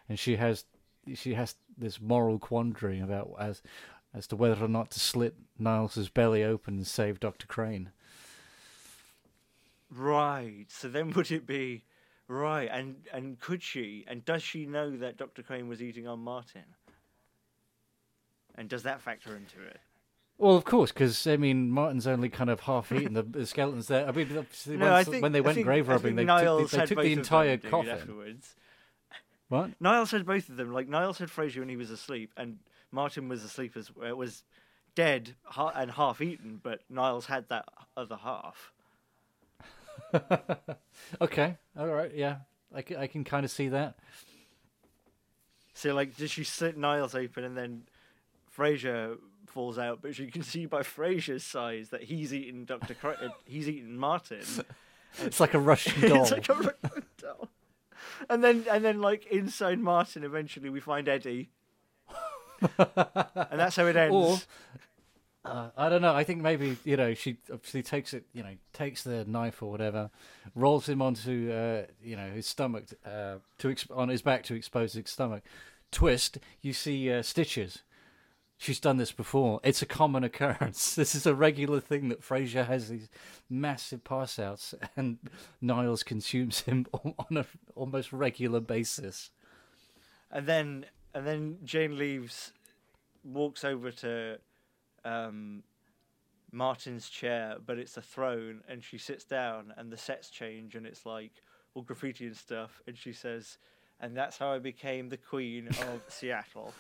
and she has she has this moral quandary about as as to whether or not to slit Niles's belly open and save Doctor Crane. Right. So then would it be right? And and could she? And does she know that Dr. Crane was eating on Martin? And does that factor into it? Well, of course, because I mean, Martin's only kind of half eaten. The, the skeletons there. I mean, obviously No, I think when they went think- grave robbing, they took, the, they took the entire coffin. afterwards. What? Niles had both of them. Like Niles had Frasier when he was asleep, and Martin was asleep as uh, was dead ha- and half eaten, but Niles had that other half. Okay, all right, yeah, I can, I can kind of see that. So like, does she slit Niles open and then Frasier falls out? But you can see by Frasier's size that he's eaten Doctor. Cra- uh, he's eaten Martin. It's like a Russian doll. it's like a Russian doll. And then and then like inside Martin, eventually we find Eddie. and that's how it ends. Or- Uh, I don't know. I think maybe you know she obviously takes it. You know, takes the knife or whatever, rolls him onto uh, you know his stomach uh, to on his back to expose his stomach. Twist. You see uh, stitches. She's done this before. It's a common occurrence. This is a regular thing that Frasier has these massive pass outs, and Niles consumes him on a almost regular basis. And then and then Jane Leeves, walks over to um, Martin's chair, but it's a throne, and she sits down, and the sets change, and it's like all graffiti and stuff, and she says, "And that's how I became the queen of Seattle."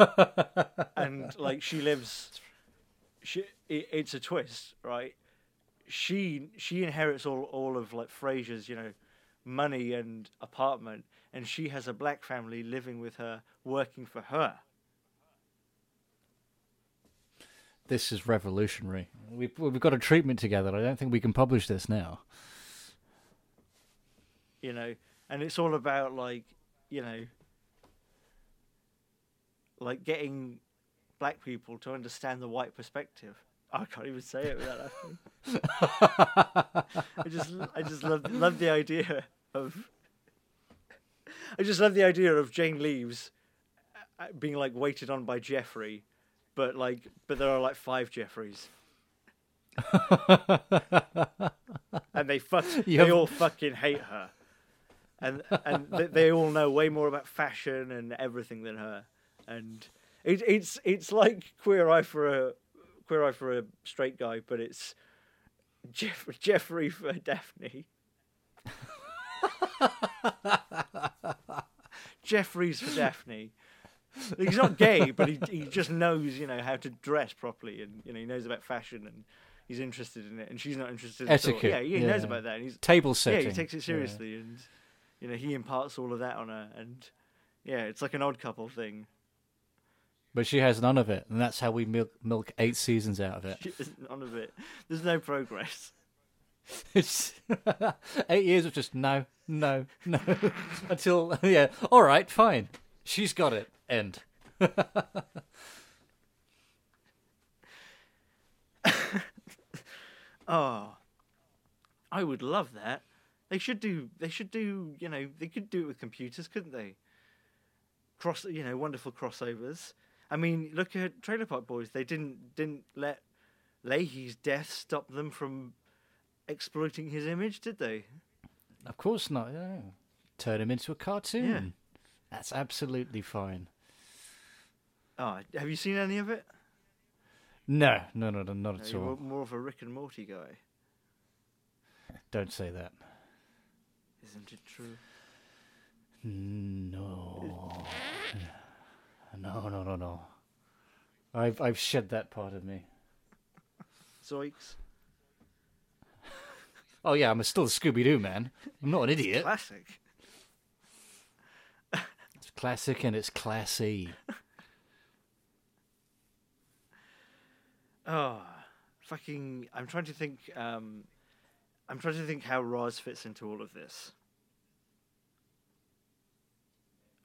and like she lives, she it, it's a twist, right? She she inherits all all of like Frasier's, you know, money and apartment, and she has a black family living with her, working for her. This is revolutionary. We've we've got a treatment together. I don't think we can publish this now. you know, and it's all about like, you know, like getting black people to understand the white perspective. I can't even say it without laughing. I just, I just love, love the idea of. I just love the idea of Jane Leeves uh, being like waited on by Jeffrey, but like, but there are like five Jeffreys. and they fuck, they have- all fucking hate her, and and they, they all know way more about fashion and everything than her, and it, it's it's like Queer Eye for a Queer Eye for a straight guy, but it's Jeff, Jeffrey for Daphne. Jeffrey's for Daphne. He's not gay, but he he just knows you know how to dress properly, and you know he knows about fashion, and he's interested in it, and she's not interested. at all. Etiquette, Yeah, he knows about that. And he's Table setting. yeah, he takes it seriously, and you know he imparts all of that on her, and yeah, it's like an odd couple thing. But she has none of it, and that's how we milk, milk eight seasons out of it. She is None of it. There's no progress. It's eight years of just no, no, no, until yeah. All right, fine. She's got it. End. Oh, I would love that. They should do. They should do. You know, they could do it with computers, couldn't they? Cross. You know, wonderful crossovers. I mean, look at Trailer Park Boys. They didn't didn't let Lahey's death stop them from exploiting his image, did they? Of course not. Yeah. Turn him into a cartoon. That's absolutely fine. Oh, have you seen any of it? No, no, no, no, not No, at all. more of a Rick and Morty guy, Don't say that. isn't it true? No. No, no, no, no. I've I've shed that part of me. Zoiks. Oh yeah, I'm still a Scooby Doo man. I'm not an idiot. Classic. Classic and it's classy. Oh, fucking! I'm trying to think. Um, I'm trying to think how Roz fits into all of this.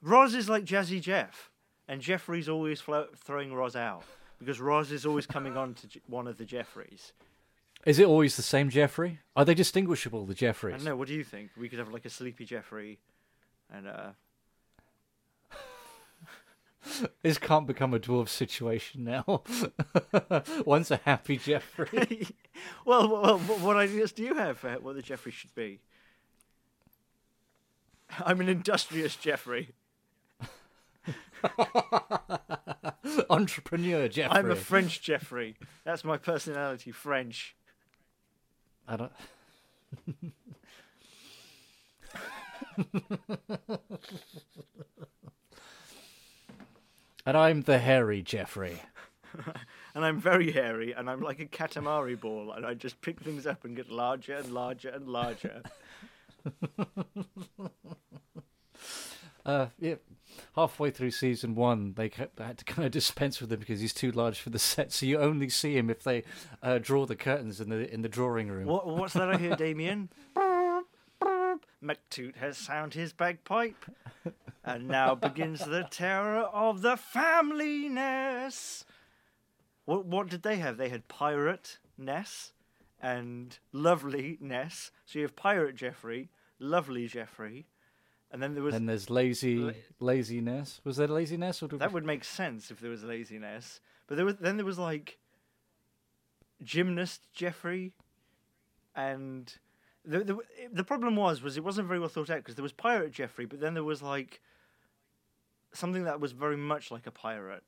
Roz is like Jazzy Jeff, and Jeffrey's always flo- throwing Roz out because Roz is always coming on to J- one of the Jeffreys. Is it always the same Jeffrey? Are they distinguishable, the Jeffreys? I don't know. What do you think? We could have like a sleepy Jeffrey, and uh, This can't become a dwarf situation now. One's a happy Jeffrey. well, well, what what ideas do you have for what the Jeffrey should be? I'm an industrious Jeffrey. Entrepreneur Jeffrey. I'm a French Jeffrey. That's my personality, French. I don't. And I'm the hairy Jeffrey. And I'm very hairy, and I'm like a Katamari ball, and I just pick things up and get larger and larger and larger. Uh, yeah, halfway through season one, they had to kind of dispense with him because he's too large for the set. So you only see him if they uh, draw the curtains in the in the drawing room. what, what's that I hear, Damien? McToot has sound his bagpipe, and now begins the terror of the family Ness. What, what did they have? They had Pirate Ness and Lovely Ness. So you have Pirate Jeffrey, Lovely Jeffrey, and then there was And there's lazy La- laziness. Was there laziness or That would make sense if there was laziness. But there was then there was like gymnast Jeffrey, and the the, the problem was was it wasn't very well thought out because there was pirate Jeffrey, but then there was like something that was very much like a pirate,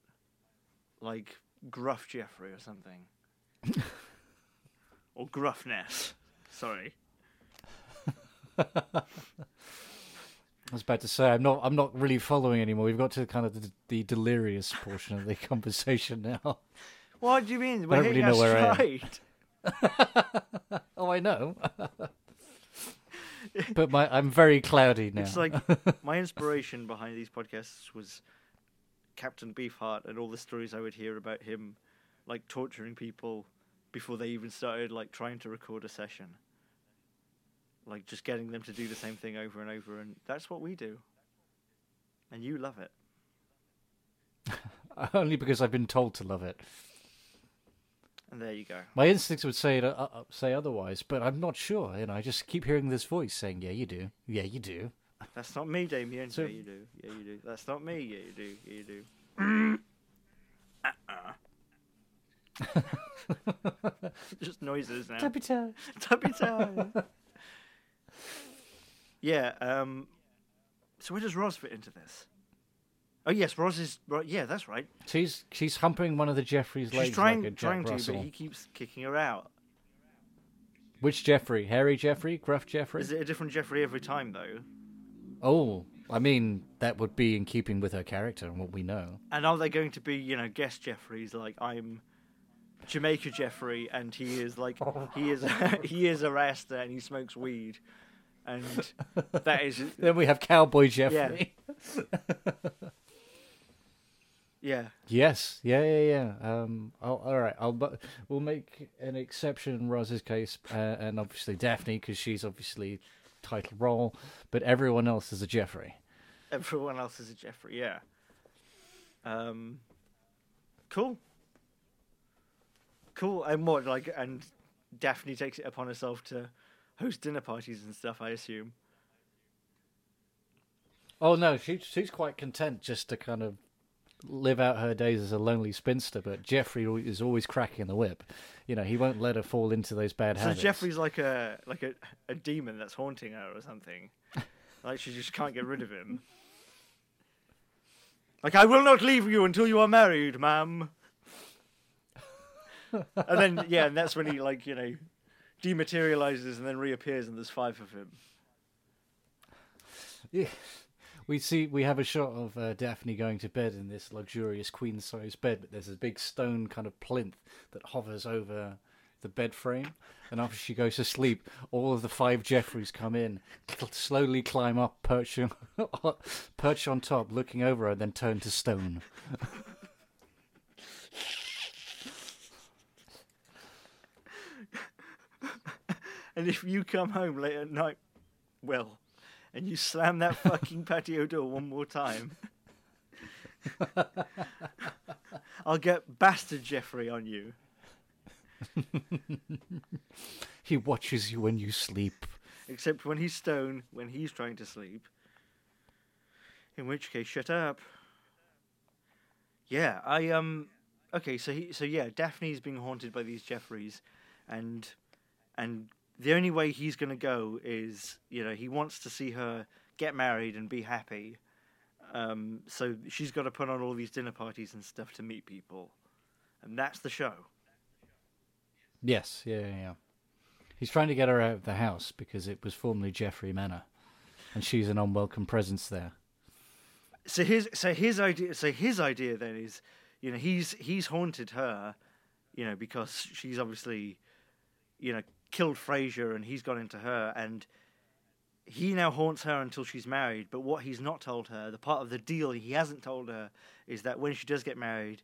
like Gruff Jeffrey or something, or Gruffness. Sorry. I was about to say I'm not. I'm not really following anymore. We've got to kind of the, the delirious portion of the conversation now. What do you mean? We're don't really know where I am. Oh, I know. but my I'm very cloudy now. It's like my inspiration behind these podcasts was Captain Beefheart and all the stories I would hear about him, like torturing people before they even started like trying to record a session. Like just getting them to do the same thing over and over, and that's what we do. And you love it. Only because I've been told to love it. And there you go. My instincts would say it, uh, uh, say otherwise, but I'm not sure. You know, I just keep hearing this voice saying, "Yeah, you do. Yeah, you do." That's not me, Damien. So- yeah, you do. Yeah, you do. That's not me. Yeah, you do. Yeah, you do. uh-uh. Just noises now. Tappy toe. Tappy toe. yeah. Um. So where does Roz fit into this? Oh yes, Roz is. Yeah, that's right. She's she's humping one of the Jeffrey's legs She's trying, like trying to, Russell. but he keeps kicking her out. Which Jeffrey? Harry Jeffrey? Gruff Jeffrey? Is it a different Jeffrey every time though? Oh, I mean that would be in keeping with her character and what we know. And are they going to be, you know, guest Jeffreys like I'm Jamaica Jeffrey and he is like he is he is a rasta and he smokes weed. And that is Then we have Cowboy Jeffrey. yeah. Yes, yeah, yeah, yeah. Um, I'll, all right, I'll But we'll make an exception in Roz's case, uh, and obviously Daphne because she's obviously title role, but everyone else is a Jeffrey. Everyone else is a Jeffrey, yeah. Um cool. Cool. And what like and Daphne takes it upon herself to host dinner parties and stuff, I assume. Oh no, she she's quite content just to kind of live out her days as a lonely spinster. But Jeffrey is always cracking the whip. You know, he won't let her fall into those bad So habits. So Jeffrey's like a like a, a demon that's haunting her or something. like she just can't get rid of him. Like I will not leave you until you are married, ma'am. and then yeah, and that's when he like you know dematerializes and then reappears, and there's five of him. Yeah. We see we have a shot of uh, Daphne going to bed in this luxurious queen size bed, but there's a big stone kind of plinth that hovers over the bed frame. And after she goes to sleep, all of the five Jeffreys come in, slowly climb up, perch on, perch on top, looking over her, then turn to stone. And if you come home late at night, well, and you slam that fucking patio door one more time, I'll get bastard Jeffrey on you. He watches you when you sleep. Except when he's stone, when he's trying to sleep. In which case, shut up. Yeah, I um. Okay, so he, so yeah, Daphne's being haunted by these Jeffreys, and and the only way he's gonna go is, you know, he wants to see her get married and be happy. Um, so she's got to put on all these dinner parties and stuff to meet people, and that's the show. Yes, yeah, yeah, yeah. He's trying to get her out of the house because it was formerly Jeffrey Manor, and she's an unwelcome presence there. so his so his idea so his idea then is you know he's he's haunted her you know because she's obviously you know killed Frasier and he's gone into her and he now haunts her until she's married. But what he's not told her the part of the deal he hasn't told her is that when she does get married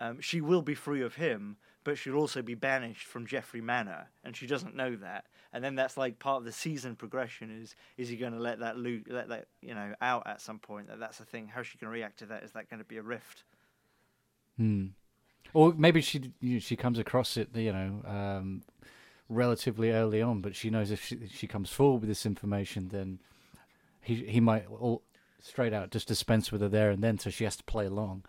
um, she will be free of him but she'll also be banished from Jeffrey Manor. And she doesn't know that. And then that's like part of the season progression is is he going to let that lo- let that you know out at some point? That that's the thing. How's she going to react to that? Is that going to be a rift? Hmm. Or maybe she you know, she comes across it, you know, um, relatively early on, but she knows if she, if she comes forward with this information, then he he might all straight out just dispense with her there and then, so she has to play along.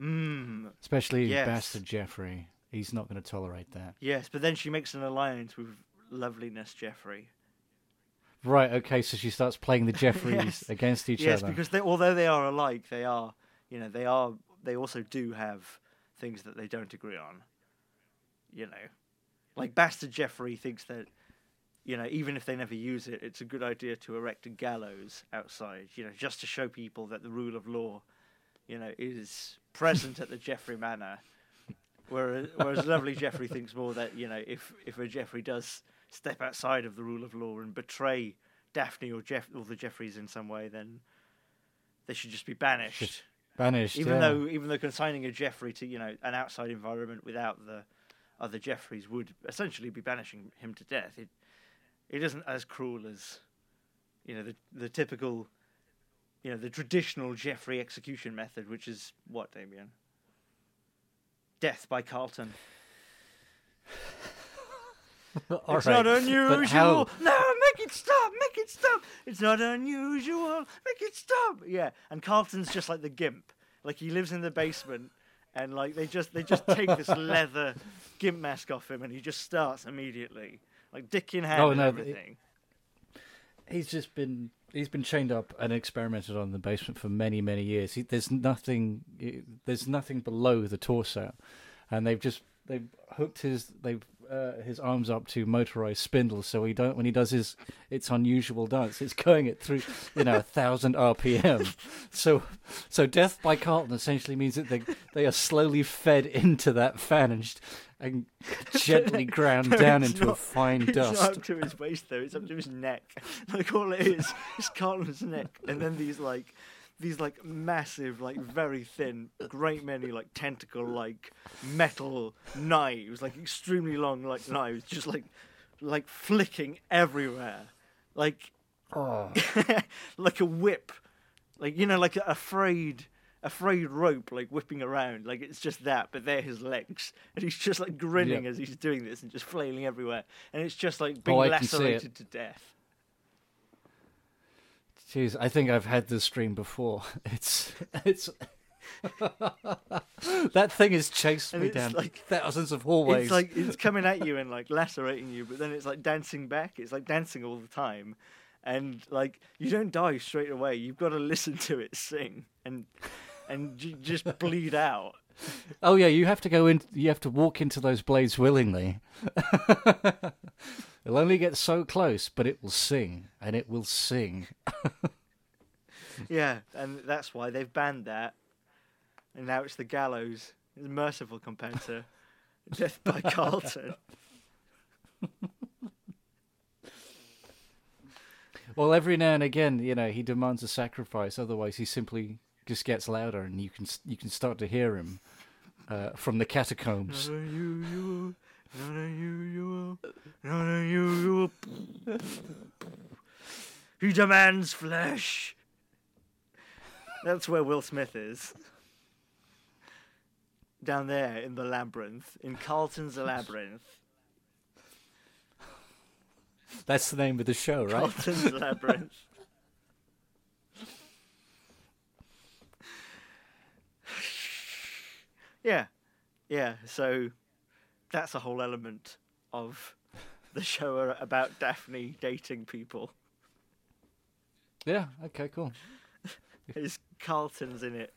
mm, Especially Yes. bastard Jeffrey, he's not going to tolerate that. yes but then she makes an alliance with loveliness Jeffrey Right. Okay. So she starts playing the Jeffreys Yes. against each yes other. Yes, because they, although they are alike they are you know they are they also do have things that they don't agree on you know? Like bastard Jeffrey thinks that you know even if they never use it it's a good idea to erect a gallows outside you know just to show people that the rule of law you know is present at the Jeffrey manor. Whereas whereas lovely Jeffrey thinks more that you know if if a Jeffrey does step outside of the rule of law and betray Daphne or Jeff or the Jeffreys in some way then they should just be banished Banished. even yeah. though even though consigning a Jeffrey to you know an outside environment without the other Jeffreys would essentially be banishing him to death. It it isn't as cruel as you know the the typical you know the traditional Jeffrey execution method, which is what Damien death by Carlton. It's right, not unusual. how- No, make it stop. Make it stop. It's not unusual. Make it stop. Yeah, and Carlton's just like the gimp. Like he lives in the basement, and like they just they just take this leather gimp mask off him, and he just starts immediately, like dick in hand Oh, and no, everything. he's just been he's been chained up and experimented on in the basement for many many years. He, there's nothing there's nothing below the torso, and they've just they've hooked his they've uh, his arms up to motorized spindles, so he don't when he does his it's unusual dance. It's going at through you know a thousand RPM. So so death by Carlton essentially means that they they are slowly fed into that fan and, and gently ground No, down it's into a fine It's dust. not up to his waist though; it's up to his neck. Like all it is is Carlton's neck, and then these like these like massive, like very thin, great many like tentacle like metal knives, like extremely long like knives, just like like flicking everywhere, like Oh. like a whip, like you know, like a frayed a frayed rope, like whipping around, like it's just that, but they're his legs, and he's just like grinning Yep. as he's doing this and just flailing everywhere, and it's just like oh, being Oh, see it. lacerated to death. Jeez, I think I've had this dream before. It's it's that thing has chased And me down like- thousands of hallways. It's like it's coming at you and like lacerating you, but then it's like dancing back. It's like dancing all the time, and like you don't die straight away. You've got to listen to it sing and and you just bleed out. oh yeah, you have to go in. You have to walk into those blades willingly. It'll only get so close, but it will sing, and it will sing. Yeah, and that's why they've banned that, and now it's the gallows. It's merciful compared to Death by Carlton. Well, every now and again, you know, he demands a sacrifice. Otherwise, he simply just gets louder, and you can you can start to hear him uh, from the catacombs. Not unusual, not unusual, he demands flesh. That's where Will Smith is. Down there in the labyrinth, in Carlton's labyrinth. That's the name of the show, right? Carlton's labyrinth. yeah, yeah. So that's a whole element of the show about Daphne dating people. Yeah. Okay. Cool. Is Carlton's in it?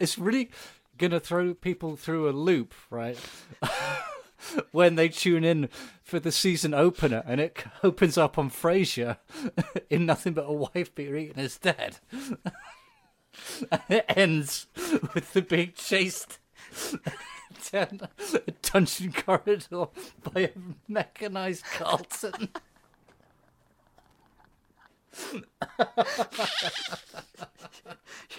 it's really gonna throw people through a loop, right? when they tune in for the season opener, and it opens up on Frasier in nothing but a wife being eaten his dad. and it ends with the being chased down a dungeon corridor by a mechanized Carlton. Yeah,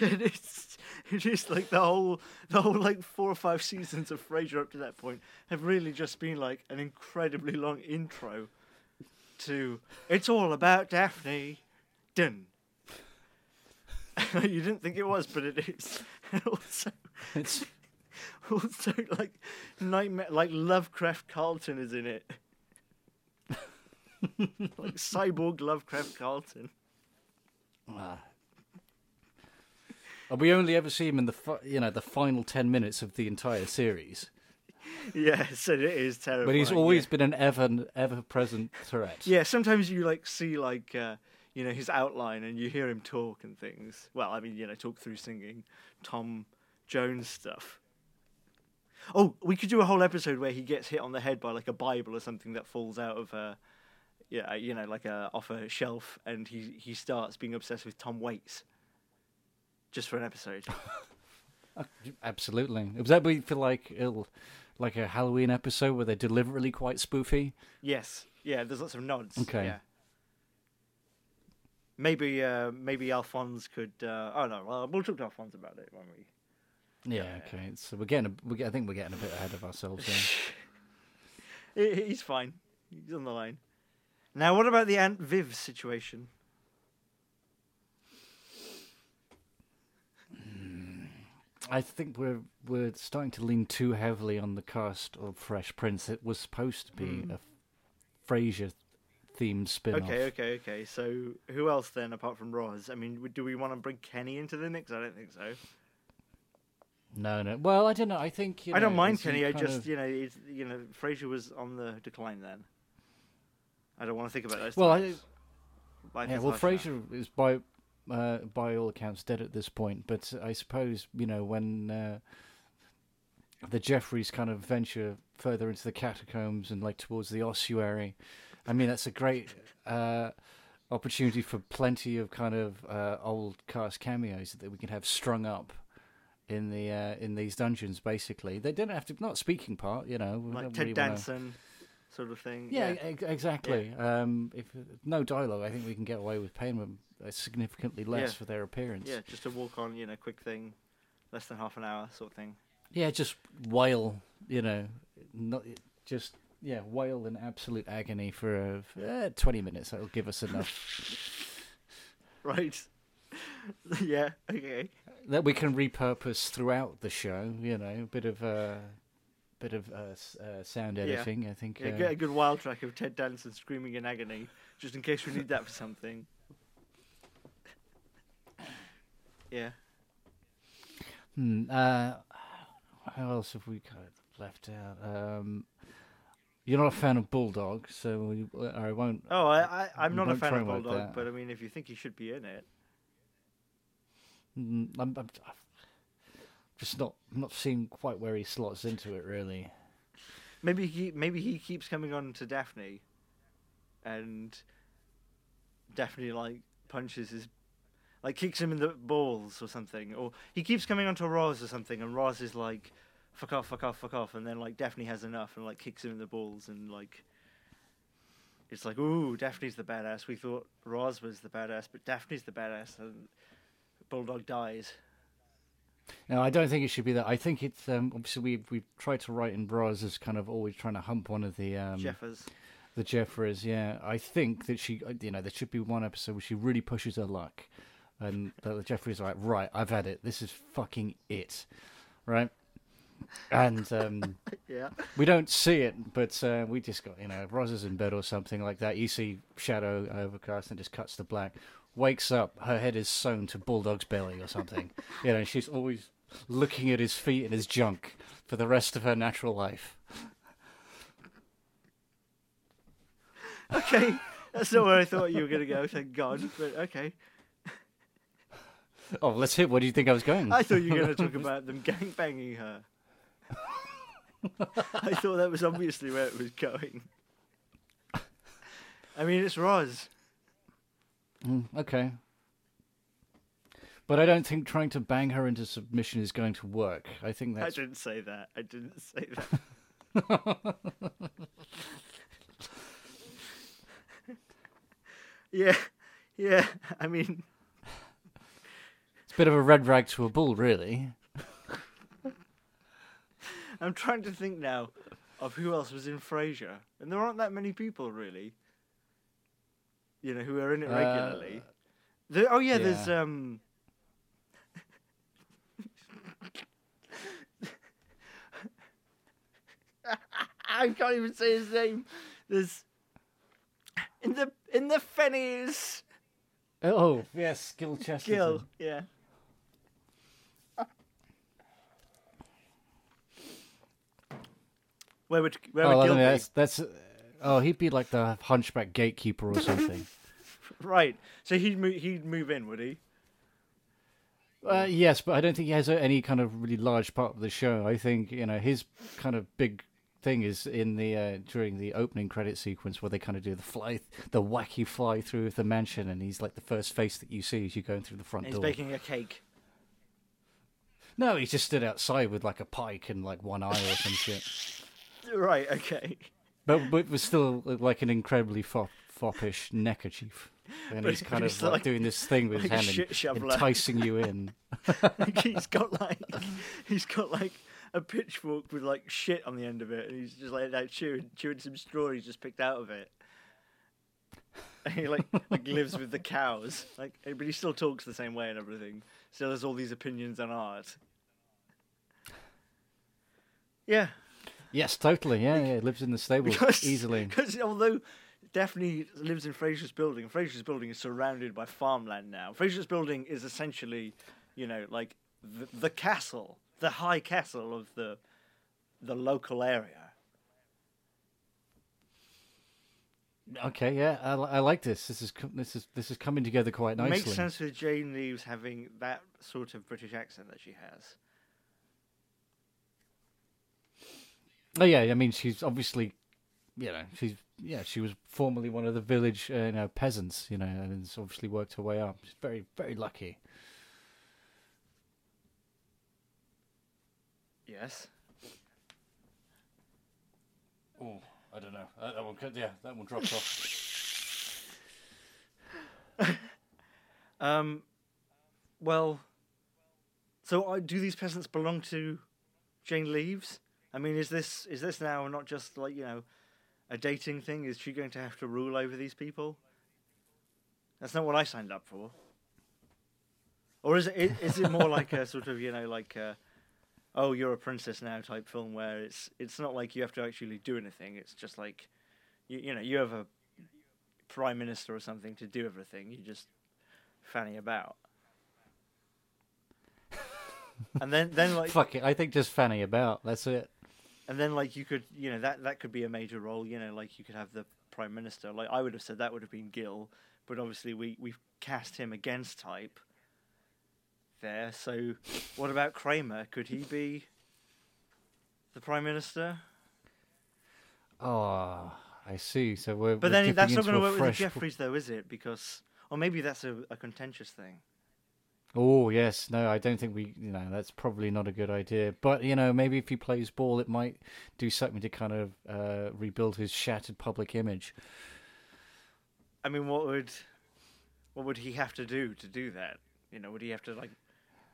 it is. It is like the whole, the whole like four or five seasons of Frasier up to that point have really just been like an incredibly long intro to "It's all about Daphne." Done. you didn't think it was, but it is. And also, It's also like nightmare, like Lovecraft Carlton is in it. like cyborg Lovecraft Carlton. Ah. And we only ever see him in the fi- you know the final ten minutes of the entire series, Yes, and it is terrible. but he's always been an ever ever present threat. Yeah, sometimes you like see like uh, you know his outline and you hear him talk and things. Well, I mean, you know, talk through singing Tom Jones stuff. Oh, we could do a whole episode where he gets hit on the head by like a Bible or something that falls out of a yeah, you know, like a off a shelf, and he he starts being obsessed with Tom Waits. Just for an episode. Uh, absolutely. Was that we feel like it'll, like a Halloween episode where they're deliberately quite spoofy? yes, yeah. There's lots of nods. Okay. Yeah. Maybe uh, maybe Alphonse could. Uh, oh no, well, we'll talk to Alphonse about it when we. Yeah, okay. So we're getting, a, we I think we're getting a bit ahead of ourselves here. He's fine. He's on the line. Now, what about the Aunt Viv situation? I think we're we're starting to lean too heavily on the cast of Fresh Prince. It was supposed to be a Frasier themed spin-off. Okay, okay, okay. So, who else then, apart from Roz? I mean, do we want to bring Kenny into the mix? I don't think so. No, no. Well, I don't know. I think you I don't mind Kenny. I just, of- you know, it's, you know, Frasier was on the decline then. I don't want to think about those. Well, I. Yeah. Well, life now. Is by uh, by all accounts dead at this point. But I suppose you know when uh, the Jeffreys kind of venture further into the catacombs and like towards the ossuary. I mean, that's a great uh, opportunity for plenty of kind of uh, old cast cameos that we can have strung up in the uh, in these dungeons. Basically, they don't have to not speaking part. You know, like Ted really wanna- Danson, sort of thing. Yeah, ex- exactly. Um, if no dialogue, I think we can get away with paying them uh, significantly less Yeah. for their appearance. yeah, just a walk on, you know, quick thing, less than half an hour, sort of thing. Yeah, just wail. You know, not just yeah, wail in absolute agony for uh, uh, twenty minutes. That'll give us enough Right. yeah. Okay. that we can repurpose throughout the show. You know, a bit of uh, bit of uh, uh, sound Yeah. editing. I think. Yeah, uh, get a good wild track of Ted Danson screaming in agony, just in case we need that for something. Yeah. Hmm, uh, how else have we kind of left out? Um, you're not a fan of Bulldog, so we, I won't. Oh, I, I I'm not a fan of Bulldog, that. but I mean, if you think he should be in it, Mm, I'm, I'm, I'm just not not seeing quite where he slots into it really. maybe he maybe he keeps coming on to Daphne, and Daphne like punches his, like kicks him in the balls or something, or he keeps coming on to Roz or something, and Roz is like, fuck off, fuck off, fuck off, and then like Daphne has enough and like kicks him in the balls and like. It's like, ooh, Daphne's the badass. We thought Roz was the badass, but Daphne's the badass, and Bulldog dies. No, I don't think it should be that. I think it's um, obviously we we tried to write in Roz as kind of always trying to hump one of the um, Jeffers. the Jeffreys. Yeah, I think that she, uh, you know, there should be one episode where she really pushes her luck, and that the Jeffreys are like, right, I've had it. This is fucking it, right? And um, Yeah. we don't see it, but uh, we just got, you know, Roz is in bed or something like that. You see shadow overcast and just cuts to black. Wakes up, her head is sewn to Bulldog's belly or something. you know, she's always looking at his feet and his junk for the rest of her natural life. Okay. That's not where I thought you were going to go, thank God. But okay. Oh, let's hear. Where do you think I was going? I thought you were going to talk about them gang banging her. I thought that was obviously where it was going. I mean, it's Roz. Mm, okay. But I don't think trying to bang her into submission is going to work. I think that's. I didn't say that. I didn't say that. yeah, yeah. I mean, it's a bit of a red rag to a bull, really. I'm trying to think now of who else was in Frasier, and there aren't that many people really. You know, who are in it Uh, regularly. There- oh yeah, there's um. I can't even say his name. There's in the in the Fennies. Oh yes, Gil Chesterton. Gil, yeah. Where would where Oh, would Gil be? that's that's. Oh, he'd be like the hunchback gatekeeper or something. Right. So he'd move, he'd move in, would he? uh, yes, but I don't think he has any kind of really large part of the show. I think you know his kind of big thing is in the uh, during the opening credit sequence where they kind of do the fly, the wacky fly through of the mansion, and he's like the first face that you see as you're going through the front He's door. baking a cake. No, he just stood outside with like a pike and like one eye or some shit. Right. Okay. But but it was still like an incredibly far foppish neckerchief. And But he's kind of like, like- doing this thing with like his hand and enticing you in. Like, he's got like he's got like a pitchfork with like shit on the end of it, and he's just like that chewing chewing some straw he's just picked out of it. And he like like lives with the cows, like eh, but he still talks the same way and everything. Still has all these opinions on art. Yeah, Yes, totally. Yeah, yeah. Lives in the stables because easily. Because although Daphne lives in Frasier's building, Frasier's building is surrounded by farmland now. Frasier's building is essentially, you know, like the, the castle, the high castle of the the local area. Okay, yeah, I, I like this. This is this is this is coming together quite nicely. Makes sense with Jane Leeves having that sort of British accent that she has. Oh yeah, I mean she's obviously, you know, she's yeah she was formerly one of the village uh, you know peasants, you know, and has obviously worked her way up. She's very very lucky. Yes. Oh, I don't know. That, that one, yeah, that one dropped off. Um. Well. So, uh, do these peasants belong to Jane Leeves? I mean, is this is this now not just like you know, a dating thing? Is she going to have to rule over these people? That's not what I signed up for. Or is it is, it more like a sort of you know like a, oh you're a princess now type film where it's it's not like you have to actually do anything. It's just like, you you know you have a prime minister or something to do everything. You just fanny about. and then then like Fuck it, I think just fanny about. That's it. And then like you could you know that that could be a major role you know like you could have the prime minister. Like i would have said that would have been Gil but obviously we we've cast him against type there. So what about kramer? Could he be the prime minister? Oh, I see. So we're but we're then that's not going to work with fresh- jeffreys though is it? Because or maybe that's a, a contentious thing Oh yes, no, I don't think we. You know, that's probably not a good idea. But you know, maybe if he plays ball, it might do something to kind of uh, rebuild his shattered public image. i mean what would what would he have to do to do that you know would he have to like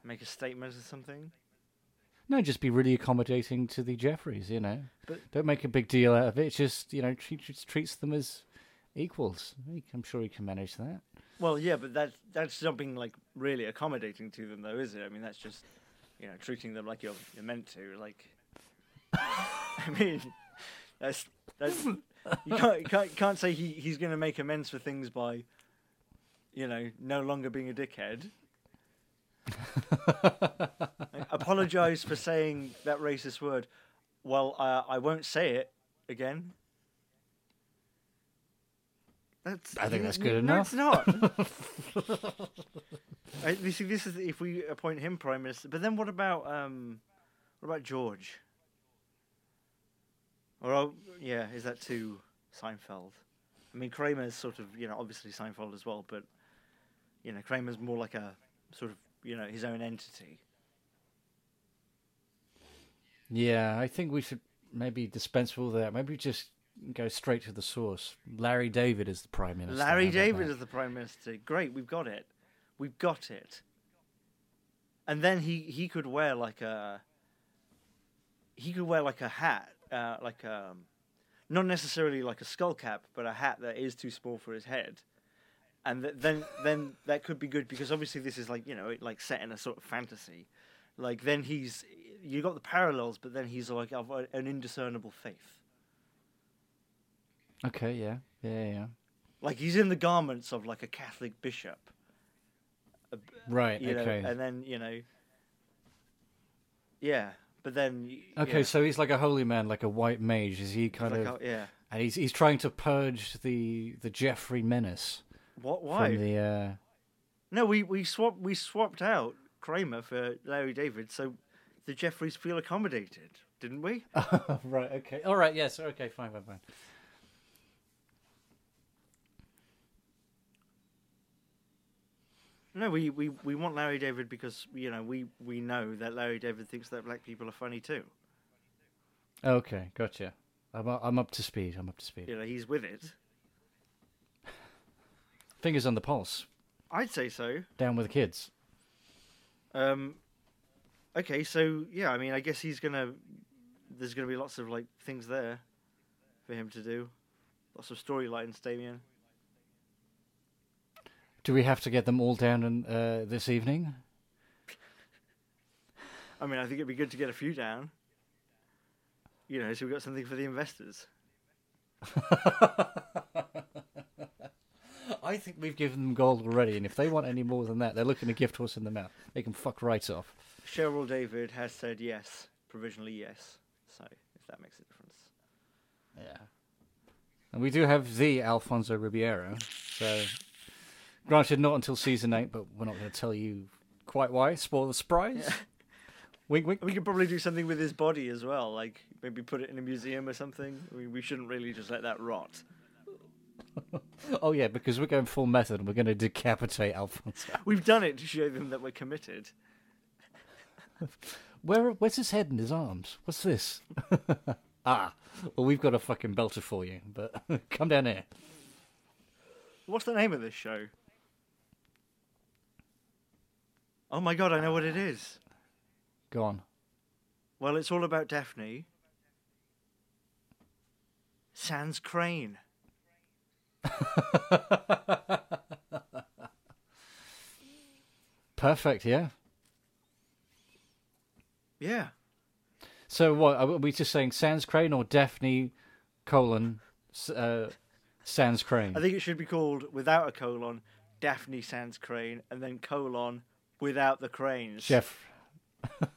make a statement or something No, just be really accommodating to the Jeffreys. You know, But- don't make a big deal out of it. Just you know, treat, treats them as equals. I'm sure he can manage that. Well, yeah, but that that's something like really accommodating to them, though, is it? I mean, that's just you know treating them like you're you're meant to. Like, I mean, that's that's you can't you can't, can't say he he's going to make amends for things by, you know, no longer being a dickhead. Apologize for saying that racist word. Well, uh, I won't say it again. That's, I think that's good no, enough. it's not. I, you see, this is if we appoint him prime minister. But then what about um, what about George? Or oh, yeah, is that too Seinfeld? I mean, Kramer's sort of you know obviously Seinfeld as well, but you know Kramer's more like a sort of you know his own entity. Yeah, I think we should maybe dispense with all that. Maybe just go straight to the source. Larry David is the prime minister. Larry David that? is the prime minister. Great, we've got it. We've got it. And then he he could wear like a he could wear like a hat, uh, like um, not necessarily like a skull cap, but a hat that is too small for his head. And th- then then that could be good because obviously this is like you know like set in a sort of fantasy. Like then he's you got the parallels, but then he's like of an indiscernible faith. Okay, yeah, yeah, yeah. Like he's in the garments of like a Catholic bishop. Right. you okay. know, and then you know, yeah, but then okay, yeah, so he's like a holy man, like a white mage. Is he kind like, of? oh, yeah. And he's he's trying to purge the the Jeffrey menace What? Why? from the. Uh... No, we we swapped we swapped out Kramer for Larry David, so the Jeffreys feel accommodated, didn't we? right. Okay. All right. Yes. Okay. Fine. Fine. Fine. No, we, we, we want Larry David because you know we, we know that Larry David thinks that black people are funny too. Okay. Gotcha. I'm I'm up to speed. I'm up to speed. You know, he's with it. Fingers on the pulse. I'd say so. Down with the kids. Um, okay, so yeah, I mean, I guess he's gonna. There's gonna be lots of like things there for him to do. Lots of storylines, Damien. Do we have to get them all down in, uh, this evening? I mean, I think it'd be good to get a few down. You know, so we've got something for the investors. I think we've given them gold already, and if they want any more than that, they're looking to gift horse in the mouth. They can fuck right off. Cheryl David has said yes, provisionally yes. So if that makes a difference. Yeah. And we do have the Alfonso Ribeiro. So, granted, not until season eight, but we're not going to tell you quite why. Spoil the surprise. wink, wink. We could probably do something with his body as well, like maybe put it in a museum or something. I mean, we shouldn't really just let that rot. Oh yeah, because we're going full method. and We're going to decapitate Alfonso. We've done it to show them that we're committed. Where, where's his head and his arms? What's this? ah, well, we've got a fucking belter for you, but come down here. What's the name of this show? Oh my god, I know what it is. Go on. Well, it's all about Daphne. Sans Crane. Perfect, yeah. Yeah. So what are we just saying? Sans Crane or Daphne colon uh, Sans Crane? I think it should be called without a colon, Daphne Sans Crane, and then colon without the cranes. Jeff.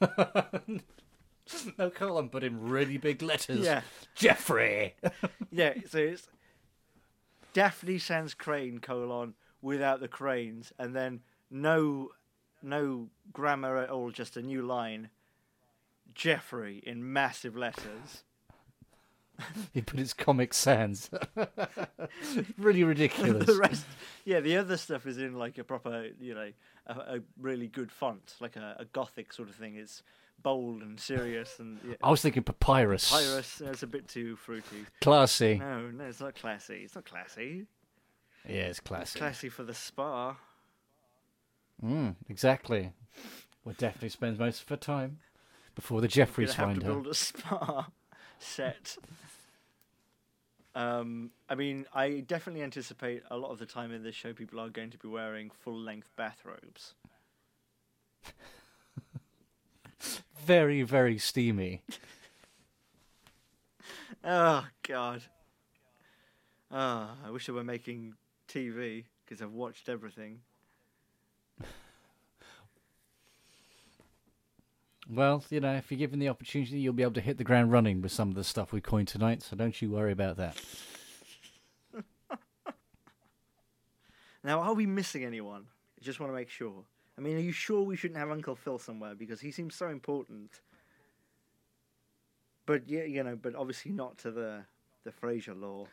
no colon, but in really big letters. Yeah. Jeffrey. Yeah, so it's Daphne Sans Crane colon without the cranes, and then no no grammar at all, just a new line. Jeffrey in massive letters. he put his Comic Sans. really ridiculous. the rest, yeah, the other stuff is in like a proper, you know, a, a really good font, like a, a gothic sort of thing. It's bold and serious, and yeah, I was thinking papyrus. Papyrus. It's a bit too fruity. Classy. No, no, it's not classy. It's not classy. Yeah, it's It's classy. classy for the spa. Mm, exactly. Where Daphne spends most of her time before the Jeffreys gonna have find to her. build a spa set. Um, I mean, I definitely anticipate a lot of the time in this show, people are going to be wearing full-length bathrobes. Very, very steamy. Oh God. Ah, I wish I were making TV because I've watched everything. Well, you know, if you're given the opportunity, you'll be able to hit the ground running with some of the stuff we coined tonight, so don't you worry about that. Now, are we missing anyone? I just want to make sure. I mean, are you sure we shouldn't have Uncle Phil somewhere because he seems so important? But yeah, you know, but obviously not to the the Frasier law.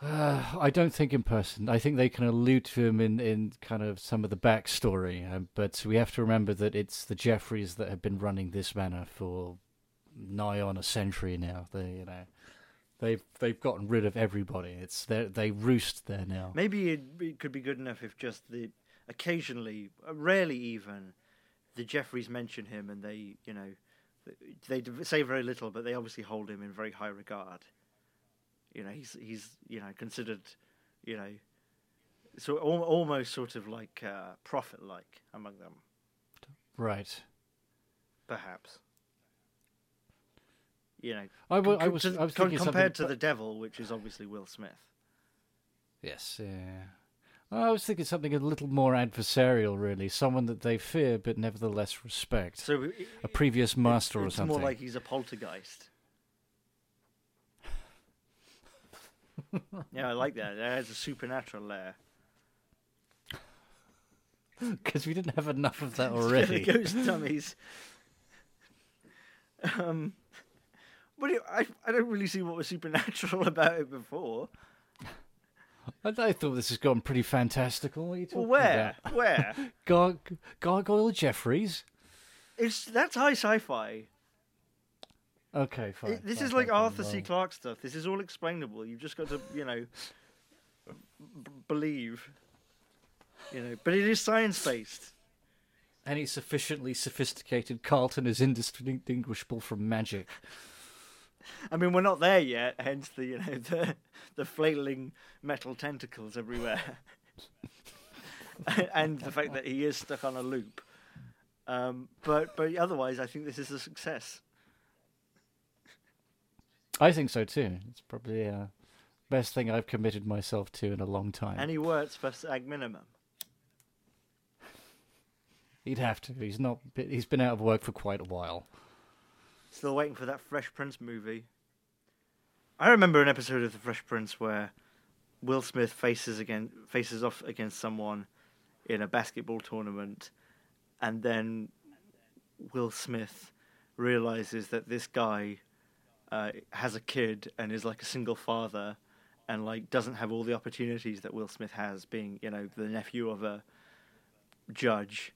Uh, I don't think in person. I think they can allude to him in, in kind of some of the backstory, um, but we have to remember that it's the Jeffreys that have been running this manor for nigh on a century now. They, you know, they've they've gotten rid of everybody. It's they they roost there now. Maybe it, it could be good enough if just the occasionally, uh, rarely even, the Jeffreys mention him and they, you know, they say very little, but they obviously hold him in very high regard. You know, he's he's you know considered, you know, so al- almost sort of like uh, prophet-like among them, Right. perhaps. You know, I, wa- I was I was thinking compared to something, the devil, which is obviously Will Smith. Yes, yeah. I was thinking something a little more adversarial, really. Someone that they fear but nevertheless respect. So a previous master or it's something. more like he's a poltergeist. Yeah, I like that. It has a supernatural layer. Because we didn't have enough of that already. the ghost dummies. Um, but it, I, I don't really see what was supernatural about it before. I, I thought this has gone pretty fantastical. What are you Well, talking where? about? Where? Gar- Gargoyle Jeffreys? It's that's high sci-fi. Okay, fine. It- this fine, is like fine, fine, Arthur C. Clarke stuff. This is all explainable. You've just got to, you know, b- believe. You know, but it is science based. Any sufficiently sophisticated Carlton is indistinguishable from magic. I mean, we're not there yet. Hence the you know the the flailing metal tentacles everywhere, and the fact that he is stuck on a loop. Um, but but otherwise, I think this is a success. I think so too. It's probably uh, best thing I've committed myself to in a long time. And he works for SAG minimum. He'd have to. He's not. He's been out of work for quite a while. Still waiting for that Fresh Prince movie. I remember an episode of The Fresh Prince where Will Smith faces again faces off against someone in a basketball tournament, and then Will Smith realizes that this guy uh, has a kid and is like a single father, and like doesn't have all the opportunities that Will Smith has, being you know the nephew of a judge.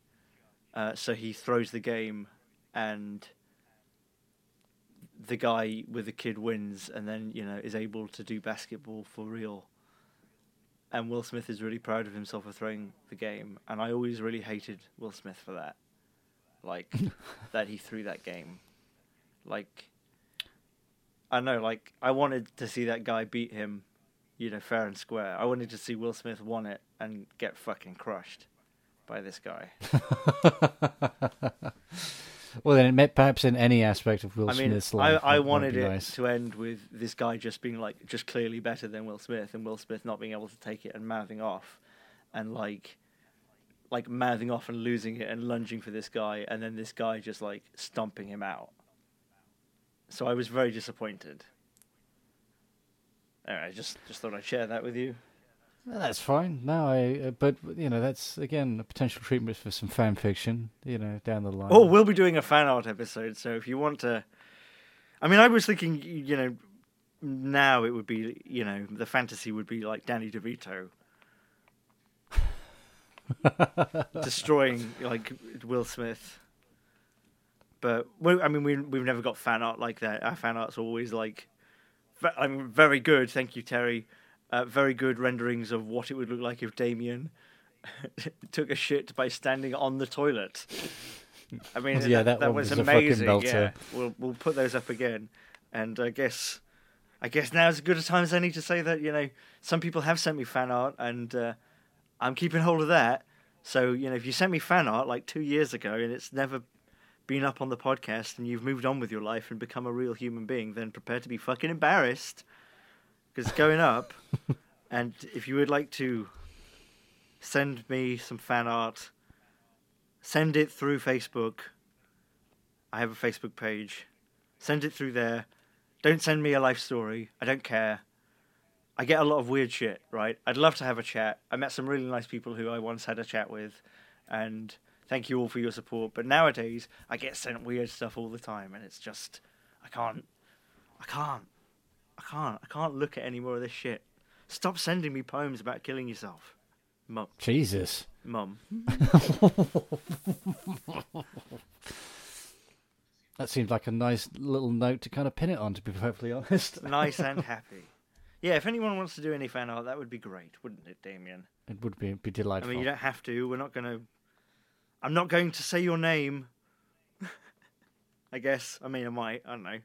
Uh, so he throws the game, and the guy with the kid wins, and then you know is able to do basketball for real. And Will Smith is really proud of himself for throwing the game, and I always really hated Will Smith for that, like that he threw that game, like. I know, like I wanted to see that guy beat him, you know, fair and square. I wanted to see Will Smith won it and get fucking crushed by this guy. Well, then, it met perhaps in any aspect of Will I mean, Smith's life. I might wanted it nice. to end with this guy just being like just clearly better than Will Smith, and Will Smith not being able to take it and mouthing off, and like, like mouthing off and losing it and lunging for this guy, and then this guy just like stomping him out. So I was very disappointed. Anyway, I just just thought I'd share that with you. Well, that's fine. No, I. Uh, but you know, that's again a potential treatment for some fan fiction. You know, down the line. Oh, we'll be doing a fan art episode, so if you want to, I mean, I was thinking, you know, now it would be, you know, the fantasy would be like Danny DeVito destroying like Will Smith. But we, I mean, we we've never got fan art like that. Our fan art's always like, I mean, very good. Thank you, Terry. Uh, very good renderings of what it would look like if Damien took a shit by standing on the toilet. I mean, Yeah, that, that one was, was amazing. Yeah, we'll we'll put those up again, and I guess, I guess now is as good a time as any to say that you know some people have sent me fan art, and uh, I'm keeping hold of that. So you know, if you sent me fan art like two years ago and it's never been up on the podcast, and you've moved on with your life and become a real human being, then prepare to be fucking embarrassed because it's going up. and if you would like to send me some fan art, send it through Facebook. I have a Facebook page. Send it through there. Don't send me a life story. I don't care. I get a lot of weird shit, right? I'd love to have a chat. I met some really nice people who I once had a chat with, and thank you all for your support. But nowadays, I get sent weird stuff all the time, and it's just, I can't, I can't, I can't, I can't look at any more of this shit. Stop sending me poems about killing yourself, mum, Jesus. mum. That seemed like a nice little note to kind of pin it on, to be perfectly honest. nice and happy. Yeah, if anyone wants to do any fan art, that would be great, wouldn't it, Damien? It would be be delightful. I mean, you don't have to. We're not going to. I'm not going to say your name. I guess. I mean, I might. I don't know. Do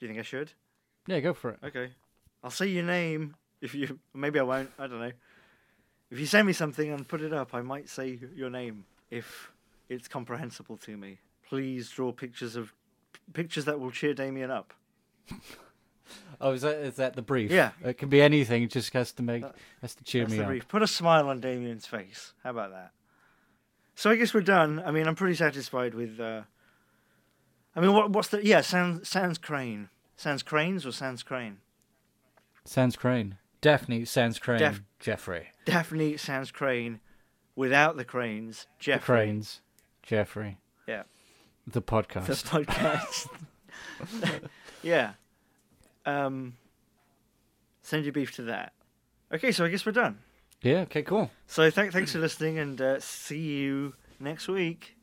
you think I should? Yeah, go for it. Okay. I'll say your name if you. Maybe I won't. I don't know. If you send me something and put it up, I might say your name if it's comprehensible to me. Please draw pictures of pictures that will cheer Damien up. Oh, is that is that the brief? Yeah. It can be anything. It just has to make uh, has to cheer That's me the up. brief. Put a smile on Damien's face. How about that? So I guess we're done. I mean, I'm pretty satisfied with. Uh, I mean, what, what's the yeah? Sans Sans Crane. Sans Cranes or Sans Crane? Sans Crane. Daphne Sans Crane. Daph- Jeffrey. Daphne Sans Crane, without the cranes. Jeffrey. The Cranes. Jeffrey. Yeah. The podcast. the podcast. yeah. Um. Send your beef to that. Okay, so I guess we're done. Yeah. Okay. Cool. So th- thanks for listening, and uh, see you next week.